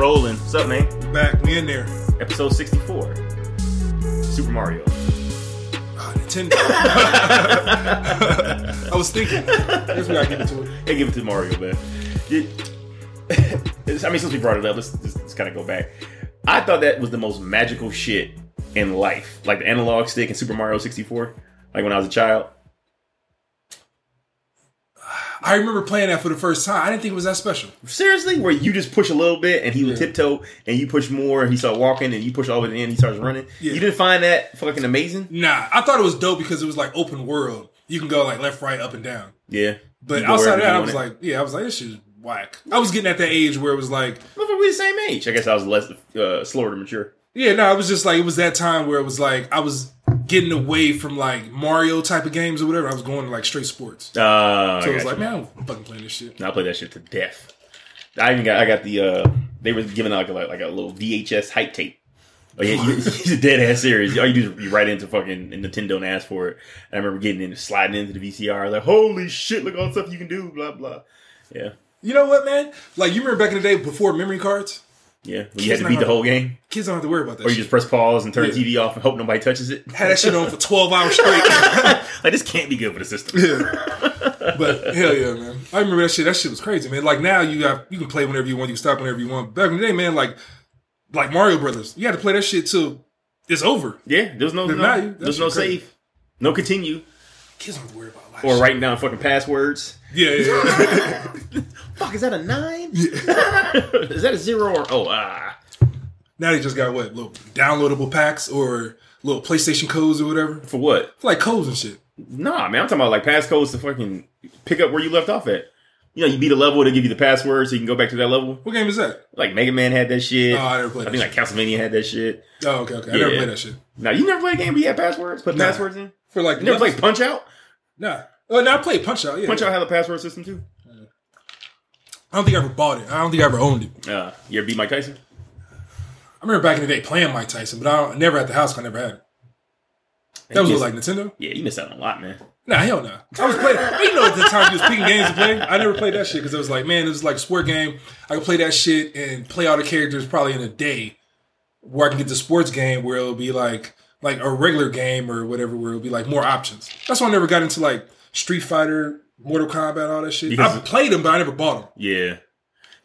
We're rolling. What's up, man? Back, we in there. Episode 64. Super Mario. Ah, Nintendo. I was thinking. I guess we gotta give it to it. Hey, give it to Mario, man. It- I mean, since we brought it up, let's, let's kind of go back. I thought that was the most magical shit in life. Like the analog stick in Super Mario 64. Like when I was a child. I remember playing that for the first time. I didn't think it was that special. Seriously? Where you just push a little bit and he would Yeah. tiptoe and you push more and he start walking and you push all the way to the end he starts running. Yeah. You didn't find that fucking amazing? Nah, I thought it was dope because it was like open world. You can go like left, right, up, and down. Yeah. But outside of that, I was it. like, yeah, I was like, this shit is whack. I was getting at that age where it was like, we're the same age. I guess I was less uh, slower to mature. yeah, no, it was just like it was that time where it was like I was getting away from like Mario type of games or whatever. I was going to like straight sports. Uh, So it was like, man, I'm fucking playing this shit. I played that shit to death. I even got I got the uh they were giving out like a, like a little VHS hype tape. Like yeah, you, it's a dead ass series. All you do is you write into fucking Nintendo and ask for it. And I remember getting in, sliding into the VCR, like holy shit, look all the stuff you can do, blah blah. Yeah, You know what, man? Like you remember back in the day before memory cards, yeah. When you had to beat the whole game, kids don't have to worry about that. or you shit. just press pause and turn Yeah. the TV off and hope nobody touches it. had that shit on for twelve hours straight. like this can't be good for the system. yeah. But hell yeah, man. I remember that shit. That shit was crazy, man. Like now you have you can play whenever you want, you can stop whenever you want. Back in the day, man, like like Mario Brothers, you had to play that shit till it's over. Yeah, there's no, no value, there's no shit crazy. save, no continue, Kids don't have to worry about life. or writing down fucking passwords. Yeah, yeah, yeah. Fuck, is that a nine? is that a zero or oh ah? now they just got what little downloadable packs or little PlayStation codes or whatever. For what? Like codes and shit. Nah, man, I'm talking about like passcodes to fucking pick up where you left off at. You know, you beat a level, they give you the password so you can go back to that level. What game is that? Like Mega Man had that shit. Oh, I never played I think like Castlevania had that shit. Oh, okay, okay. I never played that shit. Now you never played a game where you had passwords? Put Nah. passwords in? For like You never played Punch Out? Nah. Oh, no, I played Punch Out. Yeah, Punch yeah. Out had a password system too. I don't think I ever bought it. I don't think I ever owned it. Uh, you ever beat Mike Tyson? I remember back in the day playing Mike Tyson, but I don't, never at the house. I never had it. That was missed- like Nintendo. Yeah, you missed out on a lot, man. Nah, hell no. I was playing. you know, at the time you was picking games to play. I never played that shit because it was like, man, it was like a sport game. I could play that shit and play all the characters probably in a day. Where I can get the sports game where it'll be like like a regular game or whatever, where it'll be like more options. That's why I never got into like Street Fighter, Mortal Kombat, all that shit. Because- I played them, but I never bought them. Yeah.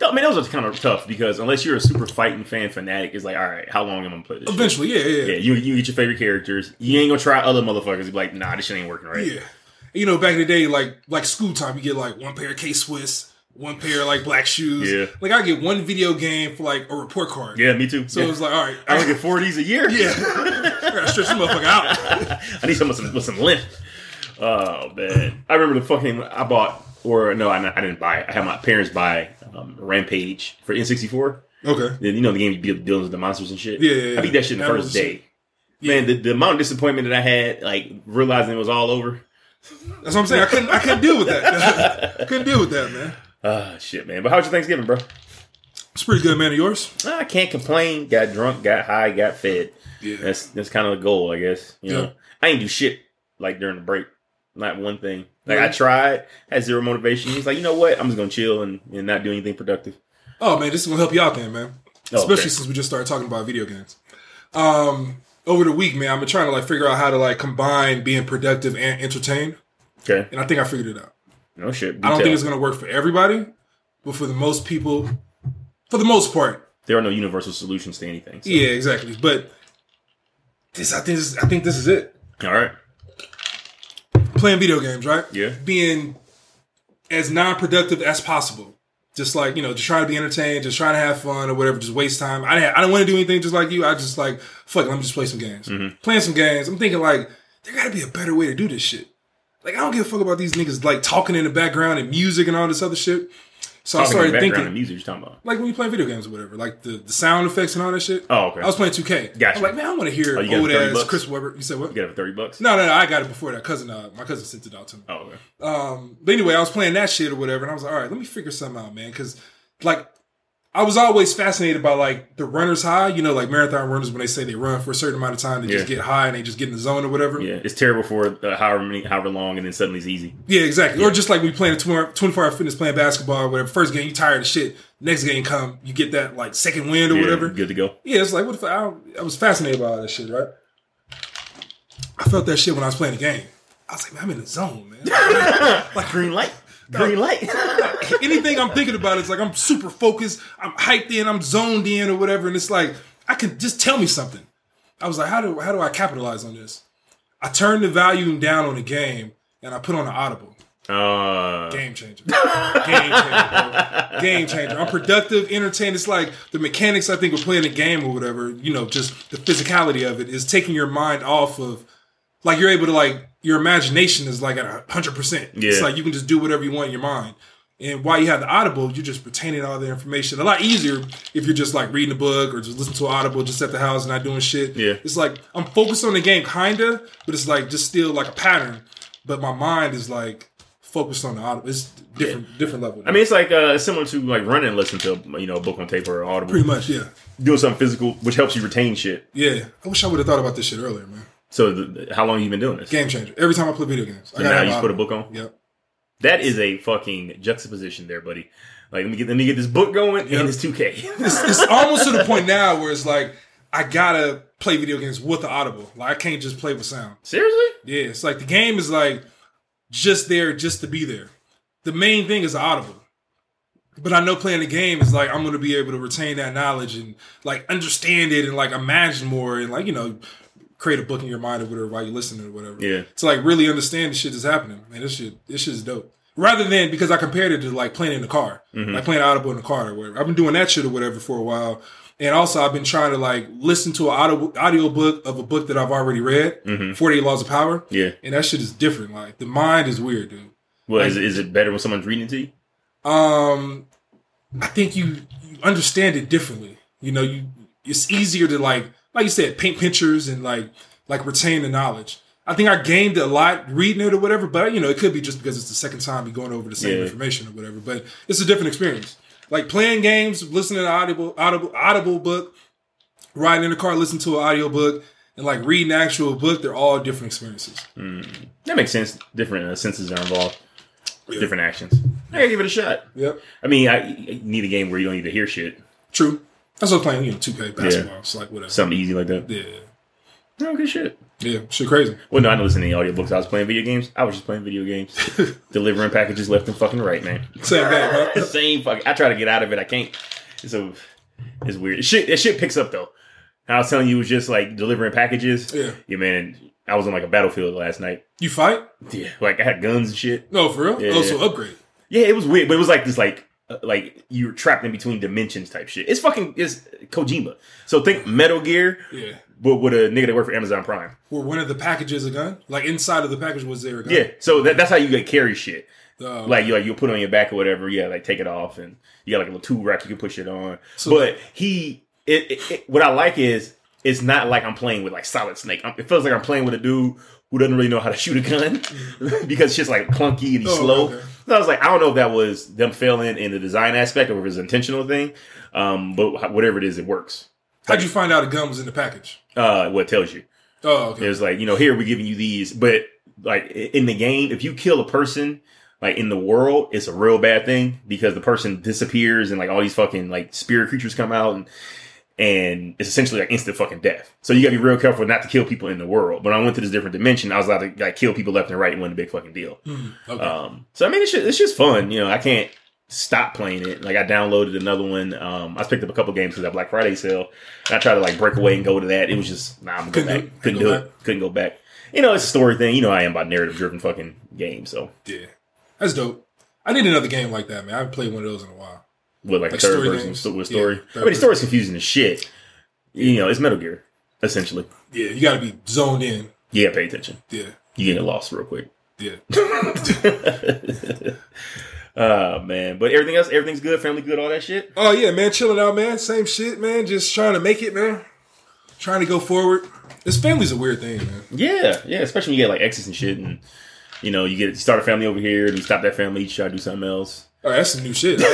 I mean, those are kind of tough because unless you're a super fighting fan fanatic, it's like, all right, how long am I gonna play this? Eventually, yeah, yeah, Yeah, you you get your favorite characters. You ain't gonna try other motherfuckers. Be like, nah, this shit ain't working right. Yeah. You know, back in the day, like like school time, you get like one pair of K Swiss, one pair of like black shoes. Yeah. Like I get one video game for like a report card. Yeah, me too. So yeah. it was like, all right, I only get four of these a year. yeah, I gotta stretch this motherfucker out. I need some with some with some length. Oh man, I remember the fucking I bought or no, I, I didn't buy it. I had my parents buy um, Rampage for N64. Okay. Then You know the game you build with the monsters and shit. Yeah, yeah, yeah. I beat that shit in the That first day. shit. Man, the, the amount of disappointment that I had, like realizing it was all over. That's what I'm saying. I couldn't I couldn't deal with that. I couldn't deal with that, man. Ah, shit, man. But how was your Thanksgiving, bro? It's pretty good, man. Of yours? I can't complain. Got drunk, got high, got fed. Yeah. That's that's kind of the goal, I guess. You know, I ain't do shit like during the break. Not one thing. Like. I tried, had zero motivation. He's like, you know what? I'm just gonna chill and, and not do anything productive. Oh man, this is gonna help you out then, man. Oh, Especially okay. since we just started talking about video games. Um, over the week, man, I've been trying to like figure out how to like combine being productive and entertained, Okay. and I think I figured it out. No shit. I don't think it's gonna work for everybody, but for the most people, for the most part, there are no universal solutions to anything. so- yeah, exactly. But this, I think, this, I think this is it. All right. Playing video games, right? Yeah. Being as non-productive as possible. Just like you know, just trying to be entertained, just trying to have fun or whatever, just waste time. I didn't, I don't want to do anything just like you. I just like fuck. it, Let me just play some games. Mm-hmm. Playing some games. I'm thinking like there got to be a better way to do this shit. Like I don't give a fuck about these niggas like talking in the background and music and all this other shit. So Talking I started thinking, music you're talking about. like when you play video games or whatever, like the, the sound effects and all that shit. Oh, okay. I was playing 2K. Gotcha. I'm like, man, I want to hear Oh, old 30 ass bucks? Chris Webber. You said what? You got it for thirty bucks. No, no, no, I got it before that. Cousin, uh, my cousin sent it out to me. Oh, okay. Um, but anyway, I was playing that shit or whatever, and I was like, all right, let me figure something out, man, because like I was always fascinated by like the runners high, you know, like marathon runners when they say they run for a certain amount of time, they just get high and they just get in the zone or whatever. Yeah, it's terrible for uh, however many, however long, and then suddenly it's easy. Yeah, exactly. Or just like we playing a 24 hour fitness playing basketball or whatever. First game, you tired of shit. Next game come, you get that like second wind or Yeah, whatever. good to go. Yeah, it's like what if I, I was fascinated by all that shit, right? I felt that shit when I was playing the game. I was like, man, I'm in the zone, man. Like green light, green light. Anything I'm thinking about is like I'm super focused, I'm hyped in, I'm zoned in or whatever, and it's like I can just tell me something. I was like, how do how do I capitalize on this? I turned the volume down on the game and I put on an audible. uh, Game changer. Game changer, bro. Game changer. I'm productive, entertained. It's like the mechanics I think of playing a game or whatever, you know, just the physicality of it is taking your mind off of like you're able to like your imagination is like at a hundred percent. It's like you can just do whatever you want in your mind. And while you have the audible, you're just retaining all the information. A lot easier if you're just like reading a book or just listening to an audible just at the house and not doing shit. Yeah. It's like I'm focused on the game kinda, but it's like just still like a pattern. But my mind is like focused on the audible. It's different different level. I mean, it's like uh, similar to like running, and listen to you know a book on tape or audible, pretty much, yeah. doing something physical, which helps you retain shit. Yeah. I wish I would have thought about this shit earlier, man. So, the, how long have you been doing this? Game changer. Every time I play video games. I So now you just put a book on. Yep. That is a fucking juxtaposition there, buddy. Like, let me get let me get this book going Yep. and it's 2K. It's, it's almost to the point now where it's like I gotta play video games with the audible. Like I can't just play with sound. Seriously? Yeah, it's like the game is like just there just to be there. The main thing is the audible. But I know playing the game is like I'm gonna be able to retain that knowledge and like understand it and like imagine more and like, you know, create a book in your mind or whatever while you're listening or whatever. Yeah. To like really understand the shit that's happening. Man, this shit this shit is dope. Rather than because I compared it to like playing in the car. Like playing audible in the car or whatever. I've been doing that shit or whatever for a while. And also I've been trying to like listen to an audio audio book of a book that I've already read, 48 Laws of Power. Yeah. And that shit is different. Like the mind is weird, dude. Well, is, it- is it better when someone's reading it to you? Um, I think you, you understand it differently. You know, you it's easier to like, like you said, paint pictures and like like retain the knowledge. I think I gained a lot reading it or whatever, but you know, it could be just because it's the second time you're going over the same Yeah. information or whatever. But it's a different experience. Like playing games, listening to audible, audible, audible book, riding in the car, listening to an audio book, and like reading an actual book. They're all different experiences. That makes sense. Different uh, senses are involved, different actions. I gotta give it a shot. Yep, I mean, I, I need a game where you don't need to hear shit. true. That's what playing, you know, 2K basketball. It's like whatever. Something easy like that. yeah, Oh, good shit. yeah, shit crazy. Well, no, I didn't listen to any audiobooks. I was playing video games. I was just playing video games, delivering packages left and fucking right, man. Same game, huh? Same fucking. I try to get out of it. I can't. It's a. It's weird. Shit. That shit picks up though. I was telling you, it was just like delivering packages. Yeah. Yeah, man. I was on like a battlefield last night. You fight? Yeah, like I had guns and shit. No, for real? Yeah, oh, yeah. so upgrade. Yeah, it was weird, but it was like this, like, like you're trapped in between dimensions type shit. It's fucking, it's Kojima. So think Metal Gear, Yeah. but with a nigga that worked for Amazon Prime. Were one of the packages a gun? Like inside of the package was there a gun? Yeah, so that, that's how you like carry shit. Uh, Like you like you'll put it on your back or whatever. Yeah, like take it off, and you got like a little tool rack you can push it on. So- but he, it, it, it- what I like is it's not like I'm playing with like Solid Snake. Um, It feels like I'm playing with a dude who doesn't really know how to shoot a gun because it's just like clunky and he's Oh, slow. okay. So I was like, I don't know if that was them failing in the design aspect or if it's an intentional thing. Um, but whatever it is, it works. how'd you find out a gun was in the package? Uh, what tells you. Oh, okay. It's like, you know, here we're giving you these, but like in the game, if you kill a person, like in the world, it's a real bad thing because the person disappears and like all these fucking like spirit creatures come out and and it's essentially like instant fucking death. So you gotta be real careful not to kill people in the world. But when I went to this different dimension, I was allowed to like kill people left and right and wasn't a big fucking deal. Hmm, okay. Um, so I mean, it's just, it's just fun. You know, I can't stop playing it. Like I downloaded another one. Um, I picked up a couple games because that Black Friday sale. And I tried to like break away and go to that. It was just nah, I'm gonna go back. Couldn't Go do back. it. Couldn't go back. You know, it's a story thing. You know, I am about narrative driven fucking games. So yeah. That's dope. I need another game like that, man. I haven't played one of those in a while. With like, Like a third person games. with story. third I mean, the story's confusing as shit. You know, it's Metal Gear essentially. Yeah, you gotta be zoned in. Yeah, pay attention. Yeah. You get lost real quick. Yeah. Oh man, but everything else, everything's good. Family good, all that shit. Oh yeah, man, chilling out, man. Same shit, man. Just trying to make it, man. Trying to go forward. This family's a weird thing, man. Yeah, yeah, especially when you get like exes and shit, and you know, you get you start a family over here, and you stop that family, you try to do something else. Oh, that's some new shit. you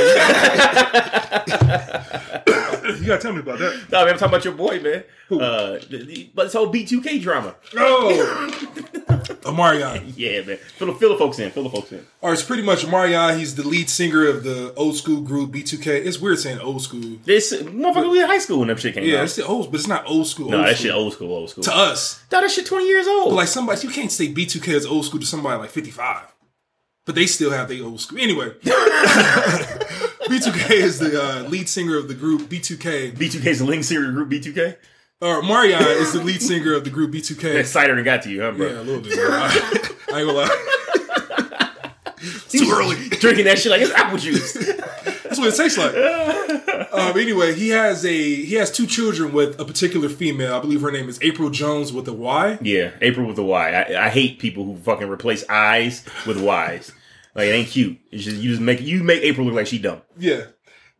gotta tell me about that. No, man, I'm talking about your boy, man. Uh, the- the- but this whole B2K drama. Oh, Omarion. Yeah, man. Fill the, fill the folks in. Fill the folks in. Or it's pretty much Omarion. He's the lead singer of the old school group B2K. It's weird saying old school. This motherfucker, we in high school when that shit came Yeah, out. it's the old, but it's not old school. no, old that school. shit old school, old school. to us. No, that shit 20 years old. But like somebody, you can't say B2K is old school to somebody like 55. But they still have the old school. Anyway, B2K is the uh, lead singer of the group B2K. B2K's the link series group B2K. Omarion is the lead singer of the group B2K. That cider got to you, huh, bro? Yeah, a little bit. bro. I ain't gonna lie. Too early. Drinking that shit like it's apple juice. That's what it tastes like. Um, anyway, he has a he has two children with a particular female. I believe her name is April Jones with a Y. yeah, April with a Y. I, I hate people who fucking replace I's with Y's. Like it ain't cute. It's just you just make you make April look like she dumb. Yeah.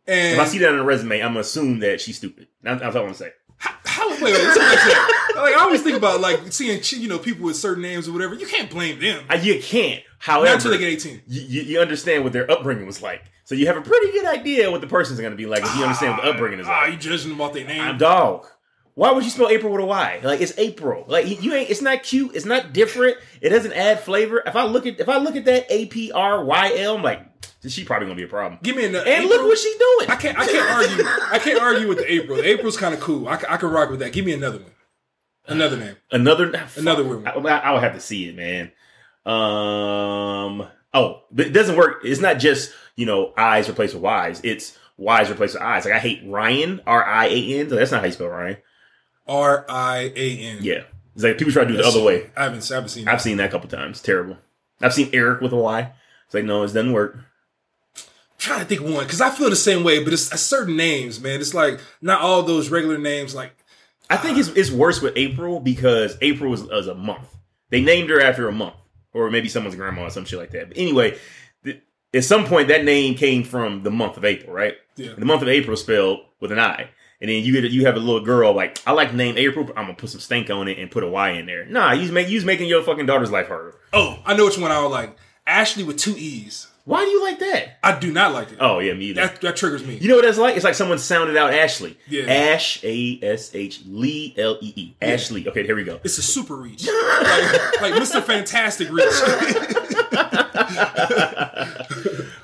And If I see that on a resume, I'm gonna assume that she's stupid. That's, that's all I'm gonna say. How, wait, wait, let's go back to that. Like I always think about like seeing you know people with certain names or whatever. You can't blame them. You can't. Not However, until they get eighteen. you, you, you understand what their upbringing was like, so you have a pretty good idea what the person's gonna be like if you understand what the upbringing is Ah, like. you judging them off their name? I'm dog. Why would you spell April with a Y? Like it's April. Like you ain't. It's not cute. It's not different. It doesn't add flavor. If I look at if I look at that A P R Y L, I'm like, she probably gonna be a problem. Give me another. And look what she's doing. I can't. I can't argue. I can't argue with the April. The April's kind of cool. I, I can rock with that. Give me another one. Another name. Another Another woman. I, I, I would have to see it, man. Um. Oh, but it doesn't work. It's not just you know I's replaced with Y's. It's Y's replaced with I's. Like I hate Ryan R I A N. That's not how you spell Ryan. R I A N. Yeah, it's like people try to do it the other way. I haven't. I haven't seen. I've That. seen that a couple times. Terrible. I've seen Eric with a Y. It's like no, it doesn't work. trying to think of one because I feel the same way, but it's, certain names, man. It's like not all those regular names. Like I think it's it's worse with April because April is, was a month. They named her after a month, or maybe someone's grandma or some shit like that. But anyway, th- at some point that name came from the month of April, right? Yeah. The month of April spelled with an I, and then you get you have a little girl like I like the name April, but I'm gonna put some stink on it and put a Y in there. Nah, you make you making your fucking daughter's life harder. oh, I know which one I would like. Ashley with two E's. Why do you like that? I do not like it. Oh yeah, me either. That that triggers me. You know what that's like? It's like someone sounded out Ashley. Yeah. Ash A S H Lee L E E. Ashley. Okay, here we go. It's a super reach, like, like Mr. Fantastic reach.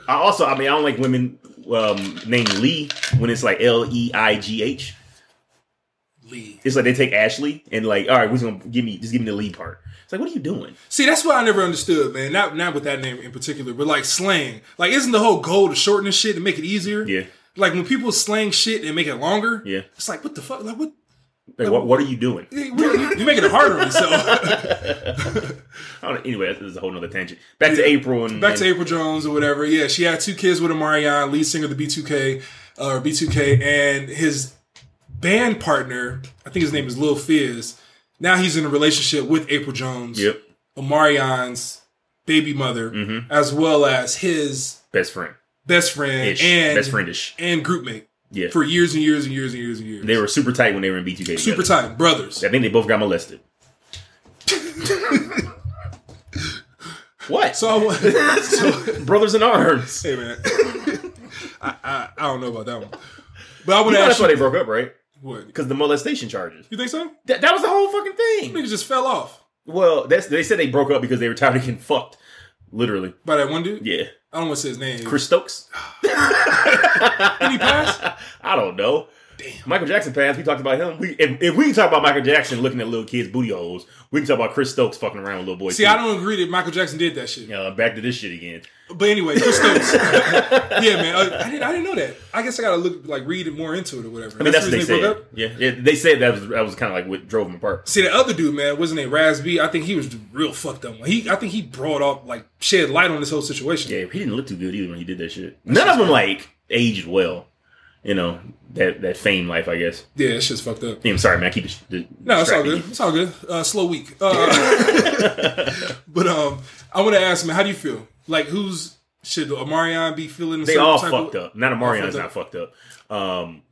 I also, I mean, I don't like women um, named Lee when it's like L E I G H. Lee. It's like they take Ashley and like, all right, we're just gonna give me just give me the Lee part. It's like, what are you doing? See, that's what I never understood, man. Not not with that name in particular, but like slang. Like, isn't the whole goal to shorten this shit and make it easier? Yeah. Like when people slang shit and make it longer. Yeah. It's like what the fuck? Like what? Like, what, what are you doing? You- You're making it harder on yourself. Anyway, this is a whole nother tangent. Back to April and Back to April Jones or whatever. Yeah, she had two kids with Omarion, lead singer of the B2K uh, or B2K, and his band partner. I think his name is Lil Fizz. Now he's in a relationship with April Jones, Yep, Omarion's baby mother, Mm-hmm. as well as his best friend, best friend ish, and best friendish. and groupmate Yeah, for years and years and years and years and years. they were super tight when they were in B2K. super together. tight brothers. I think they both got molested. what? So so, Brothers in arms. hey man, I, I I don't know about that one, but I know to that's ask why they broke up, right? What Because the molestation charges. you think so? That, that was the whole fucking thing. Niggas just fell off Well, that's they said they broke up because they were tired of getting fucked. Literally. by that one dude. Yeah. I don't want to say his name. Chris Stokes? Did he pass? I don't know. Damn. Michael Jackson passed. We talked about him. We if, if we can talk about Michael Jackson looking at little kids' booty holes, we can talk about Chris Stokes fucking around with little boys. See, too. I don't agree that Michael Jackson did that shit. Yeah, uh, back to this shit again. But anyway, Chris Stokes. yeah, man. I, I didn't. I didn't know that. I guess I gotta look like read it more into it or whatever. I mean, that's, what they the said. Yeah, yeah, they said that was that was kind of like what drove them apart. See, the other dude, man, wasn't it Raz-B? I think he was real fucked up. He, I think he brought up like shed light on this whole situation. Yeah, he didn't look too good either when he did that shit. None of them like aged well. You know that that fame life, I guess. Yeah, it's just fucked up. Yeah, I'm sorry, man. I keep it. the- No, it's all distracting good. It's all good. Uh, slow week. Uh, but um, I want to ask man, how do you feel? Like, who's should Omarion be feeling? a They all fucked of, up. Not Omarion's fucked not fucked up. Um,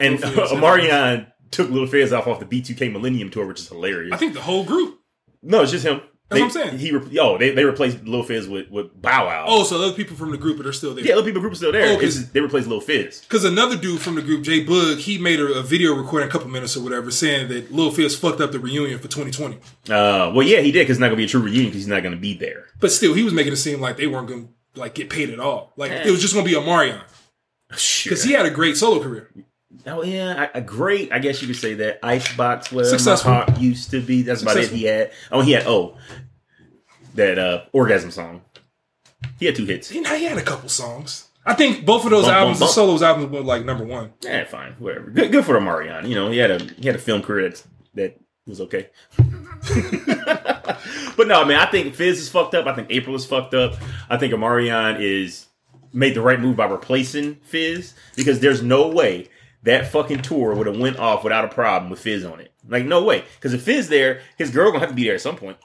and Omarion took Little Fizz off off the B2K Millennium Tour, which is hilarious. I think the whole group. no, it's just him. That's They- what I'm saying. He re- oh they, they replaced Lil Fizz with, with Bow Wow. Oh, so other people from the group are still there. yeah, other people group is still there. Oh, 'cause- they replaced Lil Fizz. Because another dude from the group, J-Boog, he made a, a video recording a couple minutes or whatever, saying that Lil Fizz fucked up the reunion for 2020. Uh, well, yeah, he did because it's not gonna be a true reunion because he's not gonna be there. But still, he was making it seem like they weren't going to like get paid at all. Like it was just going to be a Marion Sure. because he had a great solo career. Oh yeah, I, a great. I guess you could say that Icebox where Successful. my heart used to be. That's about it. He had. Oh, he had. Oh, that uh orgasm song. He had two hits. He, he had a couple songs. I think both of those Bump, albums, bump, the solos albums, were like number one. Yeah, fine, whatever. Good, good for the Marion. You know, he had a he had a film career that that was okay. but no, man, I think Fizz is fucked up. I think April is fucked up. I think Omarion is made the right move by replacing Fizz because there's no way that fucking tour would have went off without a problem with Fizz on it. Like no way, because if Fizz there, his girl gonna have to be there at some point.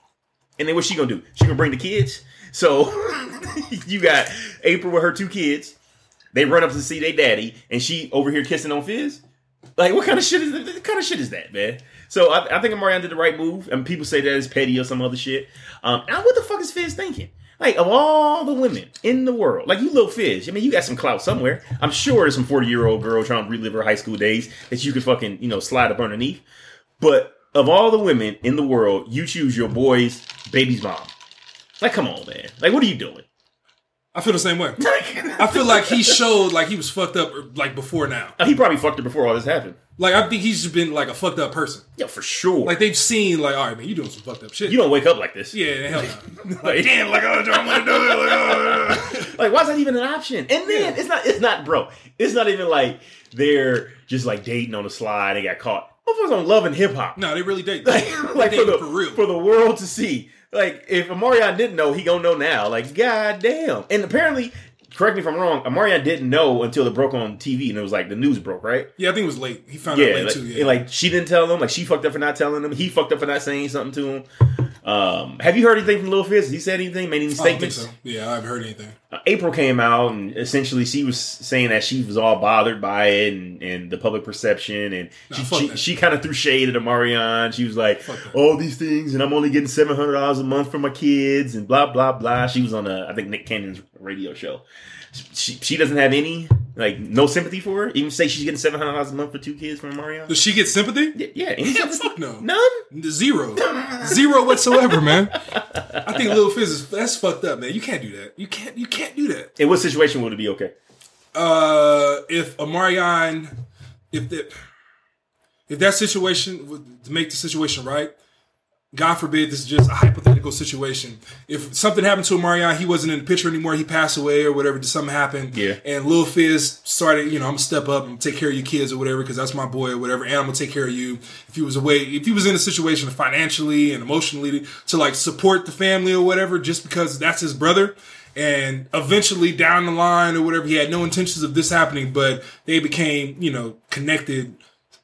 And then what's she gonna do? She gonna bring the kids. So you got April with her two kids. They run up to see their daddy, and she over here kissing on Fizz. Like, what kind of shit is that? What kind of shit is that, man? So I, I think Marion did the right move, and people say that is petty or some other shit. Um, what the fuck is Fizz thinking? Like, of all the women in the world, like you little fish. I mean, you got some clout somewhere. I'm sure there's some 40 year old girl trying to relive her high school days that you could fucking, you know, slide up underneath. But of all the women in the world, you choose your boy's baby's mom. Like, come on, man. Like, what are you doing? I feel the same way. I feel like he showed like he was fucked up like before now. Uh, he probably fucked her before all this happened. Like I think he's just been like a fucked up person. Yeah, for sure. Like they've seen like, all right, man, you doing some fucked up shit. you don't wake up like this. yeah, hell no. Like, damn, like, oh, John, want to do it. Like, oh. like, why is that even an option? And then Yeah. it's not, it's not, bro. It's not even like they're just like dating on the slide. They got caught. Motherfuckers on love and hip hop. no, they really date. Like, They like for the for real. for the world to see. Like, if Omarion didn't know, he gonna know now. Like, god damn. And apparently, correct me if I'm wrong. Omarion didn't know until it broke on TV, and it was like the news broke, right? yeah, I think it was late. He found out late like, too. Yeah. and, like she didn't tell him. Like she fucked up for not telling him. He fucked up for not saying something to him. Um, have you heard anything from Lil Fizz? Has he said anything? Made any I don't think statements? so. Yeah, I haven't heard anything. Uh, April came out and essentially she was saying that she was all bothered by it and, and the public perception and Nah, she she, she kind of threw shade at Omarion. She was like, all these things and I'm only getting seven hundred dollars a month for my kids and blah blah blah. She was on a I think Nick Cannon's radio show. She she doesn't have any like no sympathy for her. Even say she's getting seven hundred dollars a month for two kids from Omarion. Does she get sympathy? Yeah, yeah, Yeah, fuck no. None. Zero. Zero whatsoever, man. I think Lil Fizz is that's fucked up, man. You can't do that. You can't you can't do that. In what situation would it be okay? Uh if Omarion if that if that situation would to make the situation right, God forbid this is just a hypothetical situation. If something happened to Omarion, he wasn't in the picture anymore, he passed away or whatever, did something happen. Yeah. And Lil Fizz started, you know, I'm gonna step up and take care of your kids or whatever, because that's my boy or whatever, and I'm gonna take care of you. If he was away, if he was in a situation financially and emotionally to like support the family or whatever, just because that's his brother. And eventually down the line or whatever, he had no intentions of this happening, but they became, you know, connected,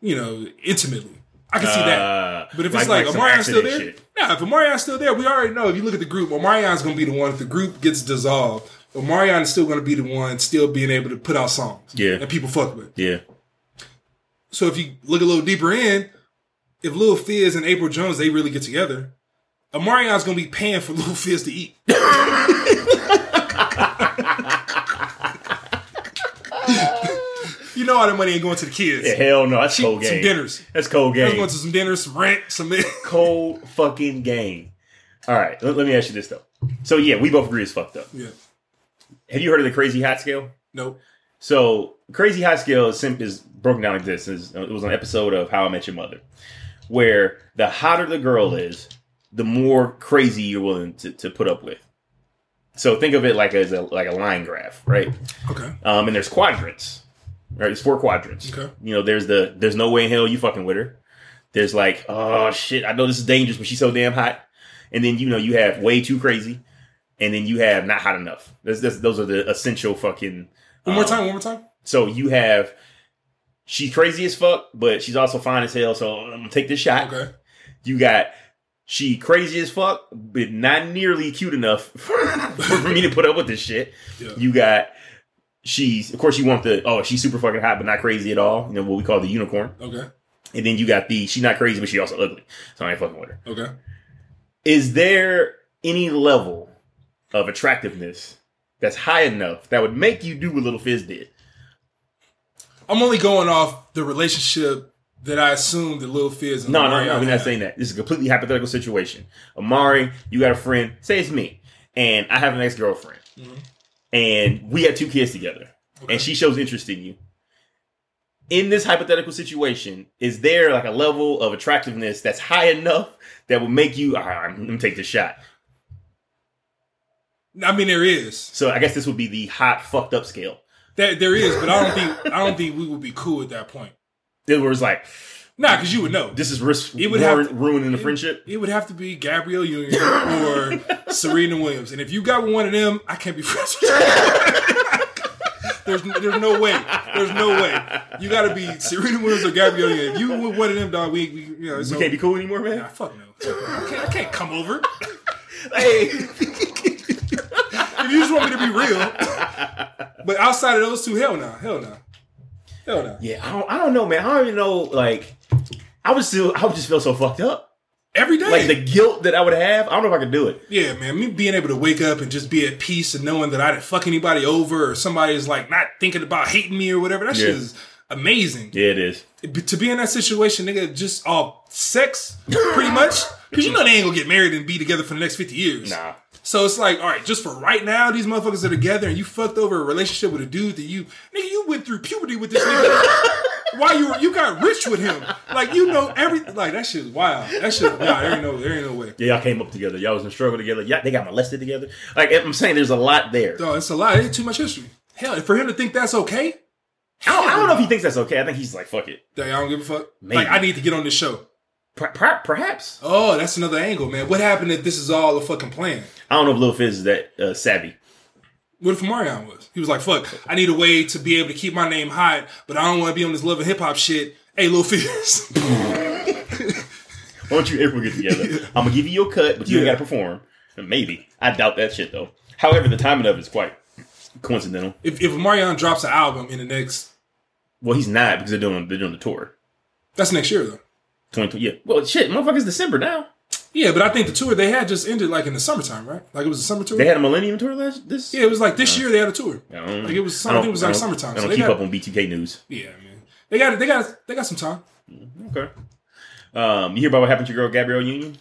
you know, intimately. I can see that. Uh, But if it's like, some Omarion's still there, shit. nah. If Omarion's still there, we already know. If you look at the group, Omarion's going to be the one. If the group gets dissolved, Omarion is still going to be the one, still being able to put out songs, Yeah. that people fuck with. Yeah. So if you look a little deeper in, if Lil Fizz and April Jones they really get together, Omarion's going to be paying for Lil Fizz to eat. know all that money ain't going to the kids. Yeah, hell no. That's cold game. some dinners. That's cold game. going to some dinners, some rent, some. cold fucking game. All right, let, let me ask you this though. So yeah, we both agree it's fucked up. yeah. Have you heard of the crazy hot scale? Nope. So crazy hot scale is is broken down like this. Is it was an episode of How I Met Your Mother, where the hotter the girl is, the more crazy you're willing to, to put up with. So think of it like as a like a line graph, right? Okay. Um, and there's quadrants, right? There's four quadrants. Okay. You know, there's the there's no way in hell you fucking with her. There's like, oh shit, I know this is dangerous, but she's so damn hot. And then you know you have way too crazy, and then you have not hot enough. That's, that's, those are the essential fucking. One more um, time. One more time. So you have she's crazy as fuck, but she's also fine as hell. So I'm gonna take this shot. Okay. You got she crazy as fuck, but not nearly cute enough for me to put up with this shit. Yeah. You got she's of course you want the oh she's super fucking hot but not crazy at all. You know what we call the unicorn. Okay. And then you got the she's not crazy but she also ugly. So I ain't fucking with her. Okay. is there any level of attractiveness that's high enough that would make you do what Little Fizz did? I'm only going off the relationship that I assumed that Lil Fizz and No, no, Omarion no. We're not saying that. This is a completely hypothetical situation. Amari, you got a friend. Say it's me, and I have an ex girlfriend, mm-hmm. And we have two kids together, Okay. and she shows interest in you. In this hypothetical situation, is there like a level of attractiveness that's high enough that would make you? Right, I'm gonna take the shot. I mean, there is. So I guess this would be the hot fucked up scale. There, there is, but I don't think I don't think we would be cool at that point. It was like Nah, because you would know. this is risk It would have to- ruining the friendship. It would have to be Gabrielle Union or Serena Williams, and if you got one of them, I can't be friends with you. there's, there's no way. There's no way. You got to be Serena Williams or Gabrielle Union. If you with one of them, dog, we, we you know, We can't be cool anymore, man. Nah, fuck no. I can't, I can't come over. Hey, If you just want me to be real, but outside of those two, hell no, hell no, hell no. yeah, I don't, I don't know, man. I don't even know. Like, I would still, I would just feel so fucked up. Every day, Like the guilt that I would have. I don't know if I could do it. Yeah, man. Me being able to wake up and just be at peace and knowing that I didn't fuck anybody over or somebody is like not thinking about hating me or whatever. That shit is amazing. Yeah, it is. To be in that situation, nigga, just all sex, pretty much. Because you know they ain't gonna get married and be together for the next 50 years. Nah. So it's like, all right, just for right now, these motherfuckers are together and you fucked over a relationship with a dude that you, nigga, you went through puberty with this nigga. Why you you got rich with him. Like, you know everything. Like, that shit is wild. That shit, nah, there ain't no, there ain't no way. Yeah, y'all came up together. Y'all was in struggle together. Yeah, they got molested together. Like I'm saying, there's a lot there. No, it's a lot. It ain't too much history. Hell, for him to think that's okay, I don't, I don't know if he thinks that's okay. I think he's like, fuck it. Dang, I don't give a fuck. Maybe. Like, I need to get on this show. Per- per- perhaps. Oh, that's another angle, man. What happened if this is all a fucking plan? I don't know if Lil Fizz is that uh, savvy. What if Marion was? He was like, fuck, I need a way to be able to keep my name hot, but I don't want to be on this love and hip hop shit. Hey, Lil Fizz. Why don't you ever get together? I'm gonna give you your cut, but you Yeah. gotta perform. Maybe. I doubt that shit though. However, the timing of it is quite coincidental. if, if Marion drops an album in the next, Well, he's not because they're doing they're doing the tour. that's next year though. 2020. Yeah. Well, shit, motherfuckers, December now. Yeah, but I think the tour they had just ended like in the summertime, right? Like it was a summer tour. They had a Millennium tour last this. yeah, it was like this year they had a tour. I don't- Like it was, don't- it was like summertime. I So don't they keep got, up on B2K news. yeah, man. They got it. they got they got some time. Okay. Um, you hear about what happened to your girl Gabrielle Union?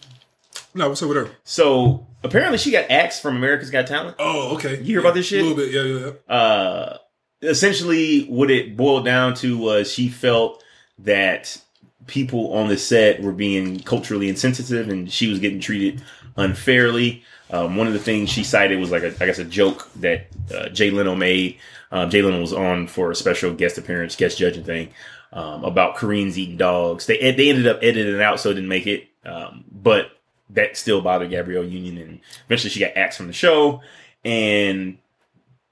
No, what's up with her? So apparently she got axed from America's Got Talent. Oh, okay. You hear about this shit? A little bit, yeah, yeah, yeah. uh, essentially what it boiled down to was she felt that people on the set were being culturally insensitive and she was getting treated unfairly. Um, one of the things she cited was like a, I guess a joke that uh, Jay Leno made. Um, Jay Leno was on for a special guest appearance, guest judging thing um, about Koreans eating dogs. They they ended up editing it out so it didn't make it, um, but that still bothered Gabrielle Union, and eventually she got axed from the show. And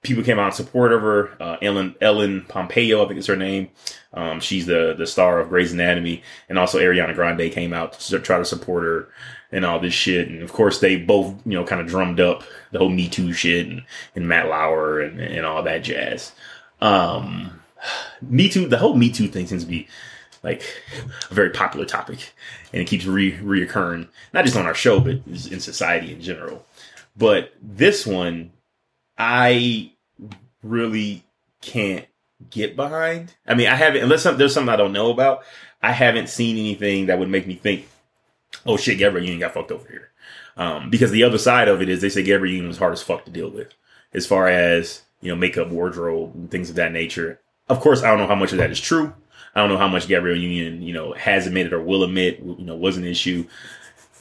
people came out in support of her. Uh, Ellen Ellen Pompeo, I think is her name. Um, she's the the star of Grey's Anatomy, and also Ariana Grande came out to try to support her and all this shit. And of course, they both you know kind of drummed up the whole Me Too shit and, and Matt Lauer and, and all that jazz. Um, Me Too, the whole Me Too thing seems to be like a very popular topic, and it keeps re reoccurring, not just on our show, but in society in general. But this one, I really can't get behind. I mean, I haven't unless some, there's something I don't know about. I haven't seen anything that would make me think, "Oh shit, Gabrielle Union got fucked over here." Um, because the other side of it is they say Gabrielle Union was hard as fuck to deal with, as far as you know, makeup, wardrobe, and things of that nature. Of course, I don't know how much of that is true. I don't know how much Gabrielle Union, you know, has admitted or will admit, you know, was an issue.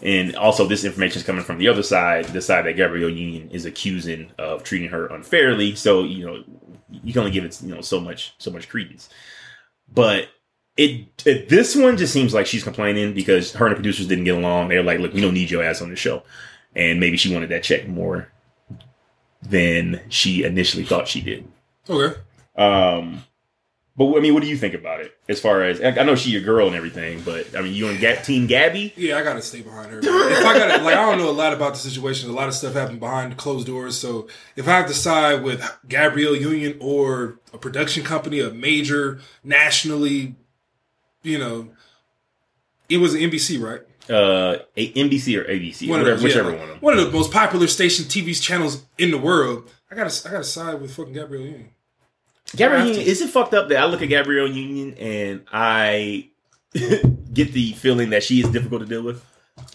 And also, this information is coming from the other side, the side that Gabrielle Union is accusing of treating her unfairly. So, you know, you can only give it, you know, so much, so much credence. But it, it this one just seems like she's complaining because her and the producers didn't get along. They're like, look, we don't need your ass on the show, and maybe she wanted that check more than she initially thought she did. Okay. Um, but I mean, what do you think about it? As far as I know, she your girl and everything, but I mean, you and Ga- Team Gabby? Yeah, I gotta stay behind her. If I gotta, like, I don't know a lot about the situation. A lot of stuff happened behind closed doors. So if I have to side with Gabrielle Union or a production company, a major nationally, you know, it was NBC, right? Uh, a- NBC or ABC, One whatever, those, whichever yeah. one of them. One of the most popular station TV channels in the world. I gotta, I gotta side with fucking Gabrielle Union. Gabrielle Union, is it fucked up that I look at Gabrielle Union and I get the feeling that she is difficult to deal with?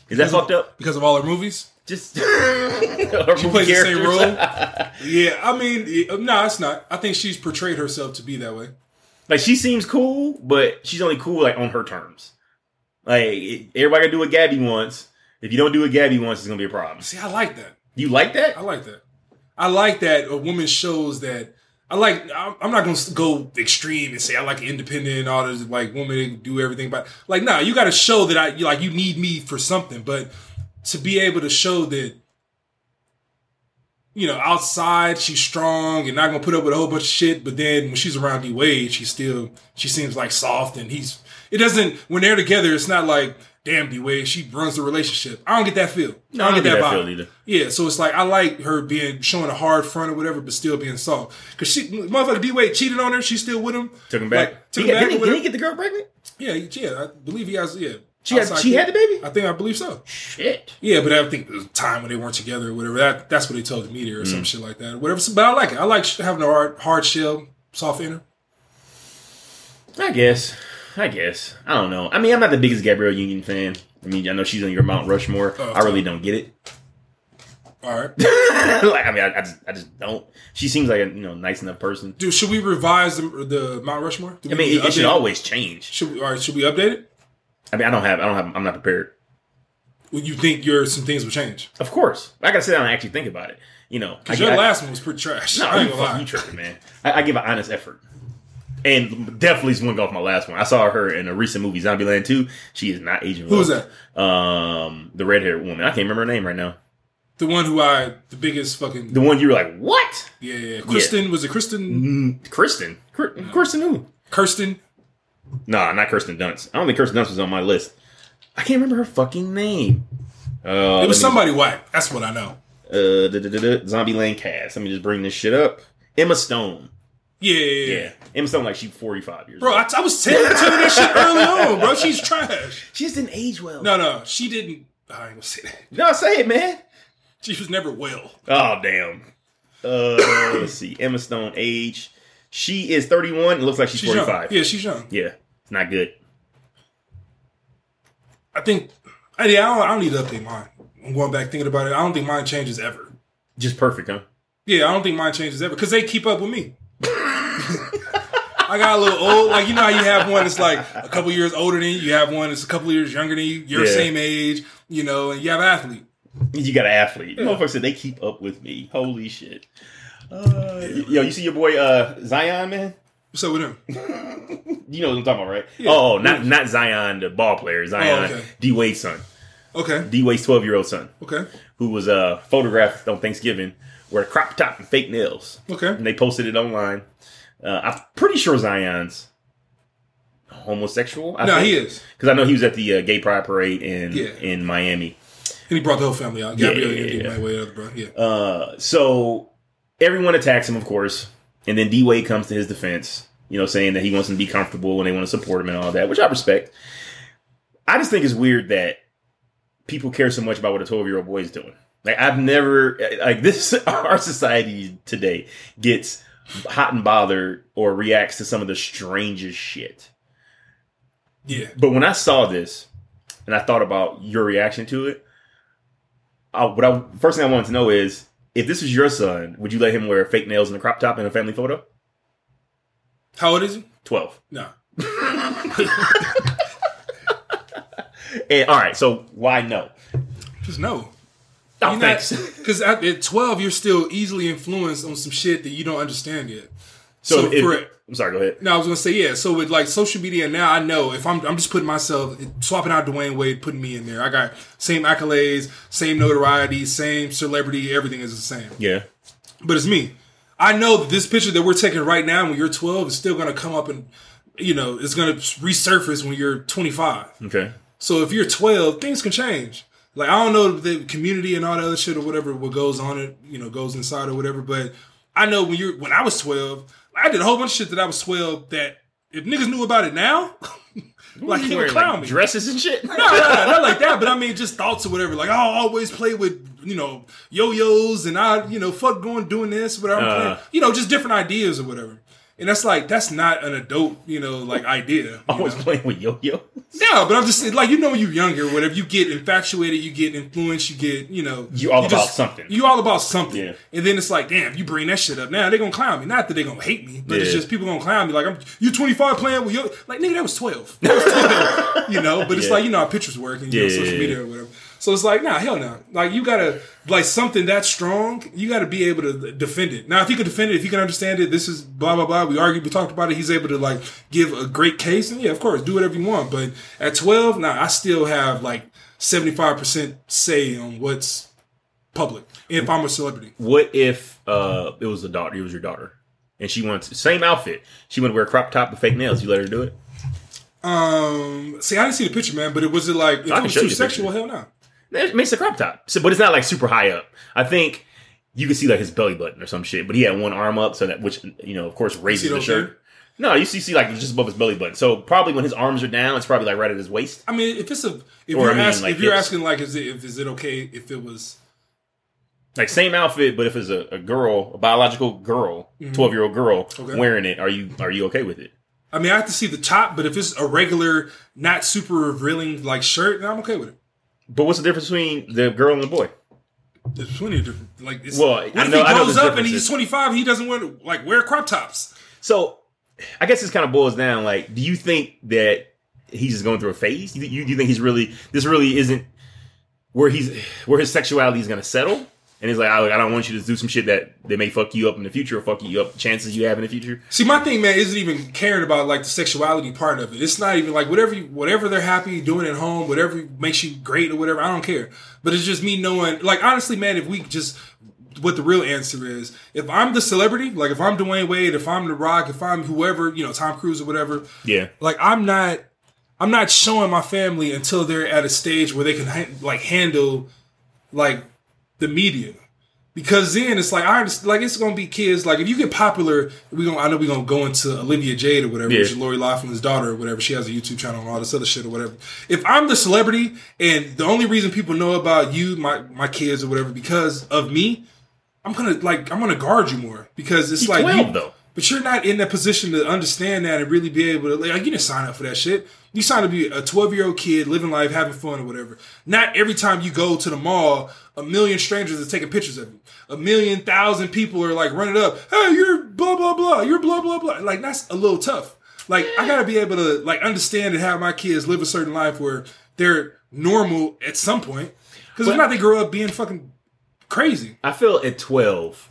Is that fucked up? because of all her movies. Just her She plays the same role. Yeah, I mean, uh, no, it's not. I think she's portrayed herself to be that way. like she seems cool, but she's only cool like on her terms. Like it- everybody gotta do what Gabby wants. If you don't do what Gabby wants, it's gonna be a problem. See, I like that. You like that? I like that. I like that a woman shows that. I like. I'm not gonna go extreme and say I like independent and all this like women do everything, but like, nah, you got to show that I you like you need me for something, but to be able to show that. You know, outside she's strong and not gonna put up with a whole bunch of shit, but then when she's around D Wade, she still she seems like soft and he's it doesn't when they're together, it's not like damn D Wade, she runs the relationship. I don't get that feel. No, I don't get that feel either. Yeah, so it's like I like her being showing a hard front or whatever, but still being soft. Cause she, motherfucker, D Wade cheated on her. She's still with him. Took him back. Like, took He him got- back. he, didn't he get the girl pregnant? yeah, yeah. I believe he has. Yeah, She had, she kid. had the baby. I think I believe so. Shit. Yeah, but I think was time when they weren't together or whatever. That that's what they told the media or Mm. some shit like that. Whatever. But I like it. I like having a hard hard shell, soft inner. I guess. I guess. I don't know. I mean, I'm not the biggest Gabrielle Union fan. I mean, I know she's on your Mount Rushmore. Oh, I really don't get it. All right, like, I mean, I, I just, I just don't. She seems like a you know nice enough person. dude. Should we revise the, the Mount Rushmore? I mean, it, it should always change. Should we, all right, should we update it? I mean, I don't have, I don't have, I'm not prepared. Well, you think your some things will change? Of course, I gotta sit down and actually think about it. You know, Because your I- last one was pretty trash. No, I ain't gonna lie. you tripping, man. I, I give an honest effort. And definitely swung off my last one. I saw her in a recent movie, Zombieland 2. She is not aging Who well. was that? Um, the red haired woman. I can't remember her name right now. The one who I the biggest fucking The one you were like, what? yeah, yeah. Kristen was it Kristen Mm, Kristen. Kr- Kristen who? Kirsten? Nah, not Kirsten Dunst. I don't think Kirsten Dunst was on my list. I can't remember her fucking name. Uh, It was me- somebody white. That's what I know. Uh, da, Zombieland cast. Let me just bring this shit up. Emma Stone. Yeah, yeah, yeah. Yeah, Emma Stone like she's forty five years Bro, old. I, I was telling you that shit early on, bro. She's trash. she just didn't age well. No, no, she didn't. I ain't gonna say that. no, say it, man. She was never well. Oh damn. Uh, let's see. Emma Stone age. She is thirty one. It looks like she's, She's forty young. five. Yeah, she's young. yeah, it's not good. I think. I, yeah, I don't, I don't need to update mine. I'm going back thinking about it. I don't think mine changes ever. Just perfect, huh? Yeah, I don't think mine changes ever because they keep up with me. I got a little old. Like you know how you have one that's like a couple years older than you. You have one that's a couple years younger than you. You're Yeah. same age. You know, and you have an athlete. You got an athlete. Motherfucker said they keep up with me. Holy shit. Uh, yo, you see your boy uh, Zion, man? What's up with him? You know what I'm talking about, right? Yeah. Oh, not not Zion, the ball player. Zion, Oh, okay. D Wade's son. Okay. D Wade's 12 year old son, Okay. who was uh, photographed on Thanksgiving wearing a crop top and fake nails. Okay. and they posted it online. Uh, I'm pretty sure Zion's homosexual. I No, he is. because I know he was at the uh, gay pride parade in Yeah. in Miami. And he brought the whole family out. Yeah, Gabrielle yeah, yeah, way bro. Yeah. Uh, so everyone attacks him, of course, and then D Wade comes to his defense. You know, saying that he wants him to be comfortable and they want to support him and all that, which I respect. I just think it's weird that people care so much about what a 12 year old boy is doing. Like I've never like this. Our society today gets hot and bothered or reacts to some of the strangest shit. Yeah. But when I saw this and I thought about your reaction to it, I, what I first thing I wanted to know is if this was your son, would you let him wear fake nails and a crop top in a family photo? How old is he? Twelve. No. And, all right, so why no? Just no. Oh, thanks. Because at, at 12, you're still easily influenced on some shit that you don't understand yet. so So, if, for I'm sorry. Go ahead. No, I was gonna say yeah. So with like social media now, I know if I'm I'm just putting myself swapping out Dwyane Wade, putting me in there. I got same accolades, same notoriety, same celebrity. Everything is the same. Yeah. But it's me. I know that this picture that we're taking right now when you're 12 is still gonna come up and you know it's gonna resurface when you're 25. Okay. So if you're 12, things can change. Like I don't know the community and all that other shit or whatever what goes on it, you know, goes inside or whatever. But I know when you're when I was 12, I did a whole bunch of shit that I was 12 that if niggas knew about it now, Like He would clown like, me. dresses and shit. no, no, no, not like that. But I mean, just thoughts or whatever. Like, I'll always play with you know yo-yos, and I you know fuck going doing this, whatever. I'm Uh. You know, just different ideas or whatever. And that's like that's not an adult, you know, like idea. you Always know? playing with yo yo. No, but I'm just like you know when you're younger, whatever you get infatuated, you get influenced, you get you know You all about just- something. You all about something, Yeah. and then it's like, damn, you bring that shit up now, they're gonna clown me. Not that they're gonna hate me, but it's just people gonna clown me. Like I'm you 25 playing with yo, like nigga, that was 12, That was 12. you know. But it's Yeah. like you know how pictures work and you Yeah, know, social yeah, media or whatever. So it's like, nah, hell no. Like you gotta like something that strong, you gotta be able to defend it. Now, if you can defend it, if you can understand it, this is blah blah blah. We argued, we talked about it. He's able to like give a great case, and yeah, of course, do whatever you want. But at twelve, now I still have like seventy five percent say on what's public. If I'm a celebrity, What if uh it was a daughter? It was your daughter, and she wants same outfit. She want to wear a crop top with fake nails. You let her do it? um, see, I didn't see the picture, man. But it was it like if I it was too sexual? Hell no. It makes a crop top, so, but it's not like super high up. I think you can see like his belly button or some shit. But he had one arm up, so that which you know, of course, raises the shirt. No, you see, see like just above his belly button. So probably when his arms are down, it's probably like right at his waist. I mean, if it's a if Or, you're I mean, asking like if you're asking like is it if, is it okay if it was Like same outfit, but if it's a, a girl, a biological girl, 12 year old girl Mm-hmm. Okay. wearing it, are you are you okay with it? I mean, I have to see the top, but if it's a regular, not super revealing like shirt, then I'm okay with it. But what's the difference between the girl and the boy? There's plenty of different. Like, it's, Well, what I if know- he grows up and he's 25? He doesn't want to like wear crop tops. So I guess this kind of boils down. Like, do you think that he's just going through a phase? You, you, do you think he's really this really isn't where he's where his sexuality is going to settle? And he's like, I, I don't want you to do some shit that that may fuck you up in the future or fuck you up chances you have in the future. See, my thing, man, isn't even caring about like the sexuality part of it. It's not even like whatever you, whatever they're happy doing at home, whatever makes you great or whatever. I don't care. But it's just me knowing, like, honestly, man, if we just what the real answer is, if I'm the celebrity, like if I'm Dwyane Wade, if I'm The Rock, if I'm whoever, you know, Tom Cruise or whatever, Yeah, like I'm not I'm not showing my family until they're at a stage where they can ha- like handle like the media because then it's like I understand, like it's gonna be kids like if you get popular we gonna I know we gonna go into Olivia Jade or whatever Yeah. which is Lori Laughlin's daughter or whatever she has a YouTube channel and all this other shit or whatever if I'm the celebrity and the only reason people know about you my my kids or whatever because of me I'm gonna like I'm gonna guard you more because it's he's like twelve you, though. But you're not in that position to understand that and really be able to like you didn't sign up for that shit. You signed to be a 12 year old kid living life, having fun or whatever. Not every time you go to the mall, a million strangers are taking pictures of you. A million thousand people are like running up. Hey, you're blah blah blah. You're blah blah blah. Like that's a little tough. Like I gotta be able to like understand and have my kids live a certain life where they're normal at some point. Because if not, they grow up being fucking crazy. I feel at twelve,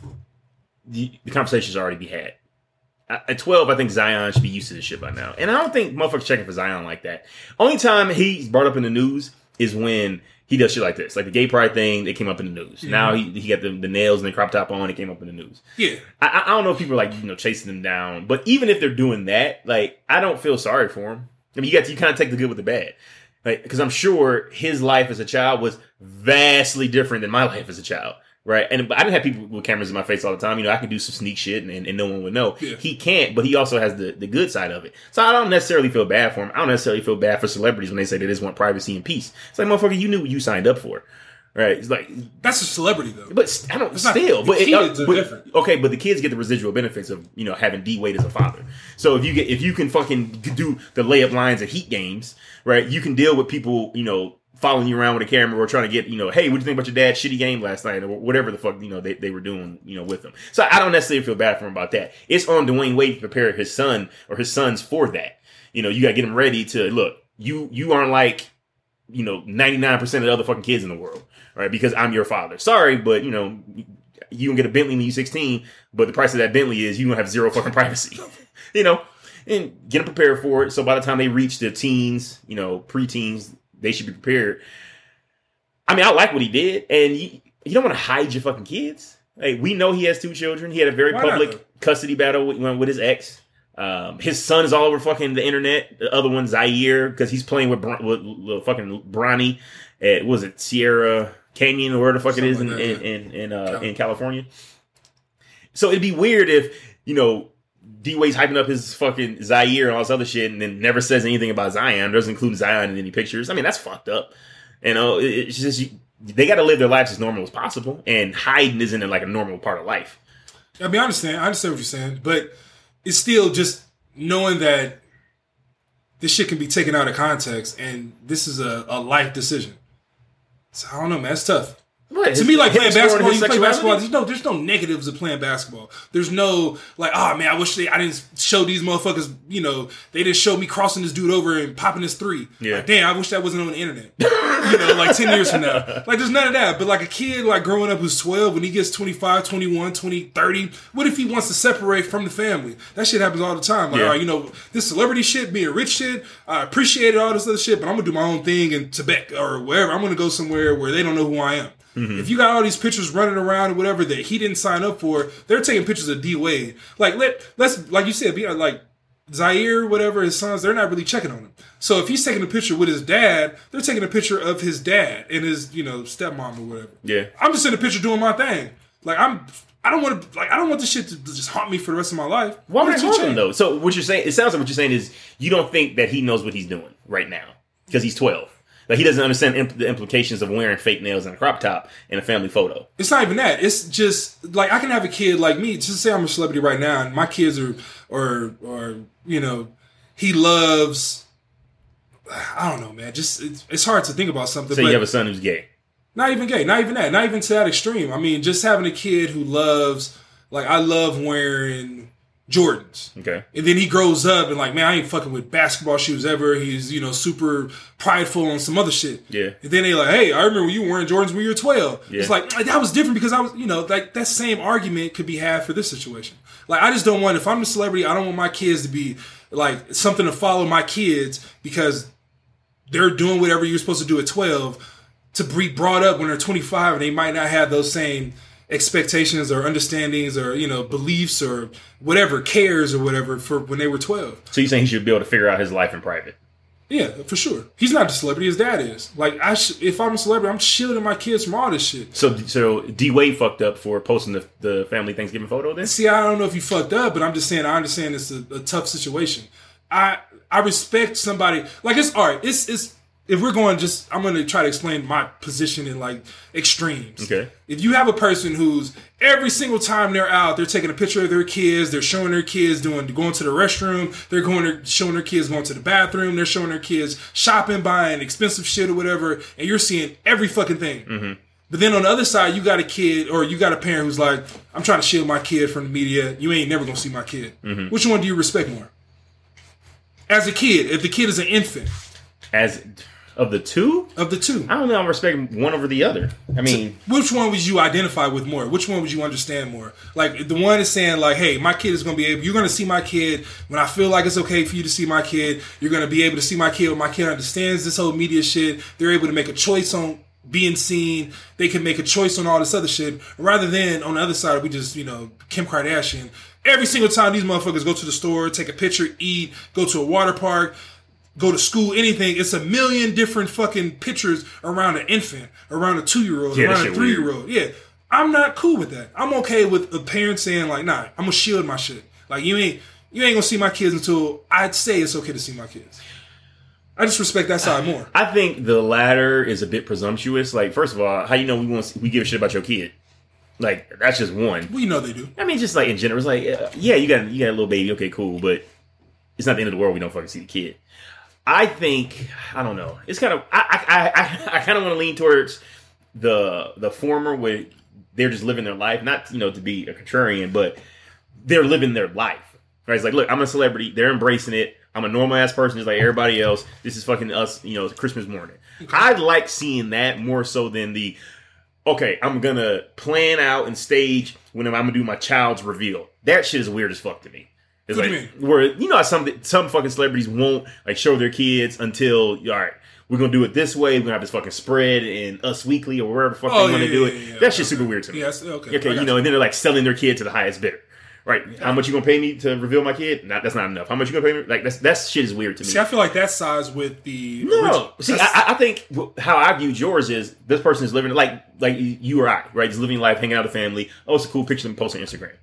the, the conversation's already be had. At at 12, I think Zion should be used to this shit by now. And I don't think motherfuckers checking for Zion like that. Only time he's brought up in the news is when he does shit like this. Like the gay pride thing, it came up in the news. Mm-hmm. Now he, he got the, the nails and the crop top on, it came up in the news. Yeah. I- I, don't know if people are like, you know, chasing him down. But even if they're doing that, like, I don't feel sorry for him. I mean, you got to, you kind of take the good with the bad. Like, because I'm sure his life as a child was vastly different than my life as a child. Right. And I didn't have people with cameras in my face all the time. You know, I can do some sneak shit and, and no one would know. Yeah. He can't, but he also has the, the good side of it. So I don't necessarily feel bad for him. I don't necessarily feel bad for celebrities when they say they just want privacy and peace. It's like, motherfucker, you knew what you signed up for. Right. It's like, That's a celebrity though. but I don't It's not- still. the but it- uh, are but- different. Okay, but the kids get the residual benefits of you know having D Wade as a father. So if you get if you can fucking do the layup lines of Heat games, right? You can deal with people you know following you around with a camera or trying to get you know, hey, what do you think about your dad's shitty game last night or whatever the fuck you know they, they were doing you know with them. So I don't necessarily feel bad for him about that. It's on Dwyane Wade to prepare his son or his sons for that. You know, you got to get them ready to look. You you aren't like you know 99% of the other fucking kids in the world right because i'm your father sorry but you know you can get a bentley when you're 16 but the price of that bentley is you don't have zero fucking privacy you know and get them prepared for it so by the time they reach their teens you know preteens they should be prepared i mean i like what he did and you, you don't want to hide your fucking kids like we know he has two children he had a very Why public though? custody battle with, with his ex um, his son is all over fucking the internet. The other one, Zaire, because he's playing with, with, with fucking Bronny at was it Sierra Canyon or where the fuck it is in like in in, in, uh, in California. So it'd be weird if you know D Wade's hyping up his fucking Zaire and all this other shit, and then never says anything about Zion. Doesn't include Zion in any pictures. I mean, that's fucked up. You know, it- it's just you, they got to live their lives as normal as possible, and hiding isn't like a normal part of life. I mean, I understand. I understand what you're saying, but it's still just knowing that this shit can be taken out of context, and this is a, a life decision. So I don't know, man. It's tough. What, to me, like playing basketball, you play basketball. There's no, there's no negatives of playing basketball. There's no like, oh man, I wish they, I didn't show these motherfuckers. You know, they didn't show me crossing this dude over and popping his three. Yeah. Like, damn, I wish that wasn't on the internet. you know, like ten years from now. Like, there's none of that. But like a kid, like growing up who's 12, when he gets 25, 21, 20, 30, what if he wants to separate from the family? That shit happens all the time. Like, Yeah. all right, you know, this celebrity shit, being rich shit, I appreciate all this other shit, but I'm gonna do my own thing in Tibet or wherever. I'm gonna go somewhere where they don't know who I am. Mm-hmm. If you got all these pictures running around or whatever that he didn't sign up for, they're taking pictures of D Wade. Like let let's like you said, be uh, like Zaire, whatever his sons, they're not really checking on him. So if he's taking a picture with his dad, they're taking a picture of his dad and his you know stepmom or whatever. Yeah. I'm just in a picture doing my thing. Like I'm, I don't want to like I don't want this shit to just haunt me for the rest of my life. Why would What it did you harm him though? So what you're saying? It sounds like what you're saying is you don't think that he knows what he's doing right now because he's 12. Like he doesn't understand imp- the implications of wearing fake nails and a crop top in a family photo. It's not even that. It's just like I can have a kid like me. Just say I'm a celebrity right now, and my kids are, or, or you know, he loves. I don't know, man. Just it's, it's hard to think about something. Say but you have a son who's gay. not even gay. Not even that. Not even to that extreme. I mean, just having a kid who loves, like, I love wearing Jordans. Okay. And then he grows up and like, man, I ain't fucking with basketball shoes ever. He's, you know, super prideful on some other shit. Yeah. And then they like, hey, I remember you were wearing Jordans when you were 12. Yeah. It's like, that was different because I was, you know, like that same argument could be had for this situation. Like, I just don't want, if I'm a celebrity, I don't want my kids to be like something to follow my kids because they're doing whatever you're supposed to do at 12 to be brought up when they're 25 and they might not have those same expectations or understandings or you know beliefs or whatever cares or whatever for when they were 12 So you're saying he should be able to figure out his life in private? yeah for sure. He's not a celebrity his dad is. Like i sh- if i'm a celebrity i'm shielding my kids from all this shit. So so D Wade fucked up for posting the, the family Thanksgiving photo. Then? See i don't know if you fucked up but i'm just saying i understand it's a, a tough situation. I i respect somebody like it's all right it's it's if we're going just i'm going to try to explain my position in like extremes Okay. if you have a person who's every single time they're out they're taking a picture of their kids they're showing their kids doing going to the restroom they're going to showing their kids going to the bathroom they're showing their kids shopping buying expensive shit or whatever and you're seeing every fucking thing mm-hmm. but then on the other side, you got a kid or you got a parent who's like, I'm trying to shield my kid from the media. You ain't never gonna see my kid. Mm-hmm. Which one do you respect more? As a kid, if the kid is an infant, as of the two, of the two, I don't know. I'm respecting one over the other. I mean, which one would you identify with more? Which one would you understand more? Like the one is saying like, "Hey, my kid is going to be able. You're going to see my kid when I feel like it's okay for you to see my kid. You're going to be able to see my kid when my kid understands this whole media shit. They're able to make a choice on being seen. They can make a choice on all this other shit. Rather than on the other side, we just you know Kim Kardashian. Every single time these motherfuckers go to the store, take a picture, eat, go to a water park, go to school, anything. It's a million different fucking pictures around an infant, around a two year old, Yeah, around a three year old. Yeah. I'm not cool with that. I'm okay with a parent saying like, nah, I'm gonna shield my shit. Like you ain't you ain't gonna see my kids until I'd say it's okay to see my kids. I just respect that side more. I think the latter is a bit presumptuous. Like, first of all, how you know we want we give a shit about your kid? Like, that's just one. We know they do. I mean, just like in general, it's like, uh, yeah, you got you got a little baby, okay, cool, but it's not the end of the world. We don't fucking see the kid. I think I don't know. It's kind of I I I, I kind of want to lean towards the the former where they're just living their life, not you know to be a contrarian, but they're living their life. Right? It's like, look, I'm a celebrity. They're embracing it. I'm a normal ass person, just like everybody else. This is fucking us, you know, Christmas morning. I like seeing that more so than the okay, I'm gonna plan out and stage when I'm gonna do my child's reveal. That shit is weird as fuck to me. It's What like you where you know how some some fucking celebrities won't like show their kids until all right. We're gonna do it this way. We're gonna have this fucking spread in Us Weekly or wherever the fuck Oh, they want to yeah, do it. yeah, yeah. That shit's super weird to me. Yes, okay. Okay, you know, and then they're like selling their kid to the highest bidder. Right? How much you gonna pay me to reveal my kid? Not that's not enough. How much you gonna pay me? Like that's that shit is weird to me. See, I feel like that sides with the No, original- see, I, I think how I viewed yours is this person is living like like you or I, right? Just living life, hanging out with family. Oh, it's a cool picture. Me post on Instagram,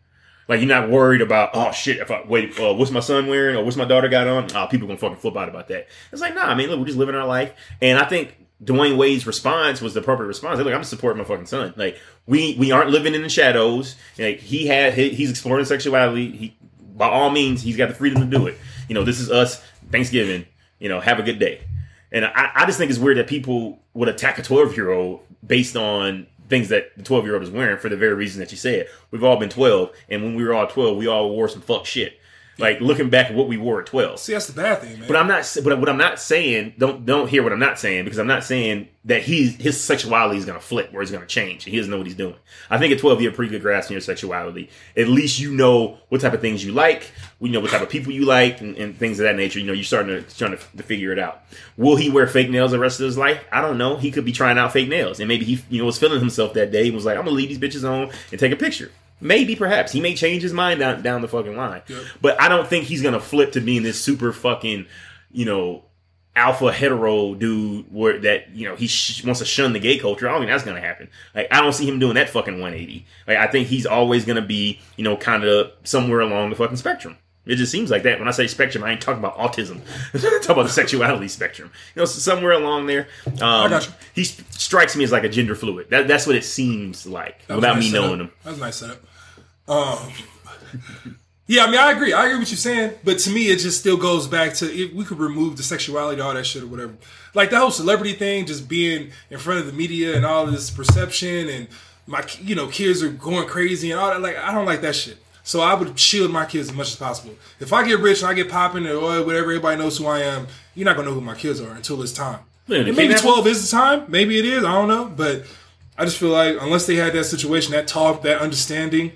Like you're not worried about oh shit if I wait uh, what's my son wearing or what's my daughter got on oh people gonna fucking flip out about that. It's like nah I mean look we're just living our life and I think Dwyane Wade's response was the appropriate response. Like, I'm supporting my fucking son. Like, we we aren't living in the shadows. Like, he had he, he's exploring sexuality. He by all means he's got the freedom to do it. You know, this is us Thanksgiving. You know, have a good day. And I, I just think it's weird that people would attack a 12 year old based on things that the 12 year old is wearing for the very reason that you said. We've all been 12, and when we were all 12, we all wore some fuck shit. Like looking back at what we wore at 12. See, that's the bad thing, man. But I'm not. But what I'm not saying, don't don't hear what I'm not saying because I'm not saying that he's his sexuality is going to flip or he's going to change. And he doesn't know what he's doing. I think at 12 you have a pretty good grasp on your sexuality. At least you know what type of things you like. You know what type of people you like and, and things of that nature. You know you're starting to trying to, to figure it out. Will he wear fake nails the rest of his life? I don't know. He could be trying out fake nails and maybe he you know was feeling himself that day. He was like, I'm gonna leave these bitches on and take a picture. Maybe, perhaps he may change his mind down down the fucking line, Yep. but I don't think he's gonna flip to being this super fucking, you know, alpha hetero dude where that you know he sh- wants to shun the gay culture. I don't think that's gonna happen. Like I don't see him doing that fucking 180. Like I think he's always gonna be you know kind of somewhere along the fucking spectrum. It just seems like that. When I say spectrum, I ain't talking about autism. I'm talking about the sexuality spectrum. You know, somewhere along there. Um, I got you. He s- strikes me as like a gender fluid. That, that's what it seems like That was without nice me setup. knowing him. That was a nice setup. Um, yeah, I mean, I agree. I agree with what you're saying, but to me, it just still goes back to if we could remove the sexuality, all that shit, or whatever. Like the whole celebrity thing, just being in front of the media and all this perception, and my you know kids are going crazy and all that. Like I don't like that shit. So I would shield my kids as much as possible. If I get rich and I get popping or whatever, everybody knows who I am. You're not gonna know who my kids are until it's time. Yeah, And maybe? 12 is the time. Maybe it is. I don't know. But I just feel like unless they had that situation, that talk, that understanding,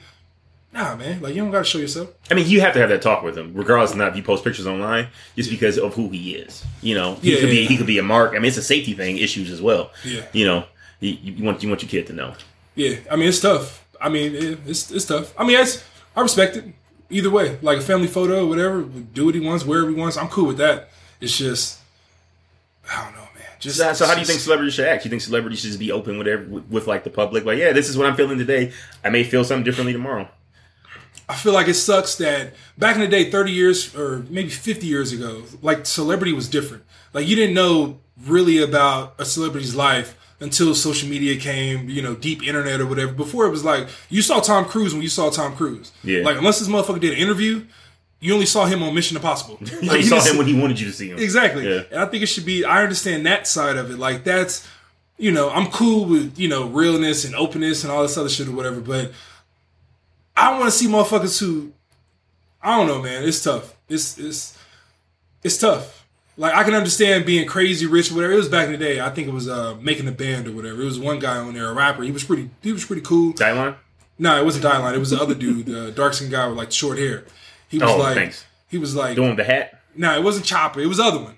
nah, man. Like you don't gotta show yourself. I mean, you have to have that talk with him, regardless of not if you post pictures online, just because of who he is. You know, he Yeah, could be yeah. he could be a mark. I mean, it's a safety thing, issues as well. Yeah. You know, you, you want you want your kid to know. Yeah, I mean it's tough. I mean it, it's it's tough. I mean it's I respect it either way. Like a family photo or whatever, do what he wants, wherever he wants. I'm cool with that. It's just I don't know, man. Just So, so how do you think celebrities should act? You think celebrities should just be open with, every, with with like the public? Like, yeah, this is what I'm feeling today. I may feel something differently tomorrow. I feel like it sucks that back in the day, 30 years or maybe 50 years ago, like celebrity was different. Like you didn't know really about a celebrity's life until social media came, you know, deep internet or whatever. Before it was like you saw Tom Cruise when you saw Tom Cruise. Yeah. Like unless this motherfucker did an interview, you only saw him on Mission Impossible. You Like, saw him when he wanted you to see him. Exactly. Yeah. And I think it should be I understand that side of it. Like that's you know, I'm cool with, you know, realness and openness and all this other shit or whatever, but I want to see motherfuckers who I don't know, man. It's tough. It's it's it's tough. Like I can understand being crazy rich or whatever. It was back in the day. I think it was uh making a band or whatever. It was one guy on there, a rapper. He was pretty he was pretty cool. Dylan? No, it wasn't Dylan. It was the other dude, the dark skinned guy with like short hair. He was Oh, like thanks. he was like doing the hat? no, it wasn't Chopper. It was the other one.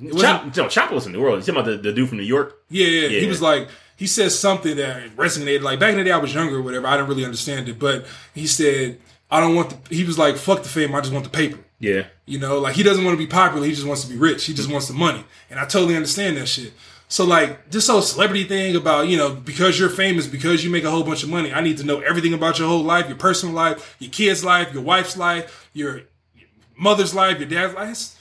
It Chop, no, Chopper was in the world. You talking about the, the dude from New York? Yeah, yeah, He was like, he said something that resonated. Like back in the day, I was younger or whatever. I didn't really understand it, but he said, I don't want the. He was like, fuck the fame. I just want the paper. Yeah. You know, like he doesn't want to be popular. He just wants to be rich. He just wants the money, and I totally understand that shit. So like this whole celebrity thing about you know because you're famous because you make a whole bunch of money. I need to know everything about your whole life, your personal life, your kid's life, your wife's life, your mother's life, your dad's life.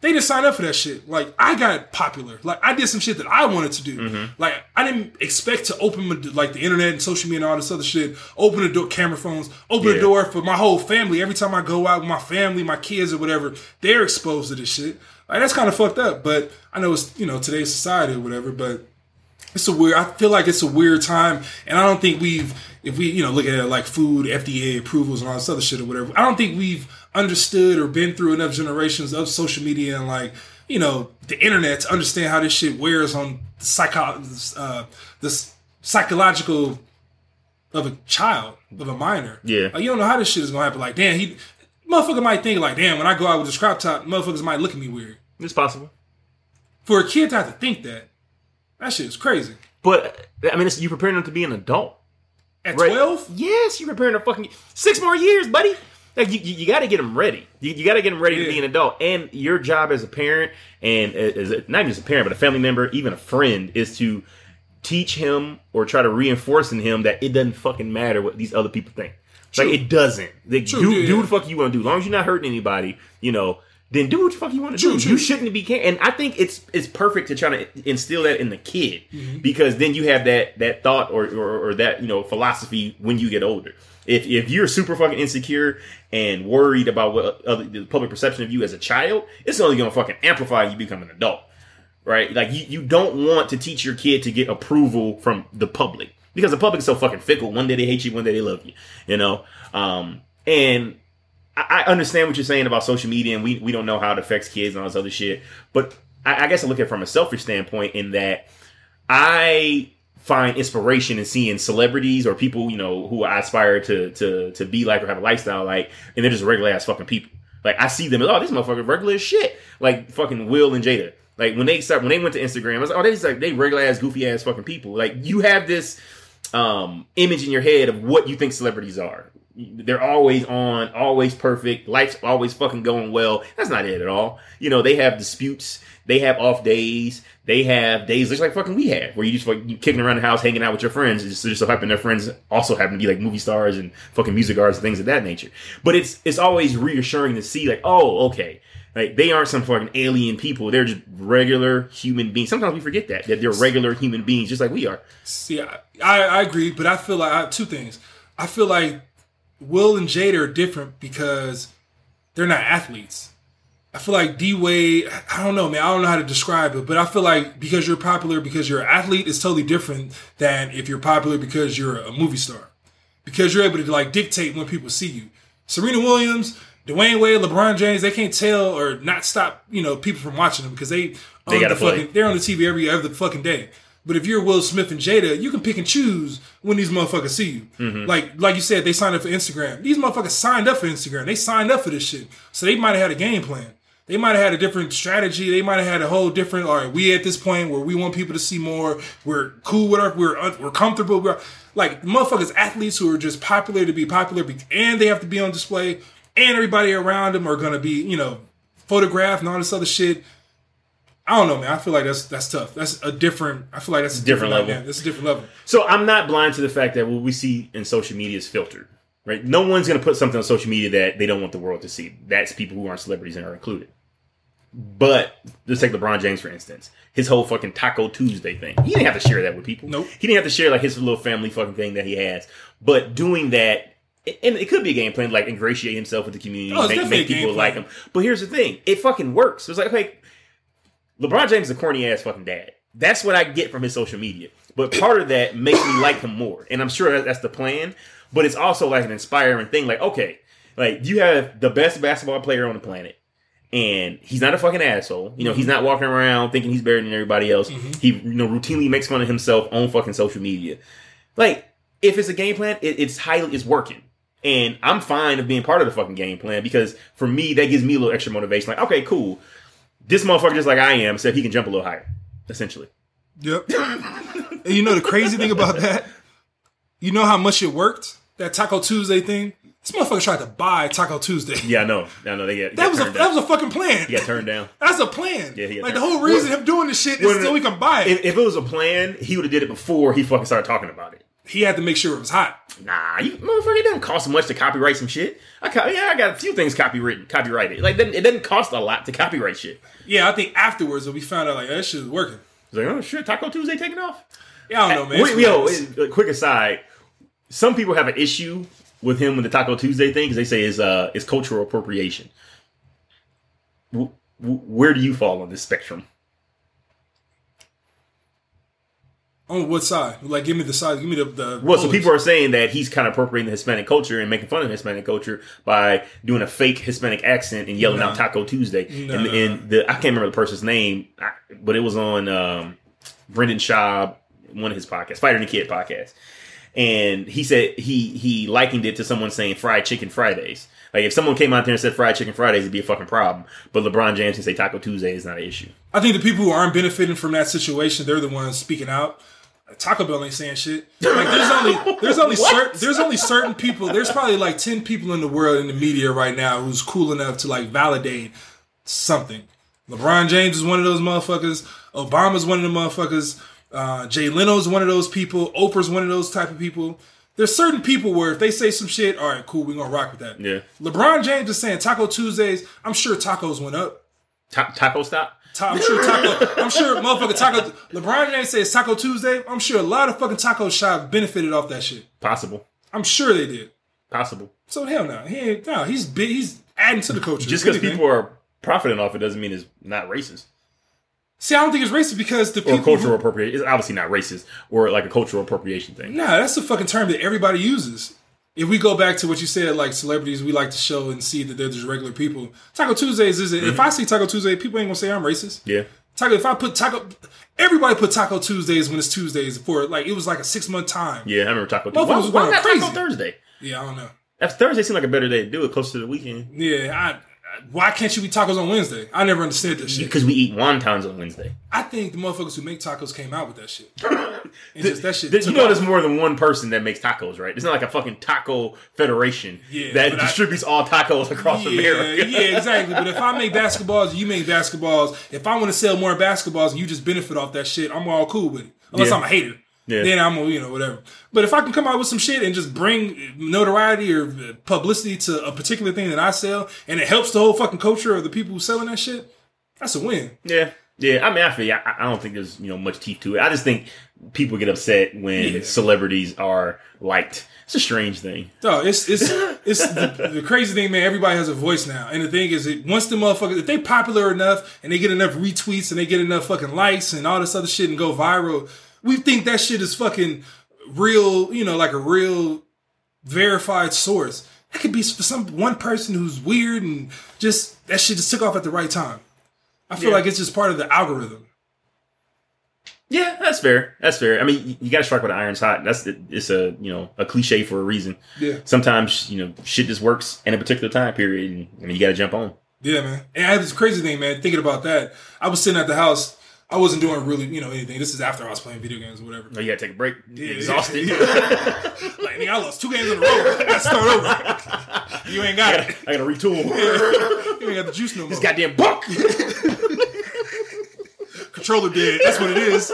They didn't sign up for that shit. Like I got popular. Like I did some shit that I wanted to do. Mm-hmm. Like I didn't expect to open my, like the internet and social media and all this other shit. Open the door, camera phones. Open the door for my whole family. Every time I go out with my family, my kids or whatever, they're exposed to this shit. Like that's kind of fucked up. But I know it's you know today's society or whatever. But it's a weird. I feel like it's a weird time, and I don't think we've, if we, you know, look at it like food, FDA approvals, and all this other shit or whatever. I don't think we've understood or been through enough generations of social media and like, you know, the internet to understand how this shit wears on the psycho, uh, this psychological of a child, of a minor. Yeah. like, you don't know how this shit is gonna happen. Like, damn, he, motherfucker might think like, damn, when I go out with this crop top, motherfuckers might look at me weird. It's possible. For a kid to have to think that, that shit is crazy. But, I mean, it's, you're preparing them to be an adult. At Right. twelve. Yes, you're preparing to fucking six more years, buddy. Like you, you, you got to get them ready. You, you got to get them ready to be an adult. And your job as a parent and as a, not even just a parent, but a family member, even a friend, is to teach him or try to reinforce in him that it doesn't fucking matter what these other people think. Like it doesn't. Like, True, do yeah, do what the fuck you want to do. As long as you're not hurting anybody, you know, then do what the fuck you want to do. true. You shouldn't be can and I think it's it's perfect to try to instill that in the kid Mm-hmm. because then you have that that thought or, or or that, you know, philosophy when you get older. If if you're super fucking insecure and worried about what other the public perception of you as a child, it's only gonna fucking amplify you become an adult right? Like you, you don't want to teach your kid to get approval from the public because the public is so fucking fickle. One day they hate you, one day they love you, you know? Um, and I, I understand what you're saying about social media and we, we don't know how it affects kids and all this other shit. But I, I guess I look at it from a selfish standpoint in that I find inspiration in seeing celebrities or people, you know, who I aspire to to to be like or have a lifestyle like, and they're just regular ass fucking people. Like I see them as oh, this motherfucker regular as shit. Like fucking Will and Jada. Like when they start when they went to Instagram, I was like, oh, they just like they regular ass goofy ass fucking people. Like you have this um image in your head of what you think celebrities are. They're always on, always perfect, life's always fucking going well. That's not it at all. You know, they have disputes, they have off days, they have days just like fucking we have, where you just like you kicking around the house, hanging out with your friends. It's just so happen their friends also happen to be like movie stars and fucking music artists and things of that nature. But it's it's always reassuring to see like, oh, okay. Like they aren't some fucking alien people. They're just regular human beings. Sometimes we forget that that they're regular human beings, just like we are. See, I, I agree, but I feel like I two things. I feel like Will and Jada are different because they're not athletes. I feel like D Wade, I don't know, man. I don't know how to describe it, but I feel like because you're popular because you're an athlete is totally different than if you're popular because you're a movie star. Because you're able to like dictate when people see you. Serena Williams, Dwyane Wade, LeBron James, they can't tell or not stop, you know, people from watching them because they they gotta the play. Fucking, they're on the TV every every fucking day. But if you're Will Smith and Jada, you can pick and choose when these motherfuckers see you. Mm-hmm. Like like you said, they signed up for Instagram. These motherfuckers signed up for Instagram. They signed up for this shit. So they might have had a game plan. They might have had a different strategy. They might have had a whole different. All right, we at this point where we want people to see more. We're cool with our. We're un- we're comfortable. We're like motherfuckers, athletes who are just popular to be popular, and they have to be on display, and everybody around them are gonna be you know photographed and all this other shit. I don't know, man. I feel like that's that's tough. That's a different. I feel like that's a Different different, level. level. That's a different level. So I'm not blind to the fact that what we see in social media is filtered, right? No one's going to put something on social media that they don't want the world to see. That's people who aren't celebrities and are included. But let's take LeBron James for instance. His whole fucking Taco Tuesday thing. He didn't have to share that with people. Nope. He didn't have to share like his little family fucking thing that he has. But doing that, and it could be a game plan, like ingratiate himself with the community, Oh, make, make people like him. But here's the thing: it fucking works. It's like, okay, LeBron James is a corny ass fucking dad. That's what I get from his social media. But part of that makes me like him more. And I'm sure that's the plan. But it's also like an inspiring thing. Like, okay, like you have the best basketball player on the planet. And he's not a fucking asshole. You know, he's mm-hmm. not walking around thinking he's better than everybody else. Mm-hmm. He, you know, routinely makes fun of himself on fucking social media. Like, if it's a game plan, it, it's highly, it's working. And I'm fine of being part of the fucking game plan because for me, that gives me a little extra motivation. Like, okay, cool. This motherfucker just like I am, except he can jump a little higher, essentially. Yep. and you know the crazy thing about that? You know how much it worked? That Taco Tuesday thing? This motherfucker tried to buy Taco Tuesday. Yeah, I know. I know they get That was a that was a fucking plan. he got turned down. That's a plan. Yeah, like the whole reason him doing this shit is Well, so we can buy it. If, if it was a plan, he would have did it before he fucking started talking about it. he had to make sure it was hot. Nah, you motherfucker, it doesn't cost much to copyright some shit. I co- yeah, I got a few things copywritten, copyrighted. Like, it doesn't, cost a lot to copyright shit. Yeah, I think afterwards that we found out like that shit was working. It's like, oh shit, Taco Tuesday taking off. Yeah, I don't know, man. Wait, yo, quick aside. Some people have an issue with him with the Taco Tuesday thing because they say it's uh it's cultural appropriation. W- w- where do you fall on this spectrum? on what side? Like, give me the side. Give me the the. Well, so people are saying that he's kind of appropriating the Hispanic culture and making fun of Hispanic culture by doing a fake Hispanic accent and yelling No. out Taco Tuesday. No. And, and the I can't remember the person's name, but it was on um, Brendan Schaub, one of his podcasts, Fighter and the Kid podcast. And he said he he likened it to someone saying fried chicken Fridays. Like if someone came out there and said fried chicken Fridays, it'd be a fucking problem. But LeBron James can say Taco Tuesday is not an issue. I think the people who aren't benefiting from that situation, they're the ones speaking out. Taco Bell ain't saying shit. Like there's only there's only certain there's only certain people. There's probably like ten people in the world in the media right now who's cool enough to like validate something. LeBron James is one of those motherfuckers. Obama's one of the motherfuckers. Uh, Jay Leno's one of those people. Oprah's one of those type of people. There's certain people where if they say some shit, all right, cool, we're gonna rock with that. Yeah. LeBron James is saying Taco Tuesdays. I'm sure tacos went up. Ta- taco stop. Ta- I'm sure taco. I'm sure motherfucking taco. LeBron James says Taco Tuesday. I'm sure a lot of fucking taco shops benefited off that shit. Possible. I'm sure they did. Possible. So hell no, he ain't. No, he's big. He's adding to the culture. Just because people are profiting off it doesn't mean it's not racist see, I don't think it's racist because the or people. cultural appropriation. It's obviously not racist or like a cultural appropriation thing. nah, that's the fucking term that everybody uses. If we go back to what you said, like celebrities, we like to show and see that they're just regular people. Taco Tuesdays is. Mm-hmm. If I see Taco Tuesday, people ain't gonna say I'm racist. Yeah. Taco. If I put Taco, everybody put Taco Tuesdays when it's Tuesdays for like it was like a six month time. Yeah, I remember Taco Tuesday. Why, was why not Taco crazy. Thursday? Yeah, I don't know. Thursday seemed like a better day to do it, closer to the weekend. Yeah, why can't you eat tacos on Wednesday? I never understood that shit. Because we eat wontons on Wednesday. I think the motherfuckers who make tacos came out with that shit. And just that shit. You know, there's more than one person that makes tacos, right? It's not like a fucking taco federation Yeah, that but I- distributes all tacos across yeah, America. yeah, exactly. But if I make basketballs, you make basketballs. If I want to sell more basketballs and you just benefit off that shit, I'm all cool with it. Unless Yeah. I'm a hater. Yeah. Then I'm, a, you know, whatever. But if I can come out with some shit and just bring notoriety or uh, publicity to a particular thing that I sell, and it helps the whole fucking culture of the people who selling that shit, that's a win. Yeah, yeah. I mean, I feel. I, I don't think there's you know much teeth to it. I just think people get upset when Yeah. celebrities are liked. It's a strange thing. No, it's it's it's the, the crazy thing, man. Everybody has a voice now, and the thing is, that once the motherfuckers, if they popular enough and they get enough retweets and they get enough fucking likes and all this other shit and go viral, we think that shit is fucking real. You know, like a real verified source. That could be for some one person who's weird and just that shit just took off at the right time. I feel Yeah. like it's just part of the algorithm. Yeah, that's fair. That's fair. I mean, you, you got to strike while the iron's hot. That's it's a you know a cliche for a reason. Yeah. Sometimes you know shit just works in a particular time period, and I mean you got to jump on. Yeah, man. And I had this crazy thing, man. Thinking about that, I was sitting at the house. I wasn't doing really, you know, anything. This is after I was playing video games or whatever. Oh, you got to take a break. Yeah, Exhausted. yeah. like, nigga, I lost two games in a row. I start over. you ain't got it. I got to retool. You ain't got the juice no more. this goddamn book. Controller dead. That's what it is.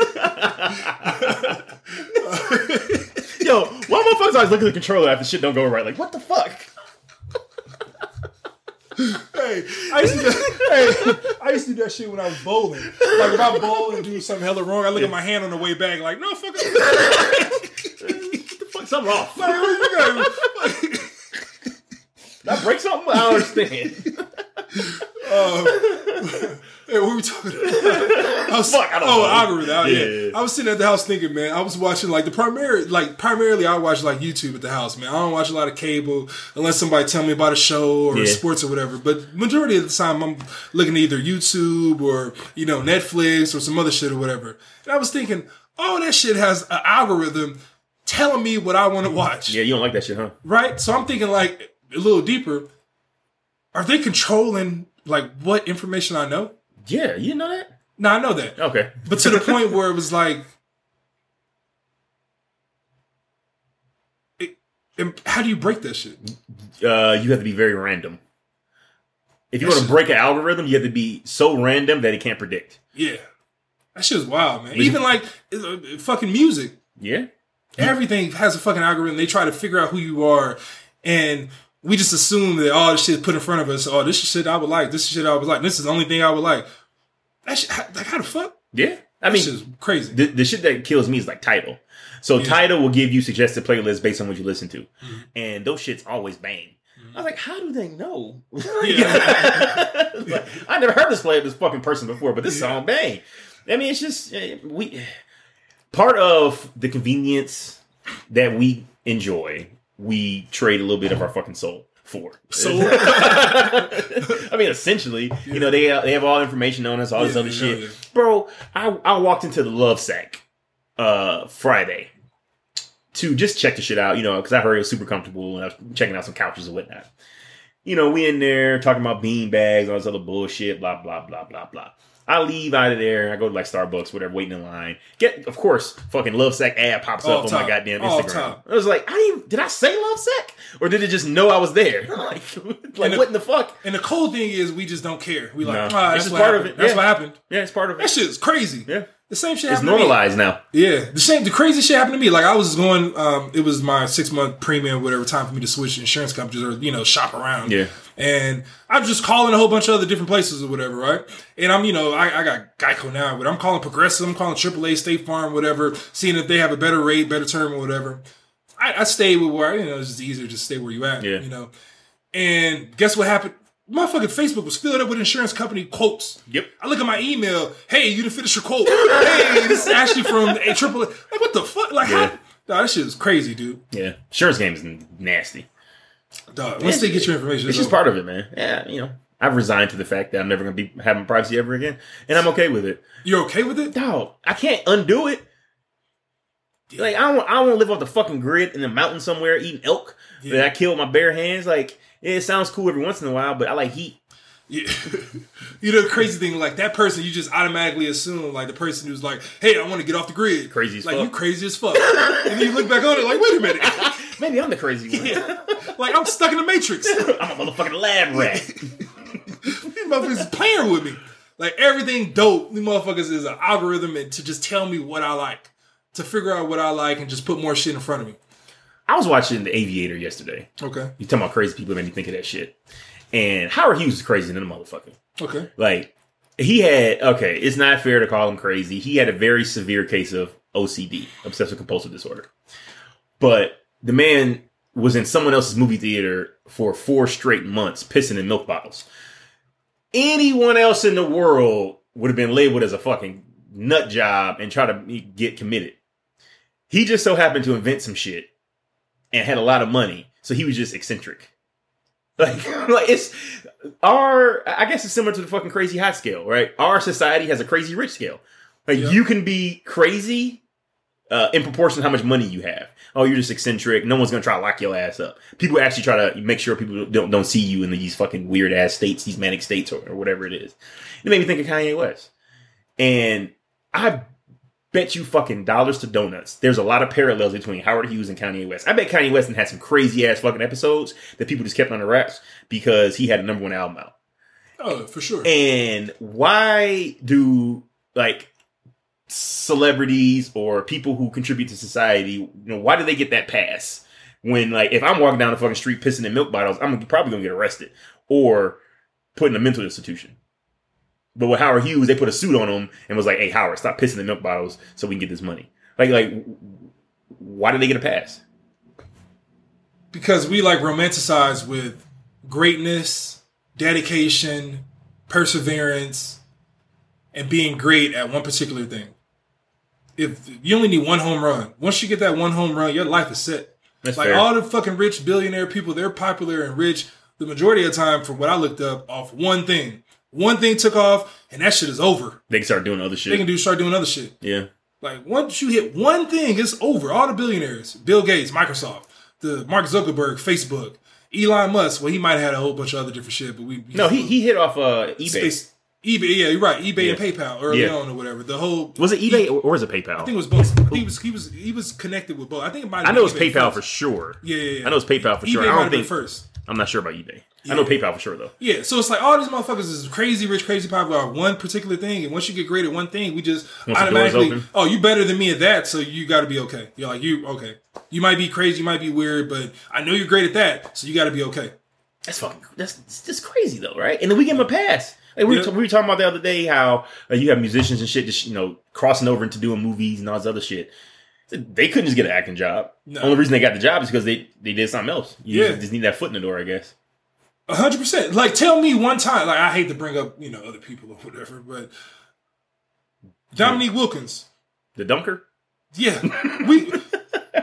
Yo, why motherfuckers always look at the controller after shit don't go right? Like, what the fuck? Hey, I used to do, hey, I used to do that shit when I was bowling. Like if I bowl and do something hella wrong, I look at my hand on the way back, like, no, fuck it. Fuck, something off. Like, you That break something? I don't understand. Uh, Hey, what were we talking about? I was, Fuck, I don't oh, know. algorithm. Yeah. Yeah. I was sitting at the house thinking, man, I was watching like the primary, like primarily I watch like YouTube at the house, man. I don't watch a lot of cable unless somebody tell me about a show or Yeah. sports or whatever. But majority of the time I'm looking at either YouTube or, you know, Netflix or some other shit or whatever. And I was thinking, oh, that shit has an algorithm telling me what I want to watch. yeah, you don't like that shit, huh? Right? So I'm thinking like a little deeper. Are they controlling like what information I know? Yeah, you know that? No, I know that. Okay. But to the point where it was like, it, and how do you break that shit? uh, you have to be very random. If you That want to break an algorithm, you have to be so random that it can't predict. Yeah, that shit is wild, man. Even like uh, fucking music, Yeah? everything has a fucking algorithm. They try to figure out who you are, and we just assume that all this shit put in front of us. Oh, this is shit I would like. This is shit I would like. This is the only thing I would like. That shit, like how the fuck? Yeah. I mean, shit is crazy. the, the shit that kills me is like Tidal. So Tidal will give you suggested playlists based on what you listen to, Mm-hmm. and those shits always bang. I was like, how do they know? Yeah. Like, I never heard this play of this fucking person before, but this song bang. I mean, it's just eh, we part of the convenience that we enjoy. We trade a little bit of our fucking soul for. So I mean, essentially, you know, they they have all information on us, all this other yeah, shit, yeah. bro. I I walked into the Lovesac uh Friday to just check the shit out, you know, because I heard it was super comfortable and I was checking out some couches and whatnot. You know, we in there talking about bean bags, all this other bullshit, blah blah blah blah blah. I leave out of there. I go to like Starbucks, whatever, waiting in line. Get, of course, fucking Lovesac ad pops All up on my goddamn All Instagram. I was like, I didn't, did I say Lovesac, or did it just know I was there? like, like the- what in the fuck? And the cool thing is, we just don't care. We like, No. Ah, it's that's what part of happened. it. That's Yeah. what happened. Yeah, it's part of That it. shit is crazy. Yeah. The same shit It's happened to me. normalized now. Yeah, the same, the crazy shit happened to me. Like I was going, um, it was my six month premium, whatever time for me to switch insurance companies or you know shop around. Yeah. and I was just calling a whole bunch of other different places or whatever, right? And I'm, you know, I, I got Geico now, but I'm calling Progressive, I'm calling AAA, State Farm, whatever, seeing if they have a better rate, better term, or whatever. I, I stayed with where you know it's just easier to stay where you at, Yeah. you know. And guess what happened? Motherfucking Facebook was filled up with insurance company quotes. Yep. I look at my email. Hey, you didn't finish your quote. hey, this is actually from a triple. Like, what the fuck? Like, Yeah. how? Nah, that shit is crazy, dude. Yeah. Insurance game is nasty. Dog, once they get your information, It's just part of it, man. Yeah, you know. I've resigned to the fact that I'm never gonna be having privacy ever again. And I'm okay with it. You're okay with it? Dog, I can't undo it. Like I don't want I don't to live off the fucking grid in the mountain somewhere eating elk Yeah. that I killed with my bare hands. Like yeah, it sounds cool every once in a while, but I like heat. Yeah. you know, the crazy thing, like that person, you just automatically assume, like the person who's like, "Hey, I want to get off the grid." Crazy as like fuck. you crazy as fuck. and then you look back on it, like, wait a minute, Maybe I'm the crazy one. yeah. like I'm stuck in the matrix. I'm a motherfucking lab rat. These motherfuckers is playing with me. Like everything dope. These motherfuckers is an algorithm and to just tell me what I like, to figure out what I like, and just put more shit in front of me. I was watching The Aviator yesterday. Okay. You talking about crazy people made me think of that shit. And Howard Hughes is crazy than a motherfucker. Okay. Like he had okay, it's not fair to call him crazy. He had a very severe case of OCD, obsessive compulsive disorder. But the man was in someone else's movie theater for four straight months, pissing in milk bottles. Anyone else in the world would have been labeled as a fucking nut job and try to get committed. He just so happened to invent some shit and had a lot of money, so he was just eccentric. Like, like it's our. I guess it's similar to the fucking crazy hot scale, right? Our society has a crazy rich scale. Like Yeah. you can be crazy uh, in proportion to how much money you have. Oh, you're just eccentric. No one's gonna try to lock your ass up. People actually try to make sure people don't don't see you in these fucking weird ass states, these manic states, or, or whatever it is. It made me think of Kanye West, and I bet you fucking dollars to donuts. There's a lot of parallels between Howard Hughes and Kanye West. I bet Kanye West had some crazy ass fucking episodes that people just kept on the wraps because he had a number one album out. Oh, for sure. And why do like celebrities or people who contribute to society, you know, why do they get that pass? When like if I'm walking down the fucking street pissing in milk bottles, I'm probably gonna get arrested or put in a mental institution. But with Howard Hughes, they put a suit on him and was like, "Hey, Howard, stop pissing the milk bottles so we can get this money." Like, like, why did they get a pass? because we like romanticize with greatness, dedication, perseverance, and being great at one particular thing. If you only need one home run, once you get that one home run, your life is set. That's like fair. all the fucking rich billionaire people, they're popular and rich the majority of the time, from what I looked up, off one thing. One thing took off, and that shit is over. they can start doing other shit. They can do start doing other shit. yeah, Like once you hit one thing, it's over. All the billionaires, Bill Gates, Microsoft, the Mark Zuckerberg, Facebook, Elon Musk. Well, he might have had a whole bunch of other different shit, but we no, he he hit off uh, eBay. Space, eBay. Yeah, you're right. eBay and PayPal early Yeah. on or whatever. The whole Was it eBay or, or was it PayPal? I think it was both. He was he was he was connected with both. I think it might. have I know it's eBay PayPal for sure. Yeah, yeah, yeah. I know it's PayPal for eBay sure. I don't think first. I'm not sure about eBay. I know PayPal for sure though. Yeah, so it's like all these motherfuckers is crazy rich, crazy popular at one particular thing, and once you get great at one thing, we just Once automatically, oh, you better than me at that, so you got to be okay. You're like you okay. You might be crazy, you might be weird, but I know you're great at that, so you got to be okay. That's fucking that's just crazy though, right? And then we give them a pass. Like we, Yeah. were, we were talking about the other day how uh, you have musicians and shit just you know crossing over into doing movies and all this other shit. They couldn't just get an acting job. No. Only reason they got the job is because they they did something else. You Yeah. just, need that foot in the door, I guess. A hundred percent. Like, tell me one time. Like, I hate to bring up you know other people or whatever, but Dominique Wilkins. The dunker. Yeah, we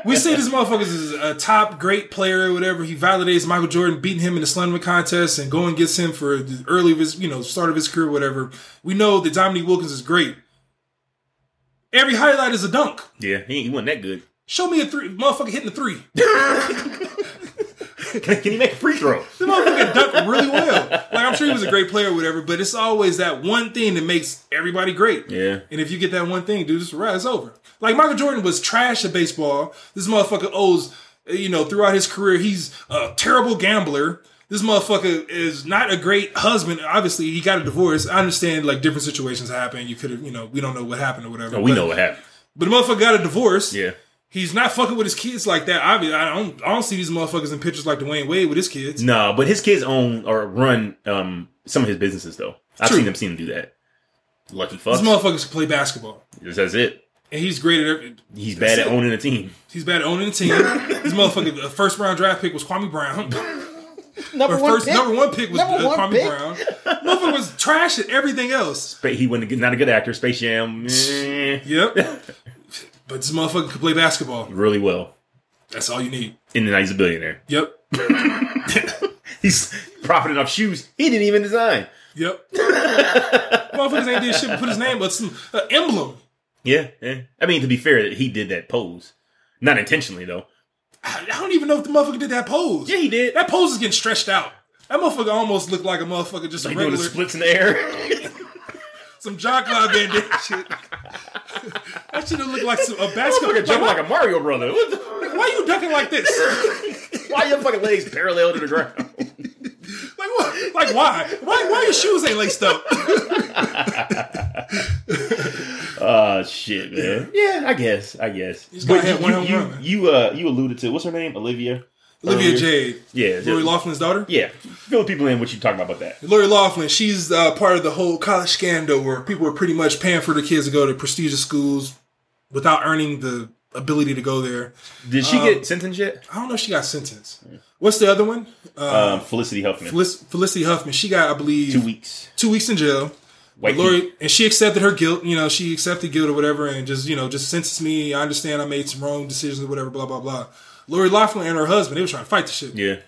we say this motherfucker is a top great player or whatever. He validates Michael Jordan beating him in the slammer contest and going gets him for the early of his you know start of his career, whatever. We know that Dominique Wilkins is great. Every highlight is a dunk. Yeah, he, he wasn't that good. Show me a three, motherfucker hitting the three. Can, can he make a free throw? The motherfucker dunked really well. Like I'm sure he was a great player, or whatever. But it's always that one thing that makes everybody great. Yeah. And if you get that one thing, dude, it's right. It's over. Like Michael Jordan was trash at baseball. This motherfucker owes, you know, throughout his career, he's a terrible gambler. This motherfucker is not a great husband. Obviously, he got a divorce. I understand like different situations happen. You could have, you know, we don't know what happened or whatever. Oh, we but, know what happened. But the motherfucker got a divorce. Yeah. He's not fucking with his kids like that. Obviously, I don't. I don't see these motherfuckers in pictures like Dwyane Wade with his kids. No, but his kids own or run um some of his businesses though. I've True. seen them seen him do that. Lucky fuck. These motherfuckers can play basketball, That's it. and he's great at every. He's bad at it. owning a team. He's bad at owning a team. this motherfucker, the first round draft pick was Kwame Brown. Number Or one first pick. number one pick was Number uh, Kwame pick. Brown. Motherfucker was trash at everything else. But he wasn't a good, not a good actor. Space Jam, eh, Yep. but this motherfucker could play basketball. really well. That's all you need. And then he's a billionaire. Yep. He's profiting off shoes he didn't even design. Yep. Motherfuckers ain't did shit but put his name, but some uh, emblem. Yeah, yeah. I mean, to be fair, he did that pose, not intentionally though. I don't even know if the motherfucker did that pose. Yeah, he did. That pose is getting stretched out. That motherfucker almost looked like a motherfucker just a Like doing regular splits in the air. some Jean-Claude Van Damme shit. that should have looked like some, a basketball. Why, like a Mario brother. What the, why you ducking like this? why are your fucking legs parallel to the ground? Like what? Like why? Why? Why your shoes ain't laced up? Oh shit, man. Yeah, I guess. I guess. He's But you, you, you, run, you, uh, you alluded to what's her name? Olivia. Olivia Earlier? Jade, Yeah, Lori yeah. Laughlin's daughter. Yeah, fill people in what you talking about about that. Lori Laughlin, she's uh, part of the whole college scandal where people were pretty much paying for their kids to go to prestigious schools without earning the ability to go there. Did she Um, get sentenced yet? I don't know if she got sentenced. What's the other one? Uh, Um, Felicity Huffman. Felic- Felicity Huffman. She got, I believe, Two weeks. two weeks in jail. White Lori and she accepted her guilt. You know, she accepted guilt or whatever, and just you know, just sentenced me. I understand I made some wrong decisions or whatever. Blah blah blah. Lori Laughlin and her husband, they were trying to fight the shit. Yeah. Her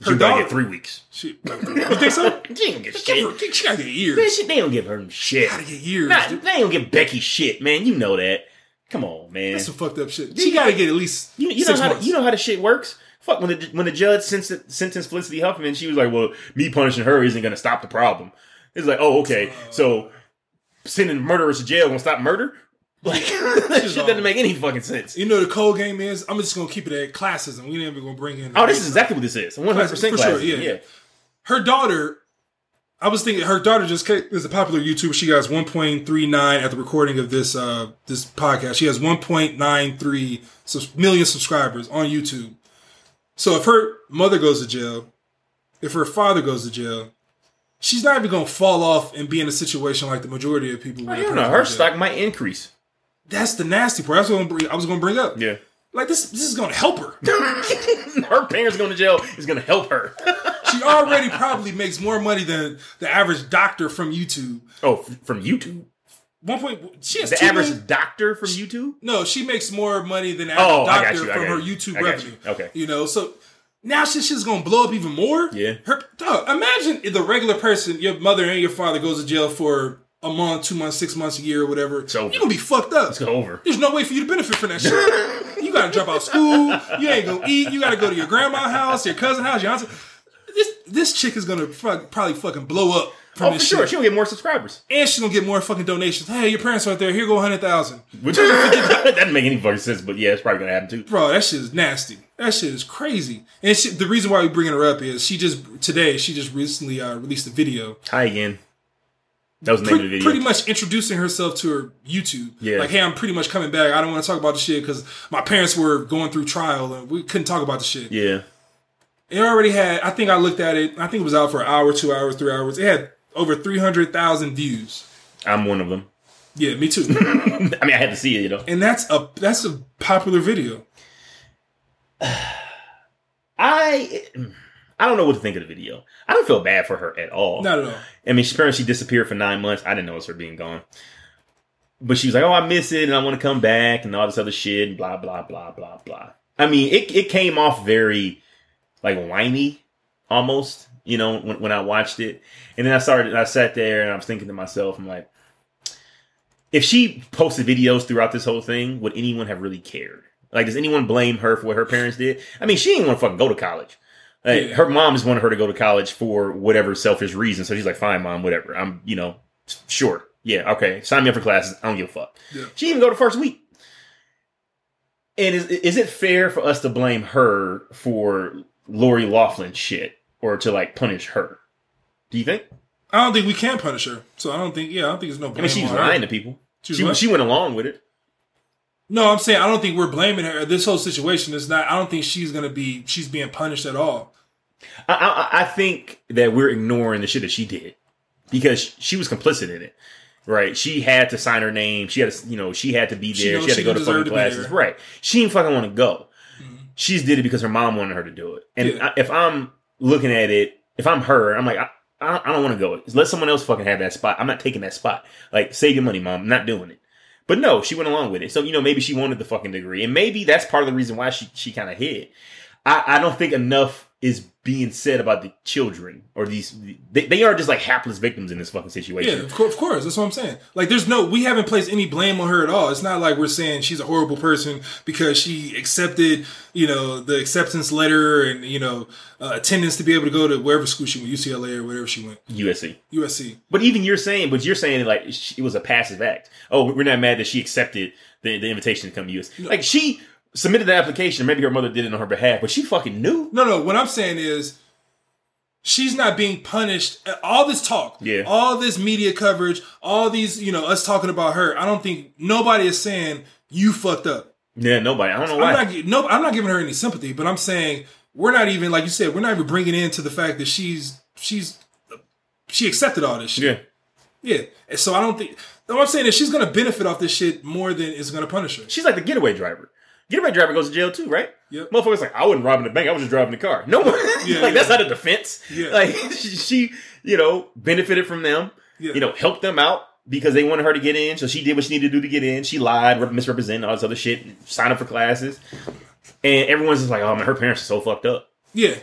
She gotta daughter- get three weeks. She, you think so? She ain't get shit. her- She gotta get Man, years. shit, they don't give her shit. Gotta get years. Nah, they don't give Becky shit, man. You know that. Come on, man. That's some fucked up shit. She gotta get at least You, you know how months. you know how the shit works. Fuck when the when the judge sentenced, sentenced Felicity Huffman, she was like, "Well, me punishing her isn't going to stop the problem." It's like, "Oh, okay, so sending murderers to jail gonna stop murder?" Like that shit doesn't make any fucking sense. You know the cold game is. I'm just gonna keep it at classism. We never gonna bring in. Oh, this is exactly what this is. One hundred percent For sure, yeah. Yeah, her daughter. I was thinking her daughter just ca- is a popular YouTuber. She has 1.39 at the recording of this uh this podcast. She has 1.93 million subscribers on YouTube. So if her mother goes to jail, if her father goes to jail, she's not even gonna fall off and be in a situation like the majority of people. I when don't know. Her to stock might increase. That's the nasty part. That's what I'm bring- I was gonna bring up. Yeah, Like this, this is gonna help her. her parents going to jail is going to help her. She already probably makes more money than the average doctor from YouTube. oh, from YouTube, One point, she has the average million- doctor from YouTube. No, she makes more money than oh, the average Oh, doctor you, from her you, YouTube revenue. you. Okay. you know, so now she's shit's gonna blow up even more. Yeah. Her, dog, imagine if the regular person, your mother and your father, goes to jail for a month, two months, six months, a year, or whatever. It's over. You're gonna be fucked up. It's over. There's no way for you to benefit from that shit. you gotta drop out of school. You ain't gonna eat. You gotta go to your grandma's house, your cousin house, your aunt's. This this chick is gonna fuck, probably fucking blow up Oh, for sure, shit. she'll get more subscribers. and she's gonna get more fucking donations. Hey, your parents aren't there. Here go a hundred thousand. Which that doesn't make any fucking sense, but yeah, it's probably gonna happen too. Bro, that shit is nasty. That shit is crazy. And she, the reason why we're bringing her up is she just today she just recently uh, released a video, Hi again. That was the name of the pretty, video. pretty much introducing herself to her YouTube. Yeah. like, hey, I'm pretty much coming back. I don't want to talk about the shit because my parents were going through trial and we couldn't talk about the shit. yeah. It already had. I think I looked at it. I think it was out for an hour, two hours, three hours. It had over three hundred thousand views. I'm one of them. Yeah, me too. I mean, I had to see it, you know. and that's a that's a popular video. I I don't know what to think of the video. I don't feel bad for her at all. Not at all. I mean, she apparently she disappeared for nine months. I didn't know it was her being gone. But she was like, "Oh, I miss it, and I want to come back, and all this other shit, and blah blah blah blah blah." I mean, it it came off very like whiny, almost. You know, when, when I watched it, and then I started, I sat there, and I was thinking to myself, I'm like, if she posted videos throughout this whole thing, would anyone have really cared? Like, does anyone blame her for what her parents did? I mean, she didn't want to fucking go to college. Like, Yeah. Her mom just wanted her to go to college for whatever selfish reason. So she's like, fine, mom, whatever. I'm, you know, sure. Yeah, okay. Sign me up for classes. I don't give a fuck. Yeah. She didn't even go the first week. And is, is it fair for us to blame her for Lori Laughlin shit or to like punish her. Do you think? I don't think we can punish her. So I don't think. Yeah, I don't think there's no. I mean, she's was on her. lying to people. She She she went along with it. No, I'm saying I don't think we're blaming her. This whole situation is not. I don't think she's gonna be. She's being punished at all. I, I I think that we're ignoring the shit that she did because she was complicit in it. Right, she had to sign her name. She had to, you know, she had to be there. knows She, had to go to fucking to classes. Mm-hmm. Right, she didn't fucking want to go. She just did it because her mom wanted her to do it. And Yeah. I, if I'm looking at it, if I'm her, I'm like, I, I, don't want to go. Let someone else fucking have that spot. I'm not taking that spot. Like, save your money, mom. I'm not doing it. But no, she went along with it. So you know, maybe she wanted the fucking degree, and maybe that's part of the reason why she she kind of hid. I, I don't think enough is being said about the children or these. They, they are just like hapless victims in this fucking Yeah, situation. of course, of course. That's what I'm saying. Like, there's no. We haven't placed any blame on her at all. It's not like we're saying she's a horrible person because she accepted, you know, the acceptance letter and you know uh, attendance to be able to go to wherever school she went, UCLA or wherever she went, USC. USC. But even you're saying, but you're saying like she, it was a passive act. Oh, we're not mad that she accepted the, the invitation to come to us. Like she submitted the application. Maybe her mother did it on her behalf, but she fucking knew. No, no. What I'm saying is, she's not being punished. All this talk, Yeah. all this media coverage, all these, you know, us talking about her. I don't think nobody is saying you fucked up. Yeah, nobody. I don't know why. I'm not, no, I'm not giving her any sympathy, but I'm saying we're not even like you said. We're not even bringing into the fact that she's she's she accepted all this shit. yeah, Yeah. And so I don't think. What I'm saying is she's going to benefit off this shit more than it's going to punish her. she's like the getaway driver. Getaway driver goes to jail too, right? Yep. Motherfuckers like I wasn't robbing the bank. I was just driving the car. No one. Yeah, like that's not a defense. Yeah. Like she, she, you know, benefited from them. Yeah. You know, helped them out because they wanted her to get in. So she did what she needed to do to get in. She lied, misrepresented all this other shit, signed up for classes, and everyone's just like, "Oh man, her parents are so fucked up." Yeah.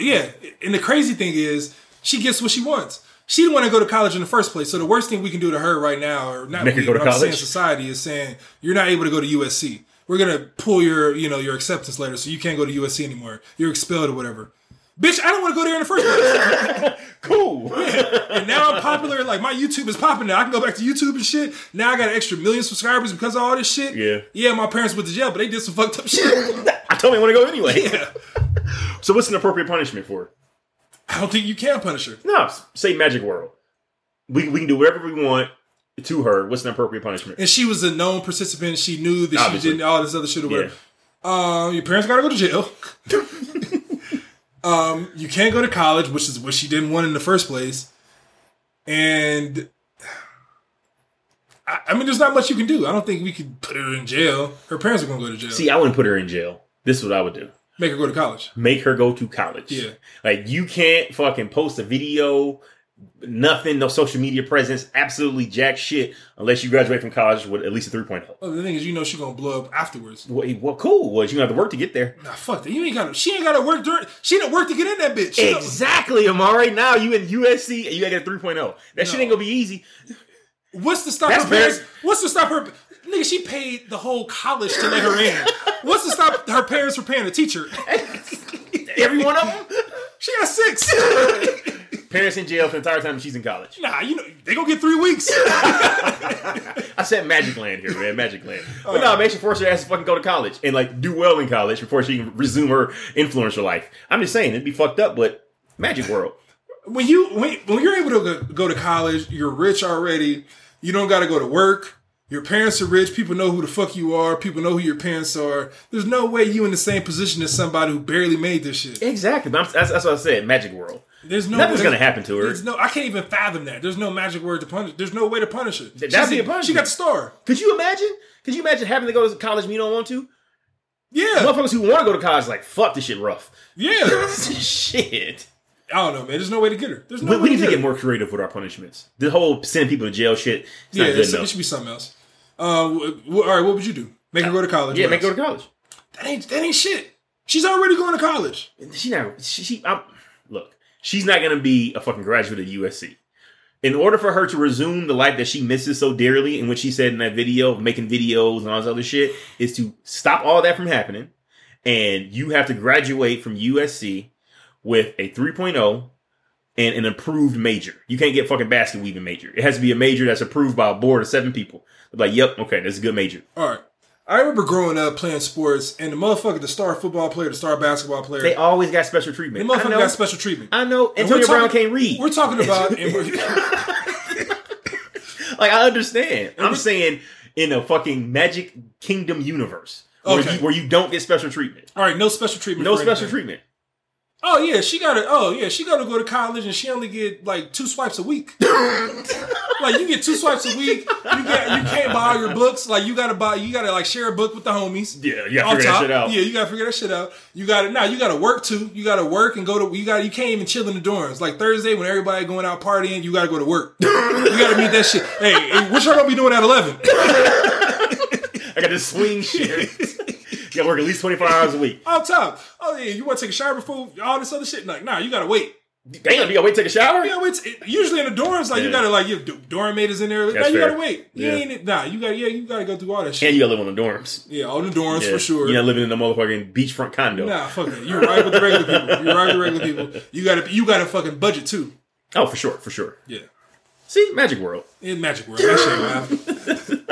Yeah. And the crazy thing is, she gets what she wants. She didn't want to go to college in the first place. So the worst thing we can do to her right now, or not Make her we, go to but I'm saying college? society is saying you're not able to go to USC. We're gonna pull your, you know, your acceptance letter, so you can't go to USC anymore. You're expelled or whatever. Bitch, I don't want to go there in the first place. Cool. and now I'm popular. Like my YouTube is popping now. I can go back to YouTube and shit. Now I got an extra million subscribers because of all this shit. Yeah. Yeah, my parents went to jail, but they did some fucked up shit. I told me I want to go anyway. yeah. So what's an appropriate punishment for her? I don't think you can punish her. No, say Magic World. We we can do whatever we want to her. What's an appropriate punishment? And she was a known participant. She knew that Obviously. she did all this other shit or Yeah. whatever. Um, your parents gotta go to jail. um, you can't go to college, which is what she didn't want in the first place. And I, I mean, there's not much you can do. I don't think we could put her in jail. Her parents are gonna go to jail. See, I wouldn't put her in jail. This is what I would do. Make her go to college. Make her go to college. Yeah. Like you can't fucking post a video, nothing, no social media presence, absolutely jack shit unless you graduate from college with at least a 3.0. Well, the thing is, you know, she's gonna blow up afterwards. Well, well, cool. Well, you gonna have to work to get there. Nah, fuck that. You ain't got. to She ain't got to work during. She didn't work to get in that bitch. She don't- Exactly, Amari. Now you in USC and you gotta get a 3.0. That shit ain't gonna be easy. What's to stop That's her parents? very- What's to stop her? Nigga, she paid the whole college to let her in. What's to stop her parents from paying a teacher? Every one of them. She got six. Parents in jail for the entire time she's in college. nah, you know they gonna get three weeks. I said Magic Land here, man. Magic Land. But no, man, she forced her ass to fucking go to college and like do well in college before she can resume her influencer life. I'm just saying it'd be fucked up, but Magic World. when you when, when you're able to go, go to college, you're rich already. You don't got to go to work. Your parents are rich. People know who the fuck you are. People know who your parents are. There's no way you in the same position as somebody who barely made this shit. Exactly. That's, that's what I said. Magic World. There's no Nothing's gonna happen to her. There's no. I can't even fathom that. There's no magic word to punish. There's no way to punish her. that'd She's- be a punishment. She got the star. Could you imagine? Could you imagine having to go to college when you don't want to? Yeah, Motherfuckers who want to go to college like fuck this shit rough. yeah. shit. I don't know, man. There's no way to get her. There's no We, way we need to get get more creative with our punishments. The whole sending people to jail shit. Yeah, not good it's- it should be something else. Uh, wh- all right. What would you do? Make her go to college. Yeah, make her go to college. That ain't that ain't shit. She's already going to college. She not. She, she I'm, look. She's not gonna be a fucking graduate of USC. In order for her to resume the life that she misses so dearly, and what she said in that video making videos and all this other shit, is to stop all that from happening. And you have to graduate from USC with a 3.0 and an approved major. You can't get fucking basket weaving major. It has to be a major that's approved by a board of seven people. They're like, yep, okay, that's a good major. All right. I remember growing up playing sports, and the motherfucker, the star football player, the star basketball player, They always got special treatment. The motherfucker know. got special treatment. I know. And Antonio Brown can't read. We're talking about, we're, like I understand. I'm saying in a fucking Magic Kingdom universe where, Okay. you, where you don't get special treatment. all right, no special treatment. No special anything. treatment. Oh yeah, she got to. Oh yeah, she got to go to college, and she only get like two swipes a week. like you get two swipes a week. You get you can't buy all your books. Like you got to buy. You got to like share a book with the homies. Yeah, you gotta on figure that shit out. Yeah, you gotta figure that shit out. You gotta now you gotta work too. You gotta work and go to you got to you can't even chill in the dorms. Like Thursday when everybody going out partying, you gotta go to work. you gotta meet that shit. Hey, hey, what y'all gonna be doing at eleven? I got this swing shit. You gotta work at least 24 hours a week. On top. Oh yeah, you wanna take a shower before all this other shit? Like, nah, you gotta wait. Damn, you gotta wait to take a shower? Yeah, it's it, usually in the dorms, like you gotta like your dorm mate is in there. Nah, you fair. gotta wait. You Yeah. ain't nah, you gotta yeah, you gotta go through all that shit. And you gotta live on the dorms. yeah, all the dorms Yeah. for sure. You're not living in a motherfucking beachfront condo. Nah, fuck it. You're right with the regular people. You're right with the regular people. You gotta you gotta fucking budget too. Oh, for sure, for sure. Yeah. See, Magic World. In Magic World. That shit,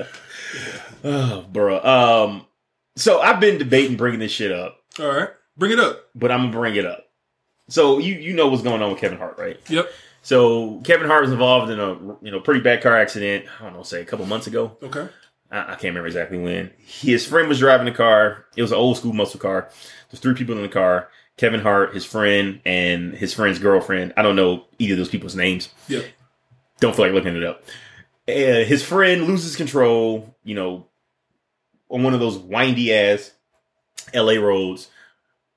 man. Oh, bro. Um, so I've been debating bringing this shit up, All right. Bring it up. but I'm gonna bring it up. So you you know what's going on with Kevin Hart, right? Yep. So Kevin Hart was involved in a you know pretty bad car accident. I don't know, say a couple months ago. Okay. I, I can't remember exactly when. His friend was driving the car. It was an old school muscle car. There's three people in the car. Kevin Hart, his friend, and his friend's girlfriend. I don't know either of those people's names. Yep. Don't feel like looking it up. Uh, his friend loses control, you know, on one of those windy ass LA roads.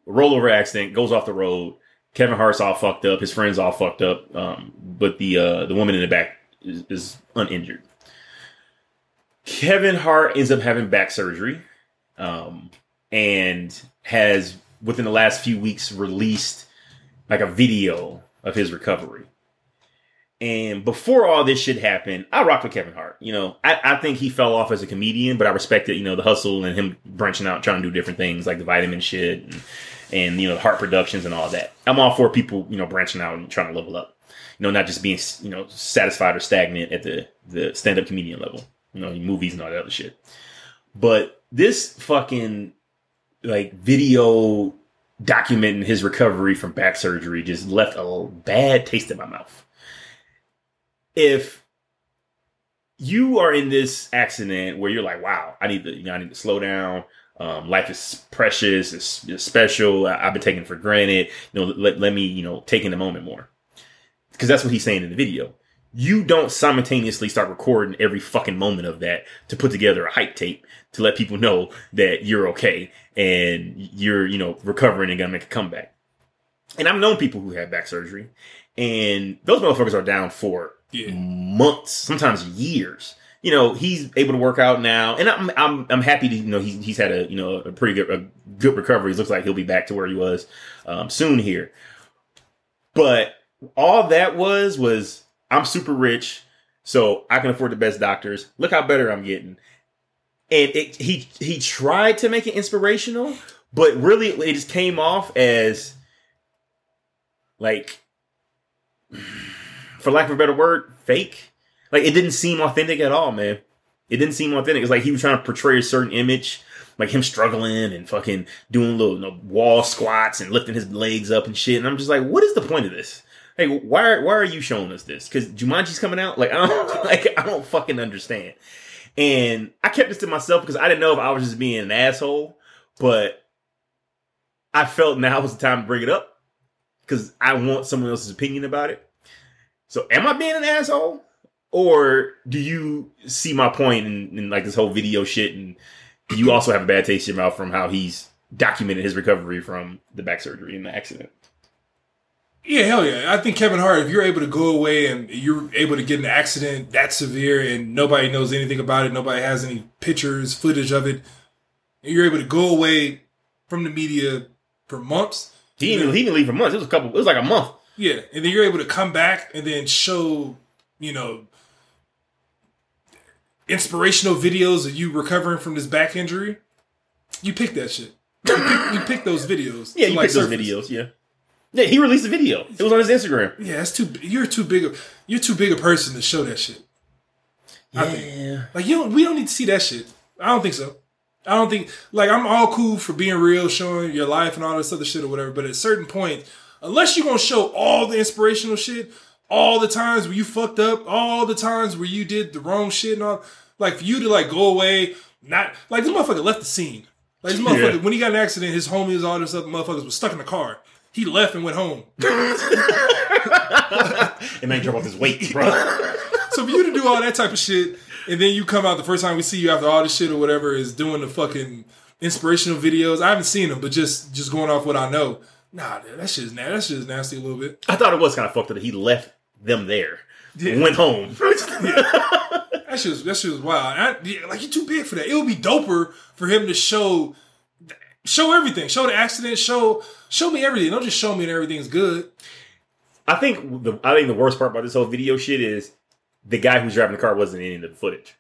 Rollover accident, goes off the road. Kevin Hart's all fucked up. His friend's all fucked up. Um, but the uh, the woman in the back is, is uninjured. Kevin Hart ends up having back surgery, um, and has within the last few weeks released like a video of his recovery. And before all this shit happened, I rocked with Kevin Hart. You know, I, I think he fell off as a comedian, but I respected, you know, the hustle and him branching out, trying to do different things like the vitamin shit and, and you know, the Hart Productions and all that. I'm all for people, you know, branching out and trying to level up. You know, not just being, you know, satisfied or stagnant at the, the stand up comedian level, you know, movies and all that other shit. But this fucking like video documenting his recovery from back surgery just left a bad taste in my mouth if you are in this accident where you're like, wow, I need to, you know, I need to slow down. Um, life is precious. It's, it's special. I, have been taken for granted. You know, let, let me, you know, take in the moment more. Cause that's what he's saying in the video. You don't simultaneously start recording every fucking moment of that to put together a hype tape to let people know that you're okay and you're, you know, recovering and gonna make a comeback. And I've known people who had back surgery and those motherfuckers are down for Yeah. months, sometimes years. You know, he's able to work out now, and I'm I'm I'm happy to you know he's he's had a you know a pretty good a good recovery. It looks like he'll be back to where he was um, soon here. But all that was was I'm super rich, so I can afford the best doctors. Look how better I'm getting. And it, he he tried to make it inspirational, but really it just came off as like for lack of a better word, fake. Like it didn't seem authentic at all, man. It didn't seem authentic. It's like he was trying to portray a certain image, like him struggling and fucking doing little you know, wall squats and lifting his legs up and shit. And I'm just like, what is the point of this? Hey, why why are you showing us this? Because Jumanji's coming out. Like I don't like I don't fucking understand. And I kept this to myself because I didn't know if I was just being an asshole, but I felt now was the time to bring it up because I want someone else's opinion about it. So am I being an asshole? Or do you see my point in, in like this whole video shit and you also have a bad taste in your mouth from how he's documented his recovery from the back surgery and the accident? Yeah, hell yeah. I think Kevin Hart, if you're able to go away and you're able to get an accident that severe and nobody knows anything about it, nobody has any pictures, footage of it, and you're able to go away from the media for months. He didn't, he didn't leave for months. It was a couple. It was like a month. Yeah, and then you're able to come back and then show, you know, inspirational videos of you recovering from this back injury. You pick that shit. You pick, you pick those videos. Yeah, you like, picked those surface. videos. Yeah, yeah. He released a video. It was on his Instagram. Yeah, that's too. You're too big. Of, you're too big a person to show that shit. Think. Like you don't, we don't need to see that shit. I don't think so. I don't think like I'm all cool for being real, showing your life and all this other shit or whatever. But at a certain point, unless you're gonna show all the inspirational shit, all the times where you fucked up, all the times where you did the wrong shit and all, like for you to like go away, not like this motherfucker left the scene. Like this motherfucker, Yeah. when he got an accident, his homies, all this other motherfuckers was stuck in the car. He left and went home. And then drop off his weight, bro. So for you to do all that type of shit, and then you come out the first time we see you after all this shit or whatever is doing the fucking inspirational videos. I haven't seen them, but just just going off what I know. Nah, dude, that shit's nasty. That shit's nasty a little bit. I thought it was kind of fucked up that he left them there. Went home. That shit was that shit was wild. I, yeah, like you're too big for that. It would be doper for him to show show everything. Show the accident. Show show me everything. Don't just show me that everything's good. I think the I think the worst part about this whole video shit is the guy who's driving the car wasn't in any of the footage.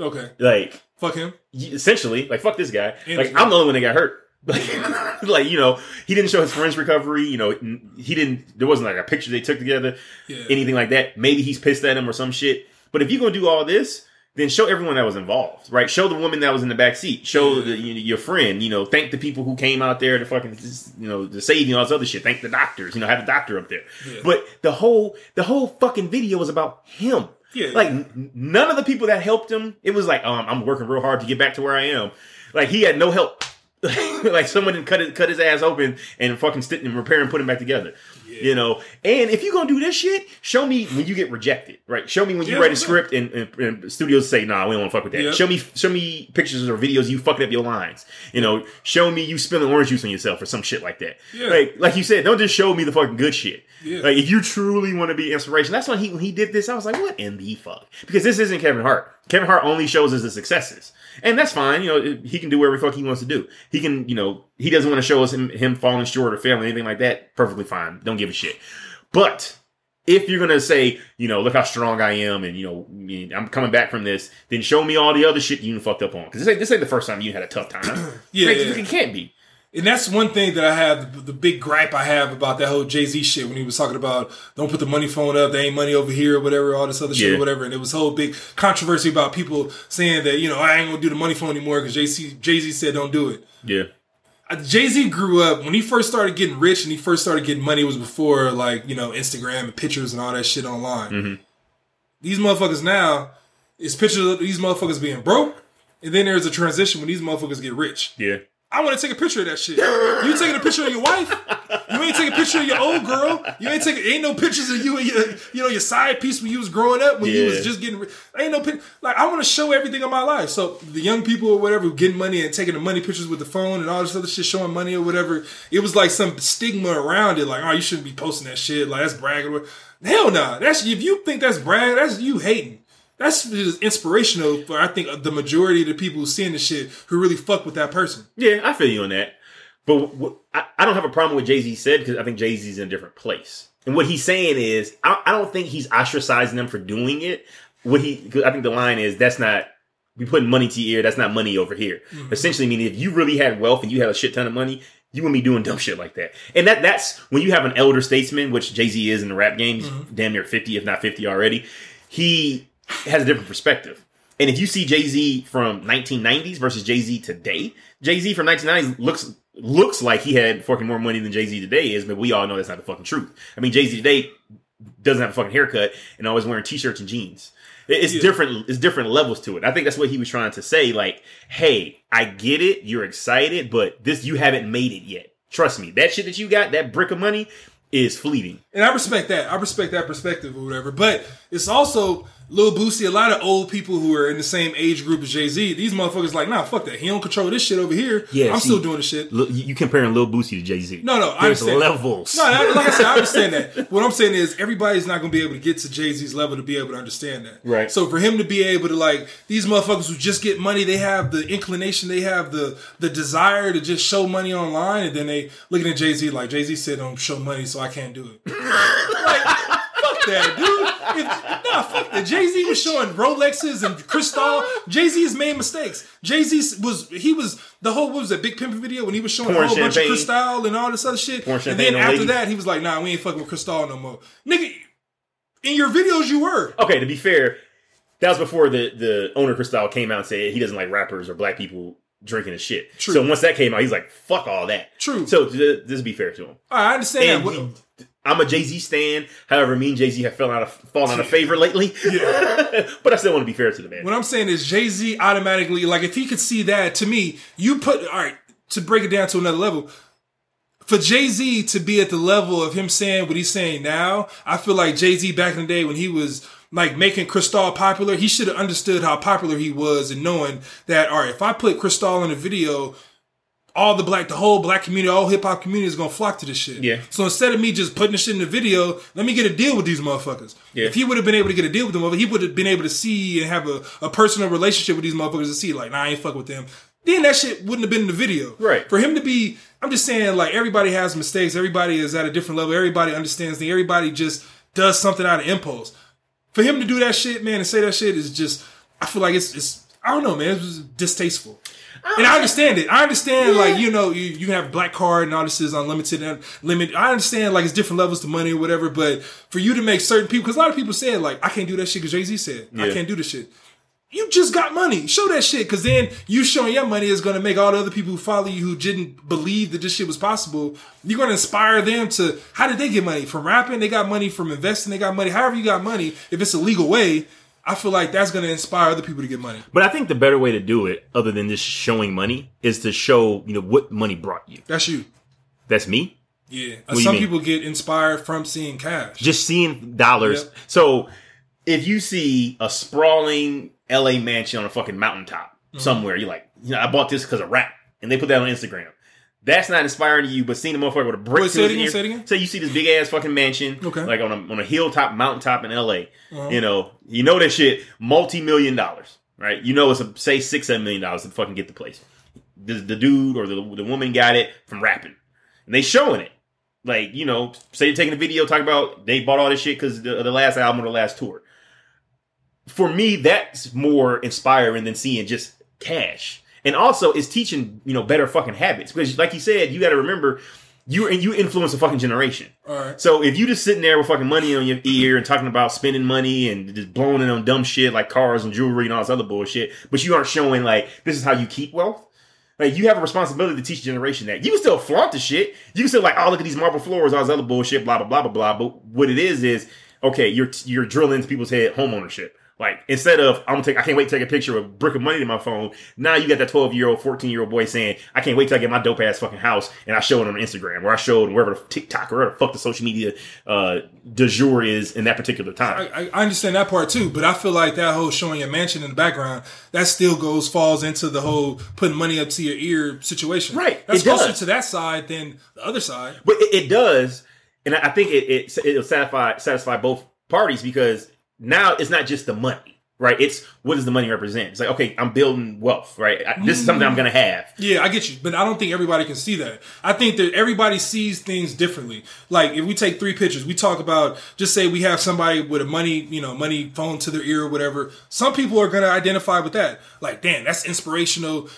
Okay, Like fuck him. essentially, like fuck this guy. And- Like I'm the only one that got hurt. Like, like you know, he didn't show his friend's recovery. You know, he didn't. There wasn't like a picture they took together, Yeah. anything like that. Maybe he's pissed at him or some shit. But if you're gonna do all this, then show everyone that was involved, right? Show the woman that was in the back seat. Show the, you- your friend. You know, thank the people who came out there to fucking, you know, to save you and all this other shit. Thank the doctors. You know, have the doctor up there. Yeah. But the whole the whole fucking video was about him. Yeah. Like n- none of the people that helped him, it was like, um, I'm working real hard to get back to where I am. Like he had no help. like someone cut it, cut his ass open and fucking stick and repair and put him back together. You know, and if you're gonna do this shit, show me when you get rejected, right? Show me when you Yeah, write a script and, and, and studios say, "Nah, we don't want to fuck with that." Yeah. Show me, show me pictures or videos you fucking up your lines. You know, show me you spilling orange juice on yourself or some shit like that. Yeah. Like, like you said, don't just show me the fucking good shit. Yeah. Like, if you truly want to be inspiration, that's why he when he did this, I was like, "What in the fuck?" Because this isn't Kevin Hart. Kevin Hart only shows us the successes, and that's fine. You know, he can do whatever fuck he wants to do. He can, you know, he doesn't want to show us him, him falling short or failing anything like that. Perfectly fine. Don't give a shit. But if you're gonna say, you know, look how strong I am, and you know, I'm coming back from this, then show me all the other shit you fucked up on. Because this ain't, this ain't the first time you had a tough time. Yeah, yeah. it can't be. And that's one thing that I have, the big gripe I have about that whole Jay Z shit when he was talking about don't put the money phone up, there ain't money over here or whatever, all this other shit Yeah. or whatever. And it was a whole big controversy about people saying that, you know, I ain't gonna do the money phone anymore because Jay Z Jay Z said don't do it. Yeah. Jay Z grew up when he first started getting rich and he first started getting money was before like you know Instagram and pictures and all that shit online. Mm-hmm. These motherfuckers now is pictures of these motherfuckers being broke, and then there's a transition when these motherfuckers get rich. Yeah. I want to take a picture of that shit. You taking a picture of your wife? You ain't taking a picture of your old girl. You ain't taking ain't no pictures of you and your you know your side piece when you was growing up when you was just getting. Ain't no. Like I want to show everything of my life. So the young people or whatever getting money and taking the money pictures with the phone and all this other shit, showing money or whatever. It was like some stigma around it. Like oh, you shouldn't be posting that shit. Like that's bragging. Hell nah. That's if you think that's bragging. that's you hating. That's just inspirational for I think the majority of the people who seeing the shit who really fuck with that person. Yeah, I feel you on that. But I, I don't have a problem with Jay Z said because I think Jay Z's in a different place. And what he's saying is, I, I don't think he's ostracizing them for doing it. What he, I think the line is, that's not, we putting money to your ear, that's not money over here. Mm-hmm. Essentially, meaning if you really had wealth and you had a shit ton of money, you wouldn't be doing dumb shit like that. And that that's when you have an elder statesman, which Jay Z is in the rap game, he's mm-hmm. damn near 50, if not 50 already. He has a different perspective. And if you see Jay Z from 1990s versus Jay Z today, Jay Z from 1990s looks looks like he had fucking more money than Jay Z today is, but we all know that's not the fucking truth. I mean, Jay Z today doesn't have a fucking haircut and always wearing t-shirts and jeans. It's Yeah. different. It's different levels to it. I think that's what he was trying to say. Like, hey, I get it. You're excited, but this you haven't made it yet. Trust me. That shit that you got, that brick of money, is fleeting. And I respect that. I respect that perspective or whatever. But it's also Lil Boosie, a lot of old people who are in the same age group as Jay Z. These motherfuckers like, nah, fuck that. He don't control this shit over here. Yeah, I'm see- still doing the shit. You comparing Lil Boosie to Jay Z. No, no, I There's understand. levels. No, like I said, I understand that. What I'm saying is everybody's not going to be able to get to Jay Z's level to be able to understand that. Right. So for him to be able to like these motherfuckers who just get money, they have the inclination, they have the the desire to just show money online, and then they looking at Jay Z like Jay Z said don't show money, so I can't do it. like, that, dude. If, nah, fuck that. Jay Z was showing Rolexes and Cristal. Jay Z has made mistakes. Jay Z was he was the whole what was that Big Pimpin' video when he was showing Pouring a whole bunch of. Cristal and all this other shit. Pouring And then after ladies. that, he was like, "Nah, we ain't fucking with Cristal no more, nigga." In your videos, you were. Okay, to be fair, that was before the the owner Cristal came out and said he doesn't like rappers or black people drinking his shit. True. So once that came out, he's like, "Fuck all that." True. So th- this be fair to him. I understand And that. What- I'm a Jay Z stan. However, me and Jay Z have fallen out of fallen out of favor lately. Yeah. but I still want to be fair to the man. What I'm saying is Jay Z automatically, like, if he could see that, to me, you put, all right, to break it down to another level, for Jay Z to be at the level of him saying what he's saying now, I feel like Jay Z back in the day when he was like making Cristal popular, he should have understood how popular he was and knowing that, all right, if I put Cristal in a video, all the black, the whole black community, all hip hop community is gonna flock to this shit. Yeah. So instead of me just putting this shit in the video, let me get a deal with these motherfuckers. Yeah. If he would have been able to get a deal with them, he would have been able to see and have a, a personal relationship with these motherfuckers to see, like, nah, I ain't fuck with them. Then that shit wouldn't have been in the video. Right. For him to be, I'm just saying, like, everybody has mistakes. Everybody is at a different level. Everybody understands things. Everybody just does something out of impulse. For him to do that shit, man, and say that shit is just, I feel like it's, it's I don't know, man, it was distasteful. And I understand it. I understand, like you know, you, you have black card and all this is unlimited and limit. I understand, like it's different levels to money or whatever. But for you to make certain people, because a lot of people said, like, I can't do that shit because Jay Z said I can't do this shit. You just got money. Show that shit, because then you showing your money is going to make all the other people who follow you who didn't believe that this shit was possible. You're going to inspire them to. How did they get money from rapping? They got money from investing. They got money. However, you got money. If it's a legal way, I feel like that's going to inspire other people to get money. But I think the better way to do it, other than just showing money, is to show you know what money brought you. That's you. That's me. Yeah. Some people get inspired from seeing cash. Just seeing dollars. Yep. So if you see a sprawling LA mansion on a fucking mountaintop Mm-hmm. somewhere, you're like, you know, I bought this because of rap, and they put that on Instagram. That's not inspiring to you, but seeing the motherfucker with a brick Wait, to say it his again, ear- say it again. So you see this big ass fucking mansion, Okay. Uh-huh. like on a on a hilltop, mountaintop in LA. You know, you know that shit, multi million dollars, right? You know it's a say six seven million dollars to fucking get the place. The, the dude or the the woman got it from rapping, and they showing it. Like you know, say you're taking a video talking about they bought all this shit because the, the last album or the last tour. For me, that's more inspiring than seeing just cash. And also, it's teaching you know better fucking habits because, like you said, you got to remember you and you influence a fucking generation. All right. So if you just sitting there with fucking money on your ear and talking about spending money and just blowing it on dumb shit like cars and jewelry and all this other bullshit, but you aren't showing like this is how you keep wealth. Like you have a responsibility to teach generation that you can still flaunt the shit. You can still like, oh look at these marble floors, all this other bullshit, blah blah blah blah blah. But what it is is okay, you're you're drilling into people's head home ownership. Like instead of I'm gonna take, I can't wait to take a picture of a brick of money to my phone. Now you got that 12 year old, 14 year old boy saying, I can't wait till I get my dope ass fucking house and I show it on Instagram or I show it wherever the TikTok or wherever the fuck the social media uh, de jour is in that particular time. I, I understand that part too, but I feel like that whole showing your mansion in the background that still goes falls into the whole putting money up to your ear situation. Right, That's it closer to that side than the other side. But it, it does, and I I think it, it it'll satisfy satisfy both parties because now it's not just the money, right? It's what does the money represent? It's like okay, I'm building wealth, right? I, this is something I'm mm-hmm. gonna have. Yeah, I get you, but I don't think everybody can see that. I think that everybody sees things differently. Like if we take three pictures, we talk about just say we have somebody with a money, you know, money phone to their ear or whatever. Some people are going to identify with that. Like, damn, that's inspirational.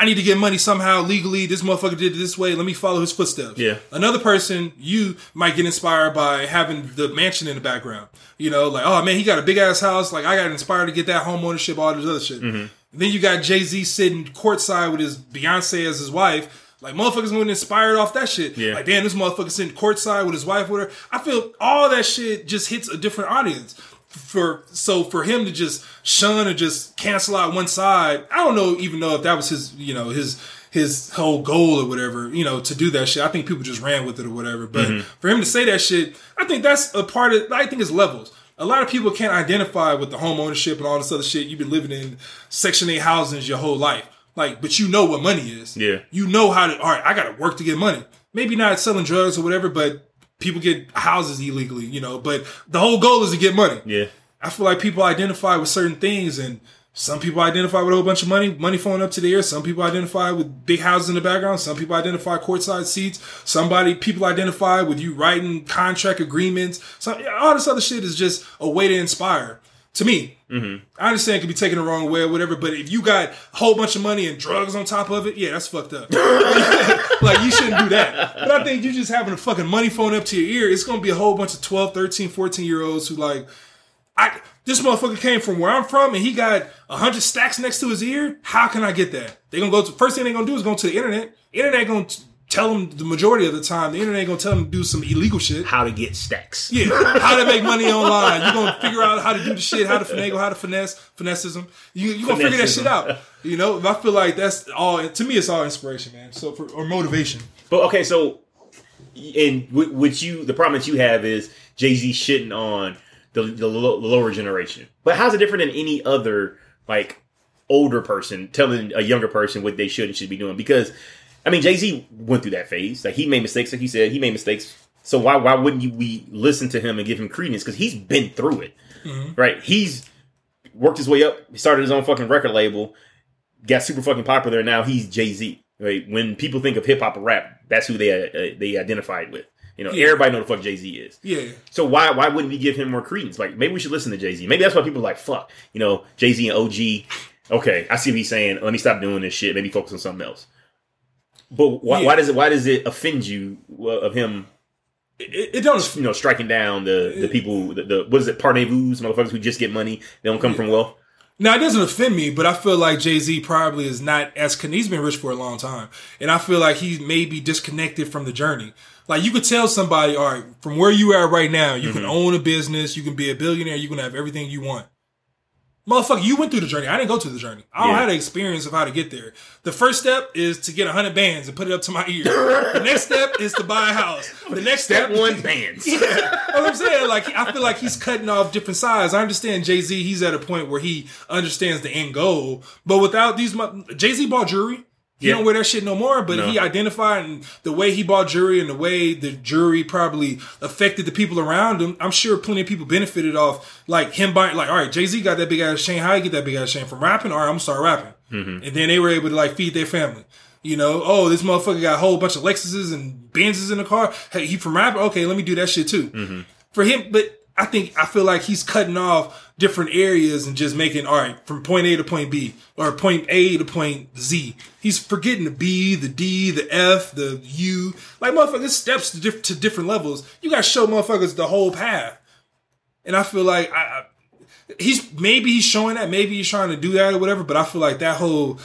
I need to get money somehow legally. This motherfucker did it this way. Let me follow his footsteps. Yeah. Another person, you might get inspired by having the mansion in the background. You know, like, oh man, he got a big ass house. Like, I got inspired to get that home ownership, all this other shit. Mm-hmm. Then you got Jay Z sitting courtside with his Beyonce as his wife. Like, motherfuckers getting inspired off that shit. Yeah. Like, damn, this motherfucker sitting courtside with his wife with her. I feel all that shit just hits a different audience. For so for him to just shun or just cancel out one side, I don't know even know if that was his you know his his whole goal or whatever, you know, to do that shit. I think people just ran with it or whatever. But mm-hmm. for him to say that shit, I think that's a part of. I think it's levels. A lot of people can't identify with the home ownership and all this other shit. You've been living in Section Eight housings your whole life, like, but you know what money is. Yeah. you know how to. All right, I got to work to get money. Maybe not selling drugs or whatever, but people get houses illegally, you know. But the whole goal is to get money. Yeah, I feel like people identify with certain things, and some people identify with a whole bunch of money, money flowing up to the air. Some people identify with big houses in the background. Some people identify courtside seats. Somebody people identify with you writing contract agreements. So all this other shit is just a way to inspire. To me, Mm-hmm. I understand it can be taken the wrong way or whatever, but if you got a whole bunch of money and drugs on top of it, yeah, that's fucked up. like you shouldn't do that. But I think you just having a fucking money phone up to your ear, it's going to be a whole bunch of 12, 13, 14 year olds who like, I this motherfucker came from where I'm from and he got hundred stacks next to his ear. How can I get that? They're gonna go to first thing they're gonna do is go to the internet. Internet gonna tell them the majority of the time. The internet gonna tell them to do some illegal shit. How to get stacks? Yeah, how to make money online. You're gonna figure out how to do the shit, how to finagle, how to finesse, finesseism. You you gonna figure that shit out. You know, I feel like that's all. To me, it's all inspiration, man. So for or motivation. But okay, so and wh- what you the problem that you have is Jay Z shitting on the, the lower generation. But how's it different than any other like older person telling a younger person what they should and should be doing? Because I mean, Jay Z went through that phase. Like he made mistakes, like he said, he made mistakes. So why why wouldn't you we listen to him and give him credence? Because he's been through it, right? He's worked his way up. He started his own fucking record label, got super fucking popular. And now he's Jay Z. Right? When people think of hip hop or rap, that's who they uh, they identified with. You know, Yeah. everybody know the fuck Jay Z is. Yeah, So why why wouldn't we give him more credence? Like maybe we should listen to Jay Z. Maybe that's why people are like fuck. You know, Jay Z and OG. Okay, I see what he's saying. Let me stop doing this shit. Maybe focus on something else. But why, Yeah. why does it why does it offend you uh, of him? it, it don't. You know, striking down the the people the, the what is it parvenu motherfuckers who just get money. They don't come from wealth. Now it doesn't offend me, but I feel like Jay Z probably is not as con- he's been rich for a long time, and I feel like he may be disconnected from the journey. Like you could tell somebody, all right, from where you are right now, you can own a business, you can be a billionaire, you can have everything you want. Motherfucker, you went through the journey. I didn't go through the journey. I don't Yeah. have the experience of how to get there. The first step is to get a hundred bands and put it up to my ear. the next step is to buy a house. The next Step step, one bands. you know what I'm saying? Like, I feel like he's cutting off different sides. I understand Jay Z. He's at a point where he understands the end goal, but without these, Jay Z bought jewelry. He Yeah. don't wear that shit no more. But No. he identified and the way he bought jewelry and the way the jewelry probably affected the people around him. I'm sure plenty of people benefited off like him buying. Like, all right, Jay Z got that big ass chain. How you get that big ass chain from rapping? All right, I'm gonna start rapping, Mm-hmm. and then they were able to like feed their family. You know, oh, this motherfucker got a whole bunch of Lexuses and Benzes in the car. Hey, he from rapping? Okay, let me do that shit too. Mm-hmm. For him, but I think I feel like he's cutting off different areas and just making all right from point A to point B or point A to point Z. He's forgetting the B, the D, the F, the U. Like motherfuckers steps to, diff- to different levels. You got to show motherfuckers the whole path. And I feel like I, I he's maybe he's showing that, maybe he's trying to do that or whatever. But I feel like that whole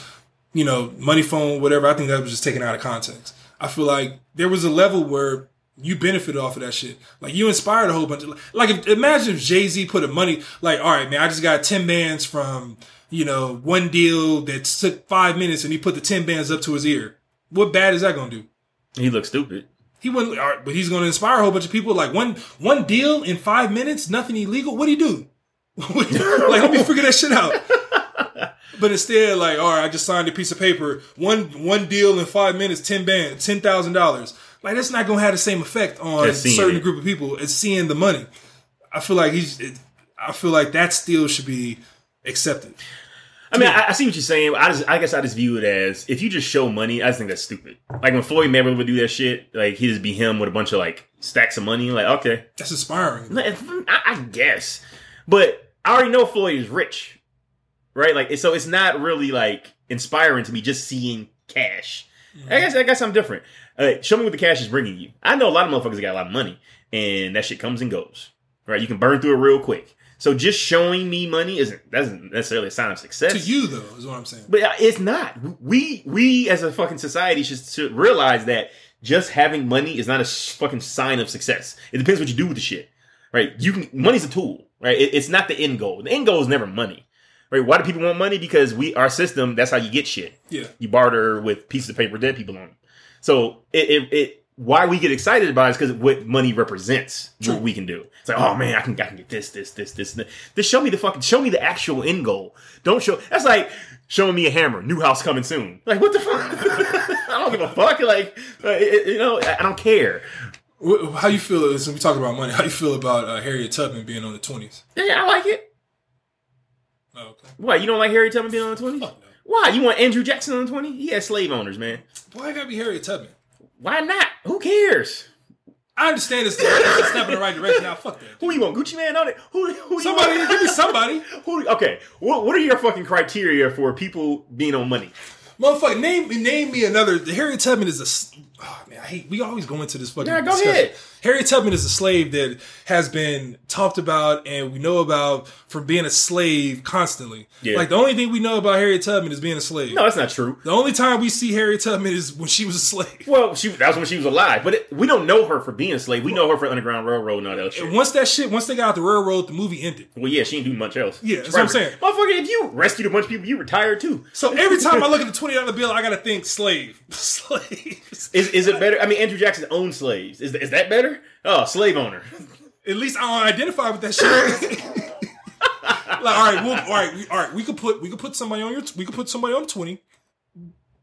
you know money phone whatever. I think that was just taken out of context. I feel like there was a level where you benefited off of that shit. Like you inspired a whole bunch of like. If, imagine if Jay Z put a money like, all right, man, I just got ten bands from you know one deal that took five minutes, and he put the ten bands up to his ear. What bad is that gonna do? He looks stupid. He wouldn't, all right, but he's gonna inspire a whole bunch of people. Like one one deal in five minutes, nothing illegal. What do he do? like let me figure that shit out. But instead, like, all right, I just signed a piece of paper. One one deal in five minutes, ten band, ten thousand dollars. Like that's not gonna have the same effect on a certain it. group of people as seeing the money. I feel like he's. It, I feel like that still should be accepted. I mean, I, I see what you're saying. I just, I guess I just view it as if you just show money, I just think that's stupid. Like when Floyd Mayweather would do that shit, like he just be him with a bunch of like stacks of money. Like, okay, That's inspiring. I, I guess, but I already know Floyd is rich, right? Like, so it's not really like inspiring to me just seeing cash. I mm-hmm. guess, I guess I'm different. Show me what the cash is bringing you. I know a lot of motherfuckers got a lot of money, and that shit comes and goes, right? You can burn through it real quick. So just showing me money isn't doesn't necessarily a sign of success To you though, is what I'm saying. but uh, it's not. We we as a fucking society should, should realize that just having money is not a fucking sign of success. It depends what you do with the shit, right? You can money's a tool, right? It, it's not the end goal. The end goal is never money, right? Why do people want money? Because we our system. That's how you get shit. Yeah. You barter with pieces of paper dead people on. So it it. it why we get excited about it is because what money represents, what we can do. It's like, oh man, I can, I can get this, this, this, this. that. Just show me the fucking, show me the actual end goal. Don't show. That's like showing me a hammer, new house coming soon. Like what the fuck? I don't give a fuck. Like uh, it- you know, I I don't care. How you feel? As we talk about money, how you feel about uh, Harriet Tubman being on the twenties? Yeah, I like it. Oh, okay. What you don't like Harriet Tubman being on the twenty? Why you want Andrew Jackson on twenty? He has slave owners, man. Why gotta be Harriet Tubman? Why not? Who cares? I understand it's, it's a step in the right direction. Now, fuck that. Who you want? Gucci Mane on it? Who? who Somebody, You want? give me somebody. Who? Okay. What? What are your fucking criteria for people being on money? Motherfucker, name name me another. Harriet Tubman is a. Oh man, I hate. We always go into this fucking. Yeah, go discussion. ahead. Harriet Tubman is a slave that has been talked about and we know about from being a slave constantly. Yeah. Like the only thing we know about Harriet Tubman is being a slave. No, that's not true. The only time we see Harriet Tubman is when she was a slave. Well, she that was when she was alive, but it, we don't know her for being a slave. We know her for Underground Railroad and all that shit. And once that shit, once they got out the railroad, the movie ended. Well, yeah, she didn't do much else. Yeah, that's what I'm saying. Motherfucker, if you rescued a bunch of people, you retired too. So every time I look at the twenty dollar bill, I gotta think slave, slaves. Is, is it better? I mean, Andrew Jackson owned slaves. Is, is that better? Oh, slave owner. At least I don't identify with that shit. like, all right, well, all right, we, all right. We could put we could put somebody on your we could put somebody on twenty,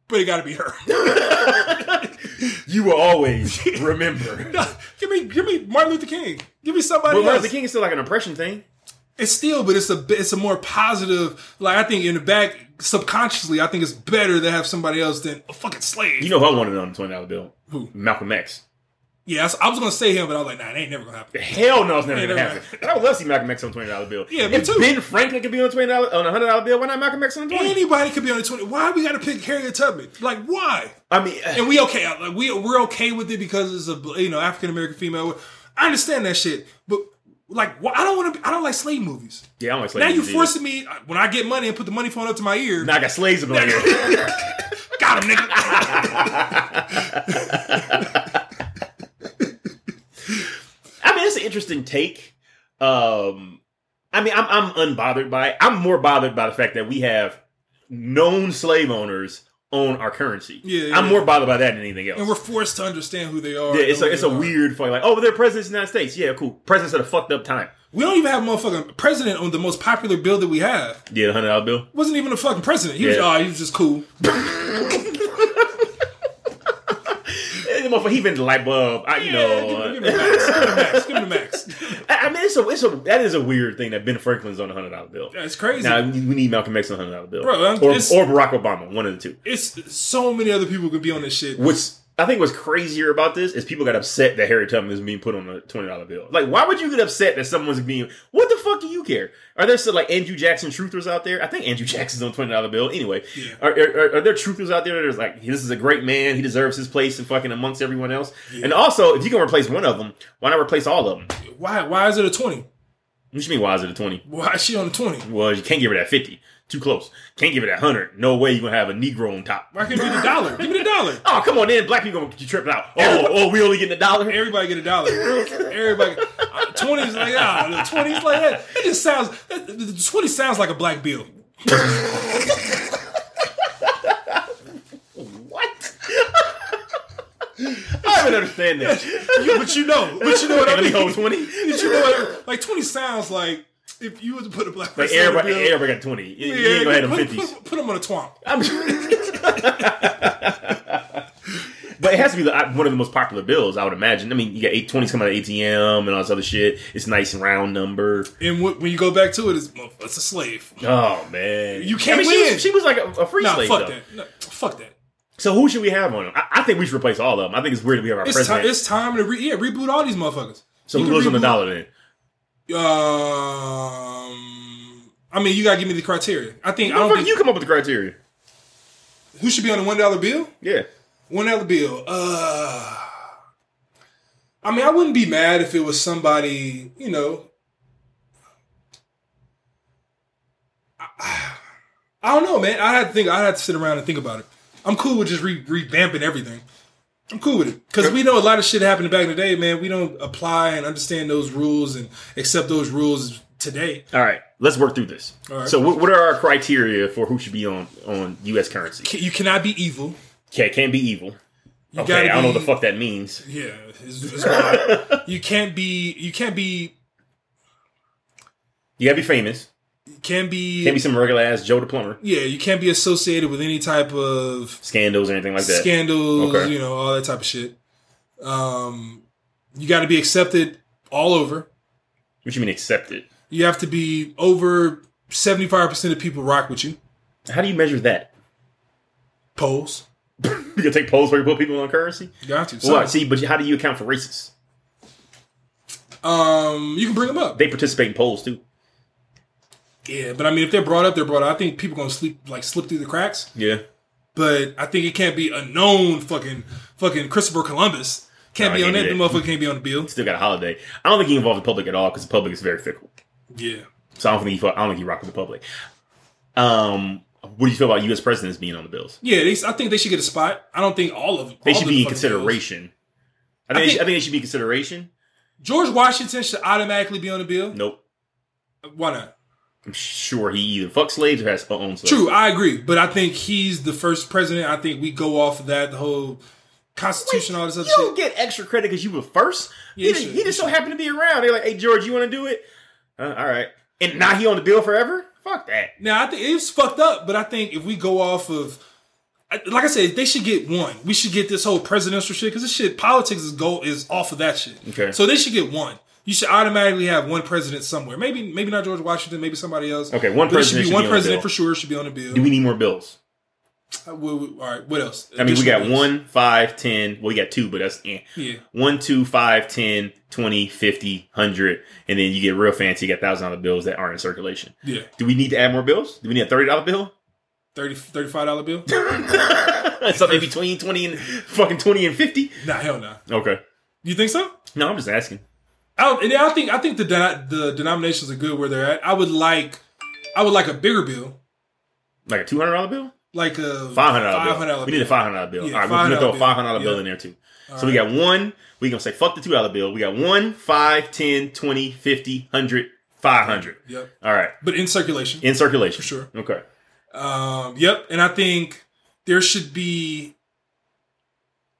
but it got to be her. You will always remember. give me give me Martin Luther King. Give me somebody But Martin. Luther King is still like an oppression thing. It's still, but it's a it's a more positive. Like I think in the back subconsciously, I think it's better to have somebody else than a fucking slave. You know who I wanted on the twenty dollar bill? Who? Malcolm X. yeah, I was, gonna say him, but I was like, nah, it ain't never gonna happen. Hell no, it's never Yeah, gonna never happen. I would love to see Malcolm X on a twenty dollar bill. Yeah, me if too. Ben Franklin could be on a twenty dollar on a hundred dollar bill, why not Malcolm X on a twenty? Anybody could be on the twenty. Why we got to pick Harriet Tubman? Like why? I mean, uh, and we okay. Uh, like we we're okay with it because it's a you know African American female. I understand that shit, but like why- I don't want to. I don't like slave movies. yeah, I don't like slave movies. Now you forcing me uh, when I get money and put the money phone up to my ear. Now I got slaves up on ear. Got him, nigga. I mean, it's an interesting take. Um, I mean, I'm I'm unbothered by it. I'm more bothered by the fact that we have known slave owners own our currency. Yeah, yeah, I'm more bothered by that than anything else. and we're forced to understand who they are. yeah, it's a it's a are. weird fucking like, oh, they're presidents of the United States. Yeah, cool. Presidents at a fucked up time. We don't even have a motherfucking president on the most popular bill that we have. Yeah, the hundred dollar bill. Wasn't even a fucking president. He was Yeah. oh, he was just cool. The motherfucker, He been the light bulb. I, you know. give, him, give him the uh, max. Give him the max. Give him the max. I I mean, it's a, it's a that is a weird thing that Ben Franklin's on a hundred dollar bill. That's crazy. Now we need Malcolm X on a hundred dollar bill, Bro, or, or Barack Obama, one of the two. it's so many other people could be on this shit. What's I think what's crazier about this is people got upset that Harry Tubman is being put on a twenty dollar bill. Like, why would you get upset that someone's being? What the fuck do you care? Are there still like Andrew Jackson truthers out there? I think Andrew Jackson's on twenty dollar bill. Anyway, Yeah. are, are, are there truthers out there that are like, this is a great man, he deserves his place and fucking amongst everyone else? And also, if you can replace one of them, why not replace all of them? Why? Why is it a twenty? What you mean? Why is it a twenty? Why is she on a twenty? Well, you can't give her that fifty. Too close. Can't give it that hundred. No way you gonna have a Negro on top. Why can't it be the dollar? Give me the dollar. Oh, come on in. Black people gonna get you tripped out. Oh, oh, we only getting a dollar? Everybody get a dollar. Everybody. Twenties like ah, twenties like that. It just sounds. the- the Twenty sounds like a black bill. What? I don't understand that. You- but you know, but you know what I mean. hold 20. But you know what? Like twenty sounds like if you were to put a black Like everybody, bill. everybody got 20. You, you yeah, ain't gonna have them put, 50s. put, put them on a twomp. But it has to be the, one of the most popular bills, I would imagine. I mean, you got eight twenties coming out of ATM and all this other shit. It's nice and round number. And wh- when you go back to it, it's, it's a slave. Oh man, You can't I mean, She win. was, she was like a, a free Nah, slave. fuck though. that. No, fuck that. So who should we have on them? I, I think we should replace all of them. I think it's weird that we have our It's president. time. It's time to re- yeah reboot all these motherfuckers. so You who goes on the dollar then? Um, I mean, you gotta give me the criteria. I think I don't think you come up with the criteria. who should be on the one dollar bill. Yeah. One dollar bill. Uh, I mean, I wouldn't be mad if it was somebody. You know, I, I don't know, man. I had to think. I had to sit around and think about it. I'm cool with just re- revamping everything. I'm cool with it because we know a lot of shit happened back in the day, man. We don't apply and understand those rules and accept those rules today. All right, let's work through this. All right. So, what, what are our criteria for who should be on on U.S. currency? You cannot be evil. Okay, can't be evil. You Okay, I don't know what the fuck that means. Yeah, it's, it's you can't be. You can't be. You gotta be famous. Can't be. Can't be some regular ass Joe the plumber. yeah, you can't be associated with any type of Scandals or anything like that. scandals. Okay. You know all that type of shit. Um, you got to be accepted all over. what you mean accepted? You have to be over seventy five percent of people rock with you. How do you measure that? Polls. You can take polls where you put people on currency. You got to. Well, So, see, but how do you account for racists? um, you can bring them up. They participate in polls too. Yeah, but I mean, if they're brought up, they're brought up. I think people gonna sleep like slip through the cracks. Yeah. But I think it can't be a known fucking fucking Christopher Columbus. Can't No, be on that. The motherfucker can't be on the bill. Still got a holiday. I don't think he involved the public at all because the public is very fickle. Yeah. So I don't think he. I don't think he rocked with the public. Um, what do you feel about U.S. presidents being on the bills? Yeah, they, I think they should get a spot. I don't think all of them. They all should be in consideration. I I think, they think- should, I think they should be in consideration. George Washington should automatically be on the bill. Nope. Why not? I'm sure he either fucks slaves or has own slaves. True, I agree, but I think he's the first president. I think we go off of that. The whole Constitution, all this other You don't get extra credit because you were first. Yeah, he, you just, he you just so happened to be around. They're like, "Hey, George, you want to do it?" Uh, all right. And now he on the bill forever. Fuck that. Now I think it's fucked up, but I think if we go off of, like I said, they should get one. We should get this whole presidential shit because this shit politics is go is off of that shit. Okay. so they should get one. You should automatically have one president somewhere. Maybe maybe not George Washington. Maybe somebody else. Okay, one But it should president be should one be president bill. for sure. Should be on the bill. Do we need more bills? Uh, we- we- all right. What else? I mean, we got bills. one, five, ten. Well, we got two, but that's eh. Yeah. One, two, five, ten, twenty, fifty, hundred, and then you get real fancy. You got thousand dollar bills that aren't in circulation. Yeah. Do we need to add more bills? Do we need a thirty dollar bill? 30 $35 bill. Something between twenty and fucking twenty and fifty. nah, hell no. Okay. You think so? No, I'm just asking. I, and I think I think the de- the denominations are good where they're at. I would like I would like a bigger bill, Like a two hundred dollar bill, like a five hundred dollar bill. $500 We need a five hundred dollar bill. Yeah, All right, we're gonna throw a five hundred dollar bill. bill in there too. so we got one. We gonna say fuck the two dollar bill. We got one, five, ten, twenty, fifty, hundred, five hundred. Yep. All right, But in circulation. in circulation For sure. Okay. Um, yep. And I think there should be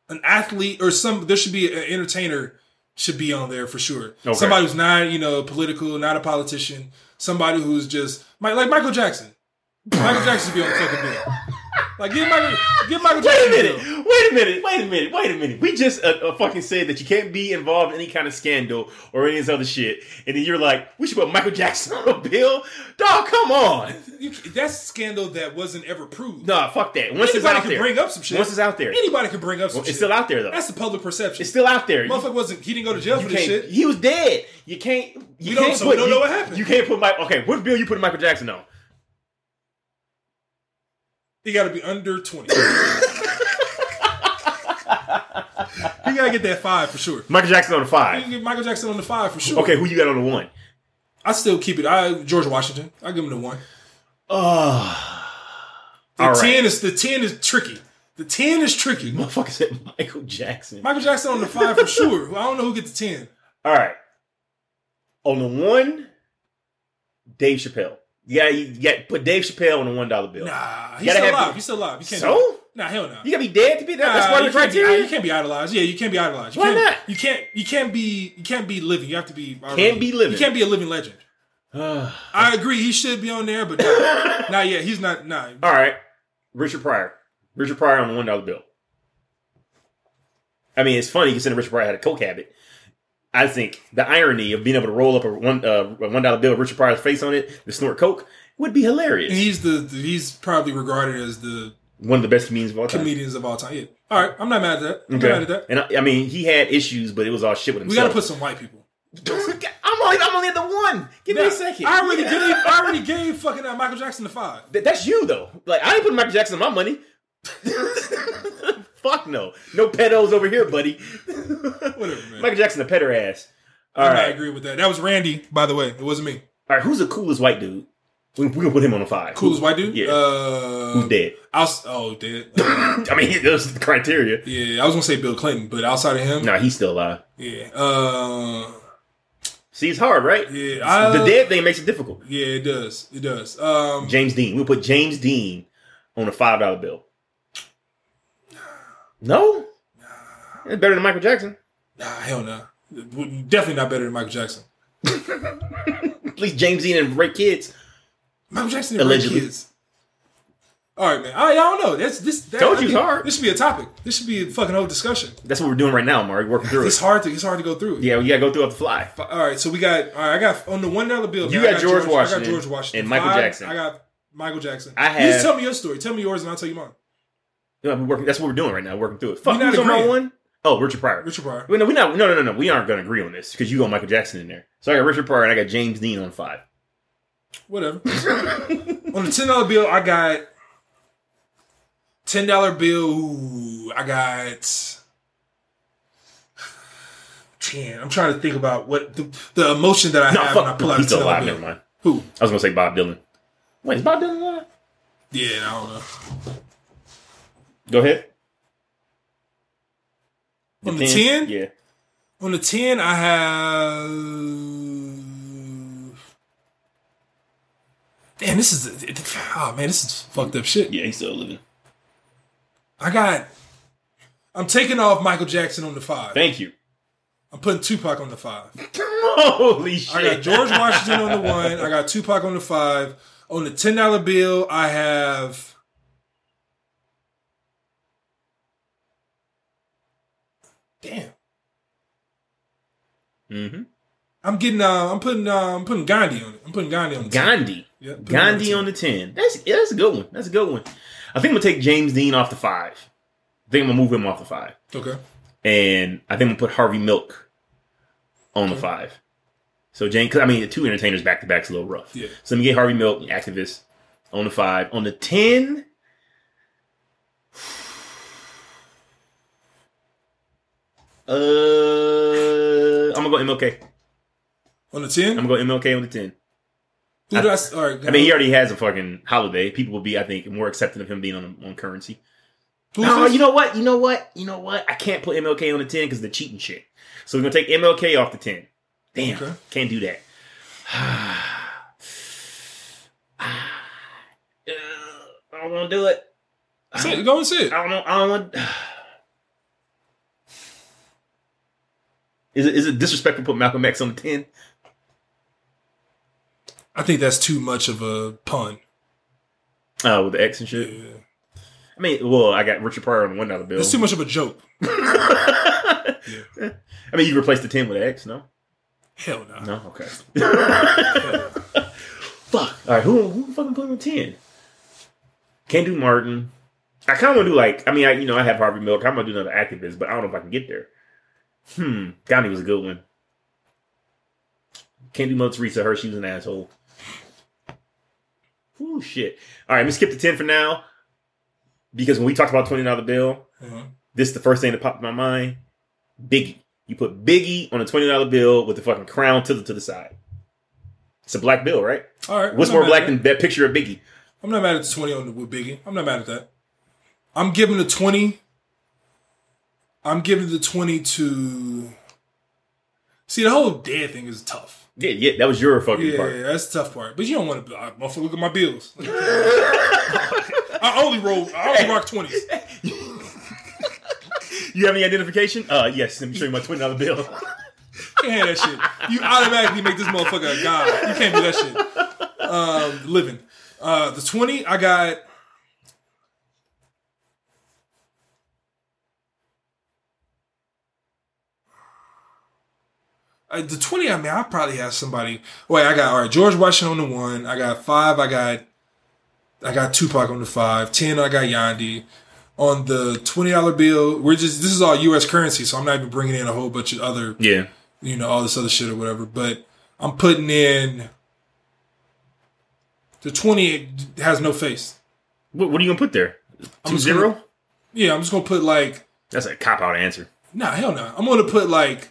an athlete or some there should be an entertainer should be on there for sure. Okay. Somebody who's not, you know, political, not a politician, somebody who's just like like Michael Jackson. Michael Jackson should be on the fucking bill. Like give Michael give Michael Wait a minute. Wait a minute. Wait a minute. Wait a minute. We just uh, uh, fucking said that you can't be involved in any kind of scandal or any of this other shit, and then you're like, we should put Michael Jackson on a bill. Dog, come on. You, that's a scandal that wasn't ever proved. Nah, fuck that. Once it's out can there, bring up some shit. once it's out there, Anybody can bring up some it's shit. still out there though. That's the public perception. It's still out there. You, Motherfucker wasn't. He didn't go to jail for this shit. He was dead. You can't. You We don't- can't so put. we don't you, know what happened. You can't put Mike. Okay, what bill you putting Michael Jackson on? He got to be under twenty. he got to get that five for sure. Michael Jackson on the five. get Michael Jackson on the five for sure. Okay, who you got on the one? I still keep it. I George Washington. I give him the one. Oh, The all right. ten is the ten is tricky. The ten is tricky. Motherfucker said Michael Jackson. Michael Jackson on the five for sure. I don't know who gets the ten. All right. On the one, Dave Chappelle. Yeah, you got put Dave Chappelle on the one dollar bill. Nah, he's still alive. He's still alive. You can't. So? Nah, hell no. You gotta be dead to be that. That's Nah, part you of the can't be- you can't be idolized. Yeah, you can't be idolized. You Why can't, not? You can't. You can't be. You can't be living. You have to be. Can't be living. You can't be a living legend. I agree. He should be on there, but nah, not yet. He's not. Nah. right, Richard Pryor. Richard Pryor on the one dollar bill. I mean, it's funny considering Richard Pryor had a coke habit. I think the irony of being able to roll up a one uh, a one dollar bill with Richard Pryor's face on it, to snort coke, would be hilarious. And he's the, he's probably regarded as the one of the best comedians of all time. comedians of all time. Yeah. All right, I'm not mad at that. I'm Okay. not mad at that. And I, I mean, he had issues, but it was all shit with himself. We got to put some white people. I'm only I'm only at the one. Give me a second. I already gave. I already gave fucking uh, Michael Jackson the five. Th- That's you though. Like I ain't putting Michael Jackson on my money. Fuck no. No pedos over here, buddy. Whatever, man. Michael Jackson, a petter ass. All I agree with that. That was Randy, by the way. It wasn't me. All right. Who's the coolest white dude? We we gonna put him on a five. Coolest white dude. Yeah. Uh, Who's dead? I was, oh, dead. Uh, I mean, those are the criteria. yeah, I was gonna say Bill Clinton, but outside of him, Nah, he's still alive. yeah, uh, See, it's hard, right? yeah, I, the dead thing makes it difficult. Yeah, it does. It does. Um, James Dean. We'll put James Dean on a five dollar bill. No. It's better than Michael Jackson. nah, hell no. Definitely not better than Michael Jackson. At least James Dean and Ray Kids. Michael Jackson and Allegedly. Allegedly. kids. All right, man. I, I don't know. That's this. That, Told I you it's hard. This should be a topic. This should be a fucking whole discussion. That's what we're doing right now, Mark. Working through It's it. hard to. It's hard to go through. it. Yeah, we gotta go through up the fly. All right, so we got. All right, I got on the one dollar bill. You I got George Washington. I got George Washington and Michael Five, Jackson. I got Michael Jackson. I have. You just tell me your story. Tell me yours, and I'll tell you mine. Yeah, we're working, that's what we're doing right now. Working through it. Fuck, who's on my one? Oh, Richard Pryor. Richard Pryor. Wait, no, we not. No, no, no, no. We aren't going to agree on this because you got Michael Jackson in there. So I got Richard Pryor and I got James Dean on five. Whatever. on the ten dollar bill, I got ten dollar bill. Ooh, I got. ten. I'm trying to think about what the, the emotion that I No, have when I fuck. pull out He's still alive. dollar Never bill. mind. Who? I was gonna say Bob Dylan. Wait, is Bob Dylan alive? Yeah, I don't know. Go ahead. On the 10? Yeah. On the ten, I have. Damn, this is oh man, this is fucked up shit. Yeah, he's still living. I got. I'm taking off Michael Jackson on the five. Thank you. I'm putting Tupac on the five. Holy shit. I got George Washington on the one. I got Tupac on the five. On the ten dollar bill, I have. Damn, Mm-hmm. I'm getting. Uh, I'm putting. Uh, I'm putting Gandhi on it. I'm putting Gandhi on the Gandhi. Put Gandhi on on the 10. That's yeah, that's a good one. That's a good one. I think I'm gonna take James Dean off the five. I think I'm gonna move him off the five. Okay. And I think I'm gonna put Harvey Milk on the five. So James, cause I mean, the two entertainers back to back's a little rough. Yeah. So let me get Harvey Milk, activist, on the five. On the ten, uh, I'm gonna go MLK. On the ten. I'm gonna go MLK on the ten. Who I? s- All right. I mean, he already has a fucking holiday. People will be, I think, more accepting of him being on on currency. Who's No, this? you know what? You know what? You know what? I can't put MLK on the 10 because the cheating shit. So we're gonna take MLK off the 10. Damn. Okay. Can't do that. Uh, I don't wanna do it. Say go and say it. I don't know. I don't want Is it is it disrespectful to put Malcolm X on the 10? I think that's too much of a pun. Uh with the X and shit. Yeah. I mean, well, I got Richard Pryor on the one dollar bill. That's too much of a joke. I mean, you replaced the 10 with an X, no? Hell no. No? Okay. Fuck. All right, who who fucking put on ten? Can't do Martin. I kind of want to do like I mean I you know I have Harvey Milk. I'm gonna do another activist, but I don't know if I can get there. Hmm. Gandhi was a good one. Can't do Mother Teresa. Her she was an asshole. Ooh shit. All right, let's skip the ten for now because when we talked about twenty dollar bill, Uh-huh. this is the first thing that popped in my mind. Biggie. You put Biggie on a twenty dollar bill with the fucking crown tilted to the side. It's a black bill, right? All right. What's more black than that picture of Biggie? I'm not mad at the 20 on the with Biggie. I'm not mad at that. I'm giving the 20. I'm giving the 20 to. See, the whole dead thing is tough. Yeah, yeah, that was your fucking Yeah, part. Yeah, that's the tough part. But you don't want to. Uh, motherfucker, look at my bills. I only roll. I only rock 20s. You have any identification? Uh, yes. Let me show you my twenty dollar bill. Can't have that shit. You automatically make this motherfucker a god. You can't do that shit. Um, living. Uh, the 20, I got. Uh, the 20, I mean, I probably have somebody. Wait, I got, all right, George Washington on the one. I got five, I got. I got Tupac on the five. Ten, I got Gandhi. On the $20 bill, we're just, this is all US currency, so I'm not even bringing in a whole bunch of other Yeah. you know, all this other shit or whatever. But I'm putting in the 20 has no face. What, what are you gonna put there? I'm Two zero? gonna- Yeah, I'm just gonna put like That's a cop out answer. nah, hell no. I'm gonna put like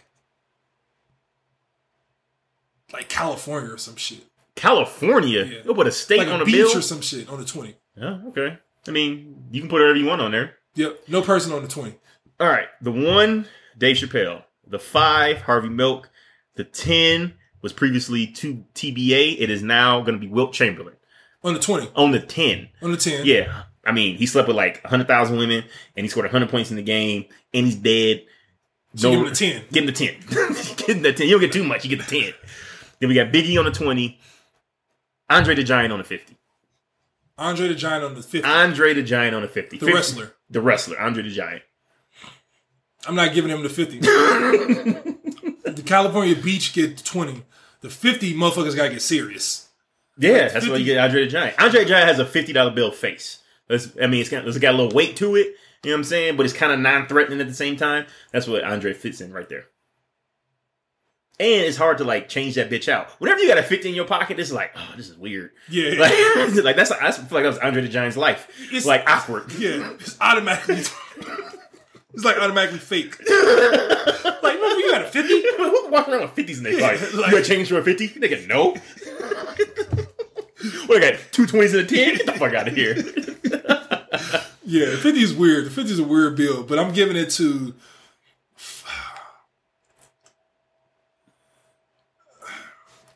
like California or some shit, California. Yeah. Put a state like on a a beach bill. or some shit on the 20. Yeah, okay. I mean, you can put whatever you want on there. Yep, no person on the 20. All right. The one, Dave Chappelle. The five, Harvey Milk. The ten was previously two TBA. It is now going to be Wilt Chamberlain On the 20. on the ten. On the 10. Yeah. I mean, he slept with like 100,000 women and he scored 100 points in the game and he's dead. So give him the 10. Give him the 10. Give him the 10. You don't get too much. You get the 10. Then we got Biggie on the 20. Andre the Giant on the 50. Andre the Giant on the 50. Andre the Giant on the 50. the 50. wrestler. The wrestler. Andre the Giant. I'm not giving him the 50. the California Beach get the 20. The 50 motherfuckers gotta get serious. Yeah, that's why you get Andre the Giant. Andre the Giant has a $50 bill face. That's, I mean, it's got, it's got a little weight to it. You know what I'm saying? But it's kind of non threatening at the same time. That's what Andre fits in right there. And it's hard to like change that bitch out. Whenever you got a 50 in your pocket, it's like, oh, this is weird. Yeah. Like, like that's I feel like that was Andre the Giant's life. It's like awkward. Yeah, it's automatically. it's like automatically fake. like, remember you got a fifty? Who walking around with fifties in their Yeah, like, like- you got change for a fifty? Nigga, no. what I got? Two twenties and a ten? Get the fuck out of here. Yeah, fifty is weird. The fifty is a weird bill, but I'm giving it to.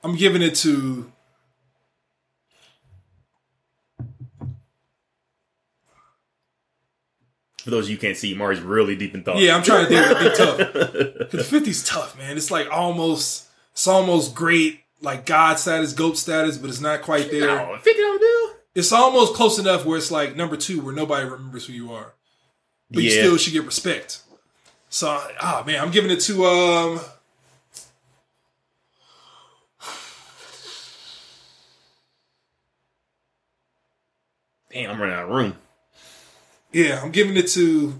I'm giving it to. For those of you who can't see, Mari's really deep in thought. Yeah, I'm trying to think. Be tough. 'Cause the 50's tough, man. It's like almost, it's almost great, like God status, GOAT status, but it's not quite there. No, fifty dollar bill. It's almost close enough where it's like number two, where nobody remembers who you are, but you still should get respect. So, ah, man, I'm giving it to um. Damn, I'm running out of room. Yeah, I'm giving it to.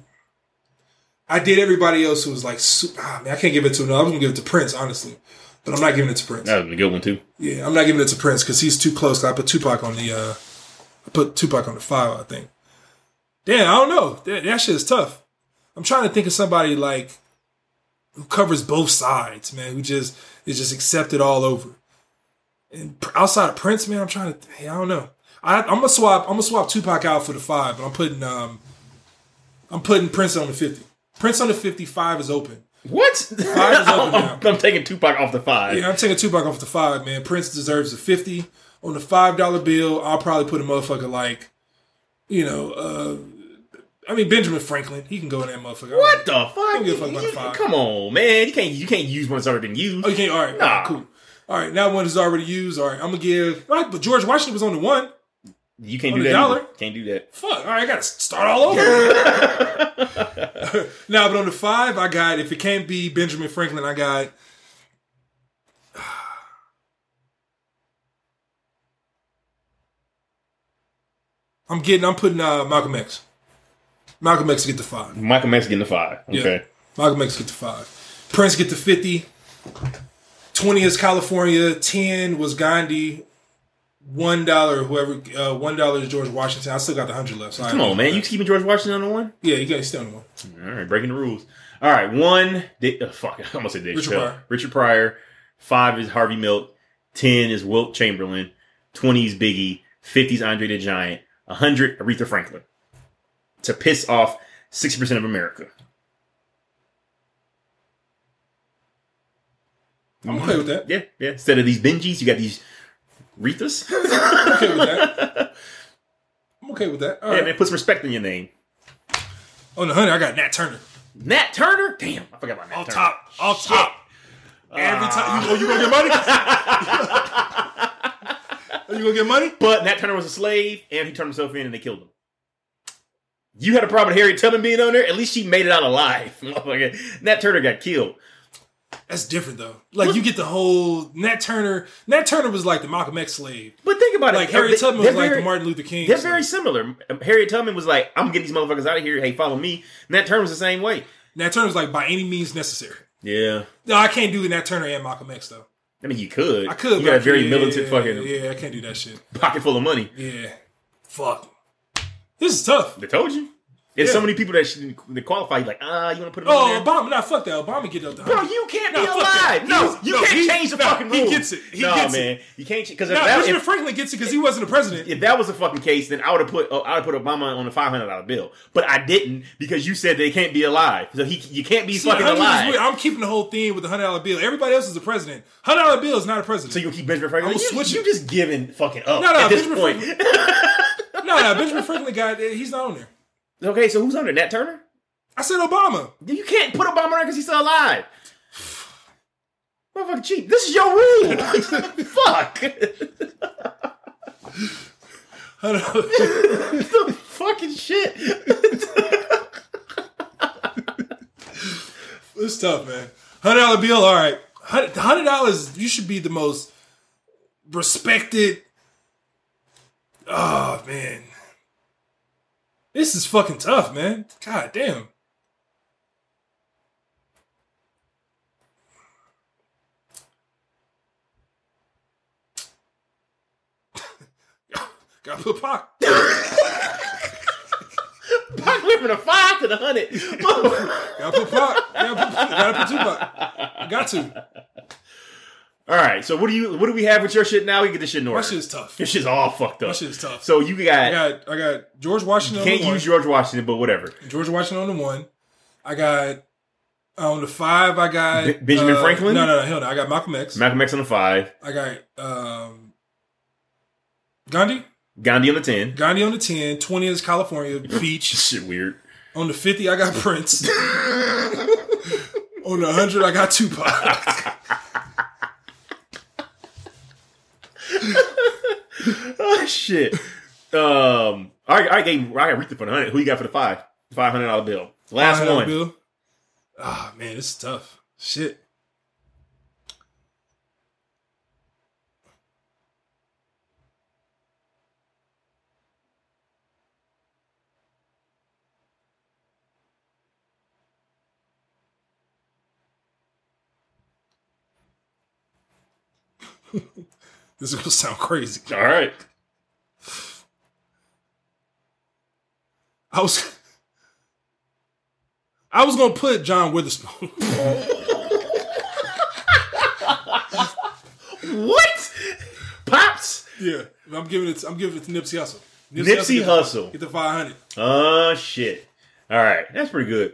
I did everybody else who was like, ah, man, I can't give it to another. I'm gonna give it to Prince, honestly, but I'm not giving it to Prince. That was a good one too. Yeah, I'm not giving it to Prince because he's too close. I put Tupac on the, uh I put Tupac on the five. I think. Damn, I don't know. That, that shit is tough. I'm trying to think of somebody like who covers both sides, man. Who just is just accepted all over. And outside of Prince, man, I'm trying to. Hey, I don't know. I, I'm gonna swap. I'm gonna swap Tupac out for the five, but I'm putting um, I'm putting Prince on the fifty. Prince on the 55 is open. What? Five is open I'm, now. I'm taking Tupac off the five. Yeah, I'm taking Tupac off the five, man. Prince deserves a 50. On the five dollar bill, I'll probably put a motherfucker like, you know, uh I mean Benjamin Franklin. He can go in that motherfucker. What the fuck? a fuck You- the five. come on, man. You can't you can't use one that's already been used. Oh, you can't. All right, all right, Nah. cool. All right, now one is already used. All right, I'm gonna give. All right, but George Washington was on the one. You can't do that. dollar? either. Can't do that. Fuck. All right, I gotta start all over. now, but on the five, I got. If it can't be Benjamin Franklin, I got. I'm getting. I'm putting uh, Malcolm X. Malcolm X get the five. Malcolm X getting the five. Yeah. Okay. Malcolm X get the five. Prince get the fifty. Twenty is California. Ten was Gandhi. One dollar, whoever. Uh, one dollar is George Washington. I still got the hundred left. So Come on, man. You keeping George Washington on the one? yeah, you guys still on the one. All right, breaking the rules. All right, one. Uh, fuck, I almost said Dave Richard Chappelle. Pryor. Richard Pryor. Five is Harvey Milk. Ten is Wilt Chamberlain. Twenty is Biggie. Fifty is Andre the Giant. hundred Aretha Franklin. To piss off sixty percent of America. I'm okay with that. Yeah, yeah. Instead of these Benjis, you got these Rethas. I'm okay with that. I'm okay with that. All yeah, right. man, put some respect in your name. On the hundred, I got Nat Turner. Nat Turner. Damn, I forgot about Nat Turner. top. On top. Every time. You, oh, you gonna get money? Are oh, you gonna get money? But Nat Turner was a slave, and he turned himself in, and they killed him. You had a problem with Harriet Tubman being on there. At least she made it out alive. Nat Turner got killed. That's different though. Like you get the whole Nat Turner. Nat Turner was like the Malcolm X slave. But think about Like it. Like Harriet Tubman was like the Martin Luther King. They're slave. very similar. Harriet Tubman was like, "I'm getting these motherfuckers out of here. Hey, follow me." Nat Turner was the same way. Nat Turner was like by any means necessary. Yeah, No, I can't do Nat Turner and Malcolm X though. I mean, you could. I could. You got a very can't- militant yeah, fucking Yeah, I can't do that shit. pocket full of money. Yeah. Fuck. This is tough. They told you. There's Yeah. so many people that should that qualify. Like, ah, you want to put on Oh, there? Obama. Nah, fuck that. Obama get up Bro, you can't Nah, be alive. No, you no, can't he- change the no, fucking he gets it. He no, gets it. man, you can't because if, Nah, that, Benjamin if, Franklin gets it because he wasn't the president. if that was the fucking case, then I would have put uh, I would put Obama on the five hundred dollar bill. But I didn't because you said they can't be alive. So he you can't be See, fucking 100 is alive. I'm keeping the whole thing with the hundred dollar bill. Everybody else is the president. Hundred dollar bill is not a president. So you keep Benjamin Franklin? I'm You, switching. you just giving fucking up No, no, at this Benjamin point. no, no, Benjamin Franklin got he's not on there. Okay, so who's under? Nat Turner? I said Obama. You can't put Obama on because he's still alive. Motherfucking cheap. This is your rule. Fuck. fucking shit. It's tough, man. Hundred dollar bill, all right. Hundred dollars, you should be the most respected. Oh man, this is fucking tough, man. God damn. Gotta put Pac. Pac went from the five to the hundred. Gotta put Pac. Gotta put, gotta put Tupac. Got to. All right, so what do you what do we have with your shit now? We get this shit in order. My shit is tough. Your shit's all fucked up. My shit is tough. So you got, I got I got George Washington on can't the one. use George Washington, but whatever. George Washington on the one. I got on the five. I got B- Benjamin uh, Franklin? No, no, no. Hell no. I got Malcolm X. Malcolm X on the five, I got um, Gandhi. Gandhi on the ten. Gandhi on the ten. Twenty is California Beach. Shit weird. on the fifty, I got Prince. on the hundred, I got Tupac. oh shit. Um, I I gave I got Rita for the hundred. Who you got for the five? Five hundred dollar bill. Last $500 one. Bill. Ah man, this is tough. Shit. This is gonna sound crazy. All right. I was I was gonna put John Witherspoon. What? Pops. yeah, I'm giving it. I'm giving it to Nipsey Hussle. Nipsey get- Hussle. Get the 500. Oh shit. All right, that's pretty good.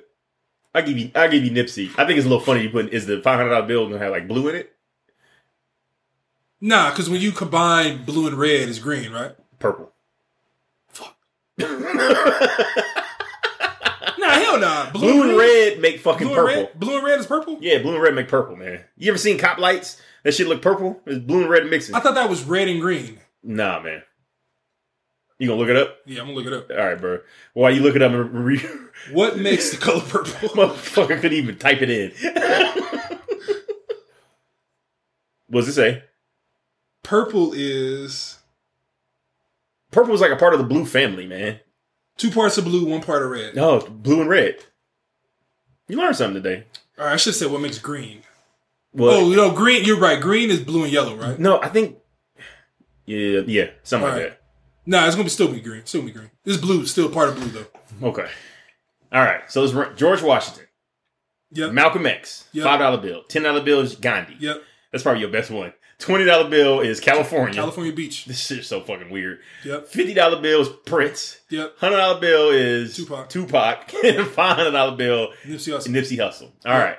I give you I give you Nipsey. I think it's a little funny. You put is the five hundred dollar bill gonna have like blue in it? Nah, because when you combine blue and red, it's green, right? Purple. Fuck. nah, hell nah. Blue, Blue and green- red make fucking Blue purple. red. Blue and red is purple. Yeah, blue and red make purple, man. You ever seen cop lights? That shit look purple. It's blue and red mixing. I thought that was red and green. Nah, man. You gonna look it up? Yeah, I'm gonna look it up. All right, bro. While you look it up, re- What makes the color purple? motherfucker couldn't even type it in. What's it say? Purple is Purple is like a part of the blue family, man. two parts of blue, one part of red. No, blue and red. You learned something today. All right, I should say what makes green. Well, Oh, you know, green. You're right. Green is blue and yellow, right? no, I think. Yeah, yeah, something All like right. Nah, it's gonna be still be green. Still be green. This blue, is still part of blue though. Okay. All right. So it's George Washington, Yep. Malcolm X, Yep. five dollar bill, ten dollar bill is Gandhi. Yep. That's probably your best one. Twenty dollar bill is California. California Beach. This shit's so fucking weird. Yep. Fifty dollar bill is Prince. Yep. Hundred dollar bill is Tupac. Tupac, five hundred dollar bill Nipsey Hussle. Nipsey Hussle. All right.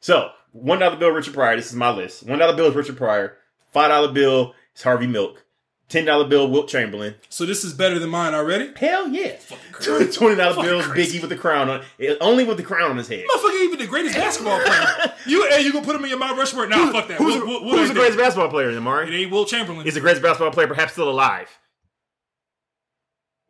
So one dollar bill Richard Pryor. This is my list. One dollar bill is Richard Pryor. Five dollar bill is Harvey Milk. Ten dollar bill Wilt Chamberlain. So this is better than mine already. Hell yeah. Twenty dollar Fucking bill is crazy. Biggie with the crown on. it. Only with the crown on his head. Motherfucker, even the greatest basketball player. You hey, you gonna put him in your Mount Rushmore? Nah, fuck that. Who's, we'll who's the greatest basketball player in It ain't Wilt Chamberlain. Is the greatest basketball player perhaps still alive?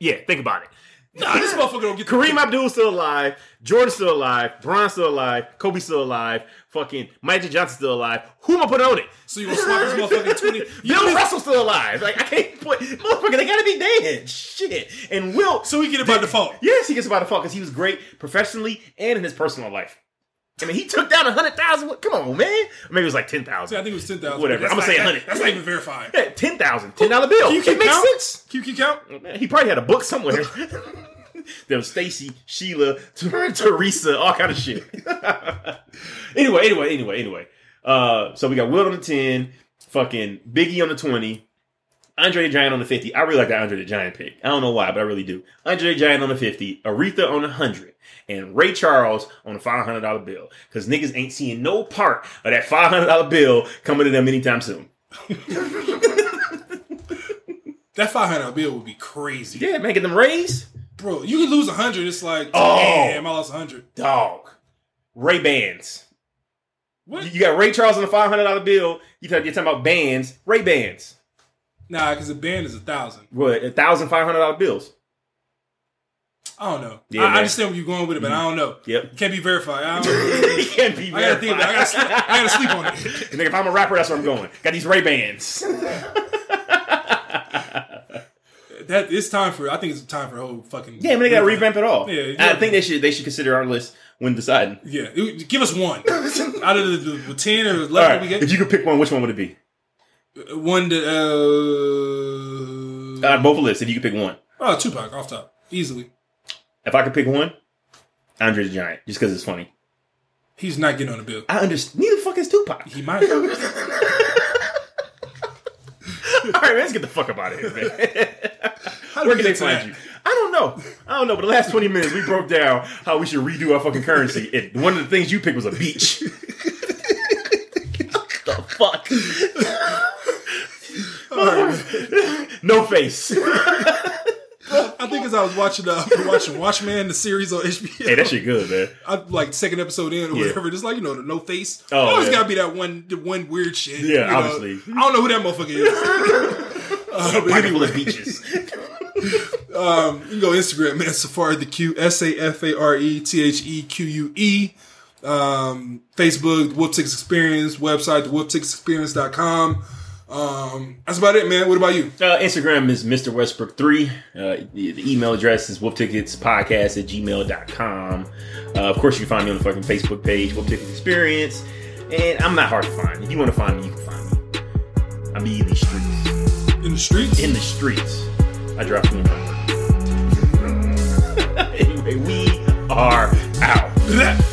Yeah, think about it. Nah, this motherfucker don't get Kareem Abdul's still alive. Jordan's still alive. Bron's still alive. Kobe's still alive. Fucking Magic Johnson's still alive. Who am I putting on it? So you gonna swap this motherfucker twenty? Bill know, Russell's still alive. Like I can't put motherfucker. They gotta be dead. Shit. And Wilt. so we get it by default. Yes, he gets by default because he was great professionally and in his personal life. I mean, he took down a hundred thousand. Come on, man. Or maybe it was like ten thousand. Thousand. I think it was ten thousand. Whatever. I'ma say 100. That's not even verified. Yeah, ten thousand. Ten dollar bill. Can you it keep makes count? sense. Can you count? Man, he probably had a book somewhere. there was Stacy, Sheila, Ter- Teresa, all kind of shit. anyway, anyway, anyway, anyway. Uh, so we got Will on the ten, fucking Biggie on the twenty, Andre the Giant on the fifty. I really like that Andre the Giant pick. I don't know why, but I really do. Andre the Giant on the fifty, Aretha on the hundred, and Ray Charles on hundred dollar bill. Because niggas ain't seeing no part of that five hundred dollar bill coming to them anytime soon. That $500 bill would be crazy, Yeah, making them raise. bro. You could lose a hundred. It's like, Oh. damn, I lost a hundred. Dog. Ray Bans. What? You got Ray Charles on hundred dollar bill. You talk, you're talking about bands. Ray Bans. Nah, because a band is a thousand. What? A thousand five hundred dollar bills. I don't know. Yeah, I, I understand where you're going with it, but I don't know. Yep. Can't be verified. I, can't be. I gotta think about it. I gotta, sleep, verified. I gotta sleep on it. Nigga, if I'm a rapper, that's where I'm going. Got these Ray Bans. That it's time for. I think it's time for a whole fucking. yeah, man, they got to revamp it all. Yeah, I think they should. They should consider our list when deciding. Yeah, give us one out of the, the, the ten or eleven right. we get. If you could pick one, which one would it be? One that uh, Out of both lists, if you could pick one. oh Tupac off top easily. If I could pick one, Andre the Giant, just because it's funny. He's not getting on the bill. I understand. Neither the fuck is Tupac. He might. All right, man, let's get the fuck up out of here, man. Where can they to find that? you? I don't know. I don't know. But the last twenty minutes, we broke down how we should redo our fucking currency. And one of the things you picked was a beach. What the fuck? no face. I think as I was watching uh, watching Watchmen, the series on HBO. Hey, that shit good, man. I like second episode in or Yeah. whatever. Just like you know, the no face. Oh, always yeah. gotta be that one, the one weird shit. Yeah, you know? obviously. I don't know who that motherfucker is. uh, but Pocket full anyway, of beaches. um, you can go Instagram, man. Safari the Q S A F A R E T H E Q U E. Um, Facebook, the Wolf Tickets Experience, website, the wolfticketsexperience.com. Um, that's about it, man. What about you? Uh, Instagram is Mr. Westbrook3. Uh, the, the email address is wolfticketspodcast at gmail.com. Uh, of course, you can find me on the fucking Facebook page, Wolf Tickets Experience. And I'm not hard to find. If you want to find me, you can find me. I be in these streets. In the streets? In the streets. I drop me in my anyway, we are out.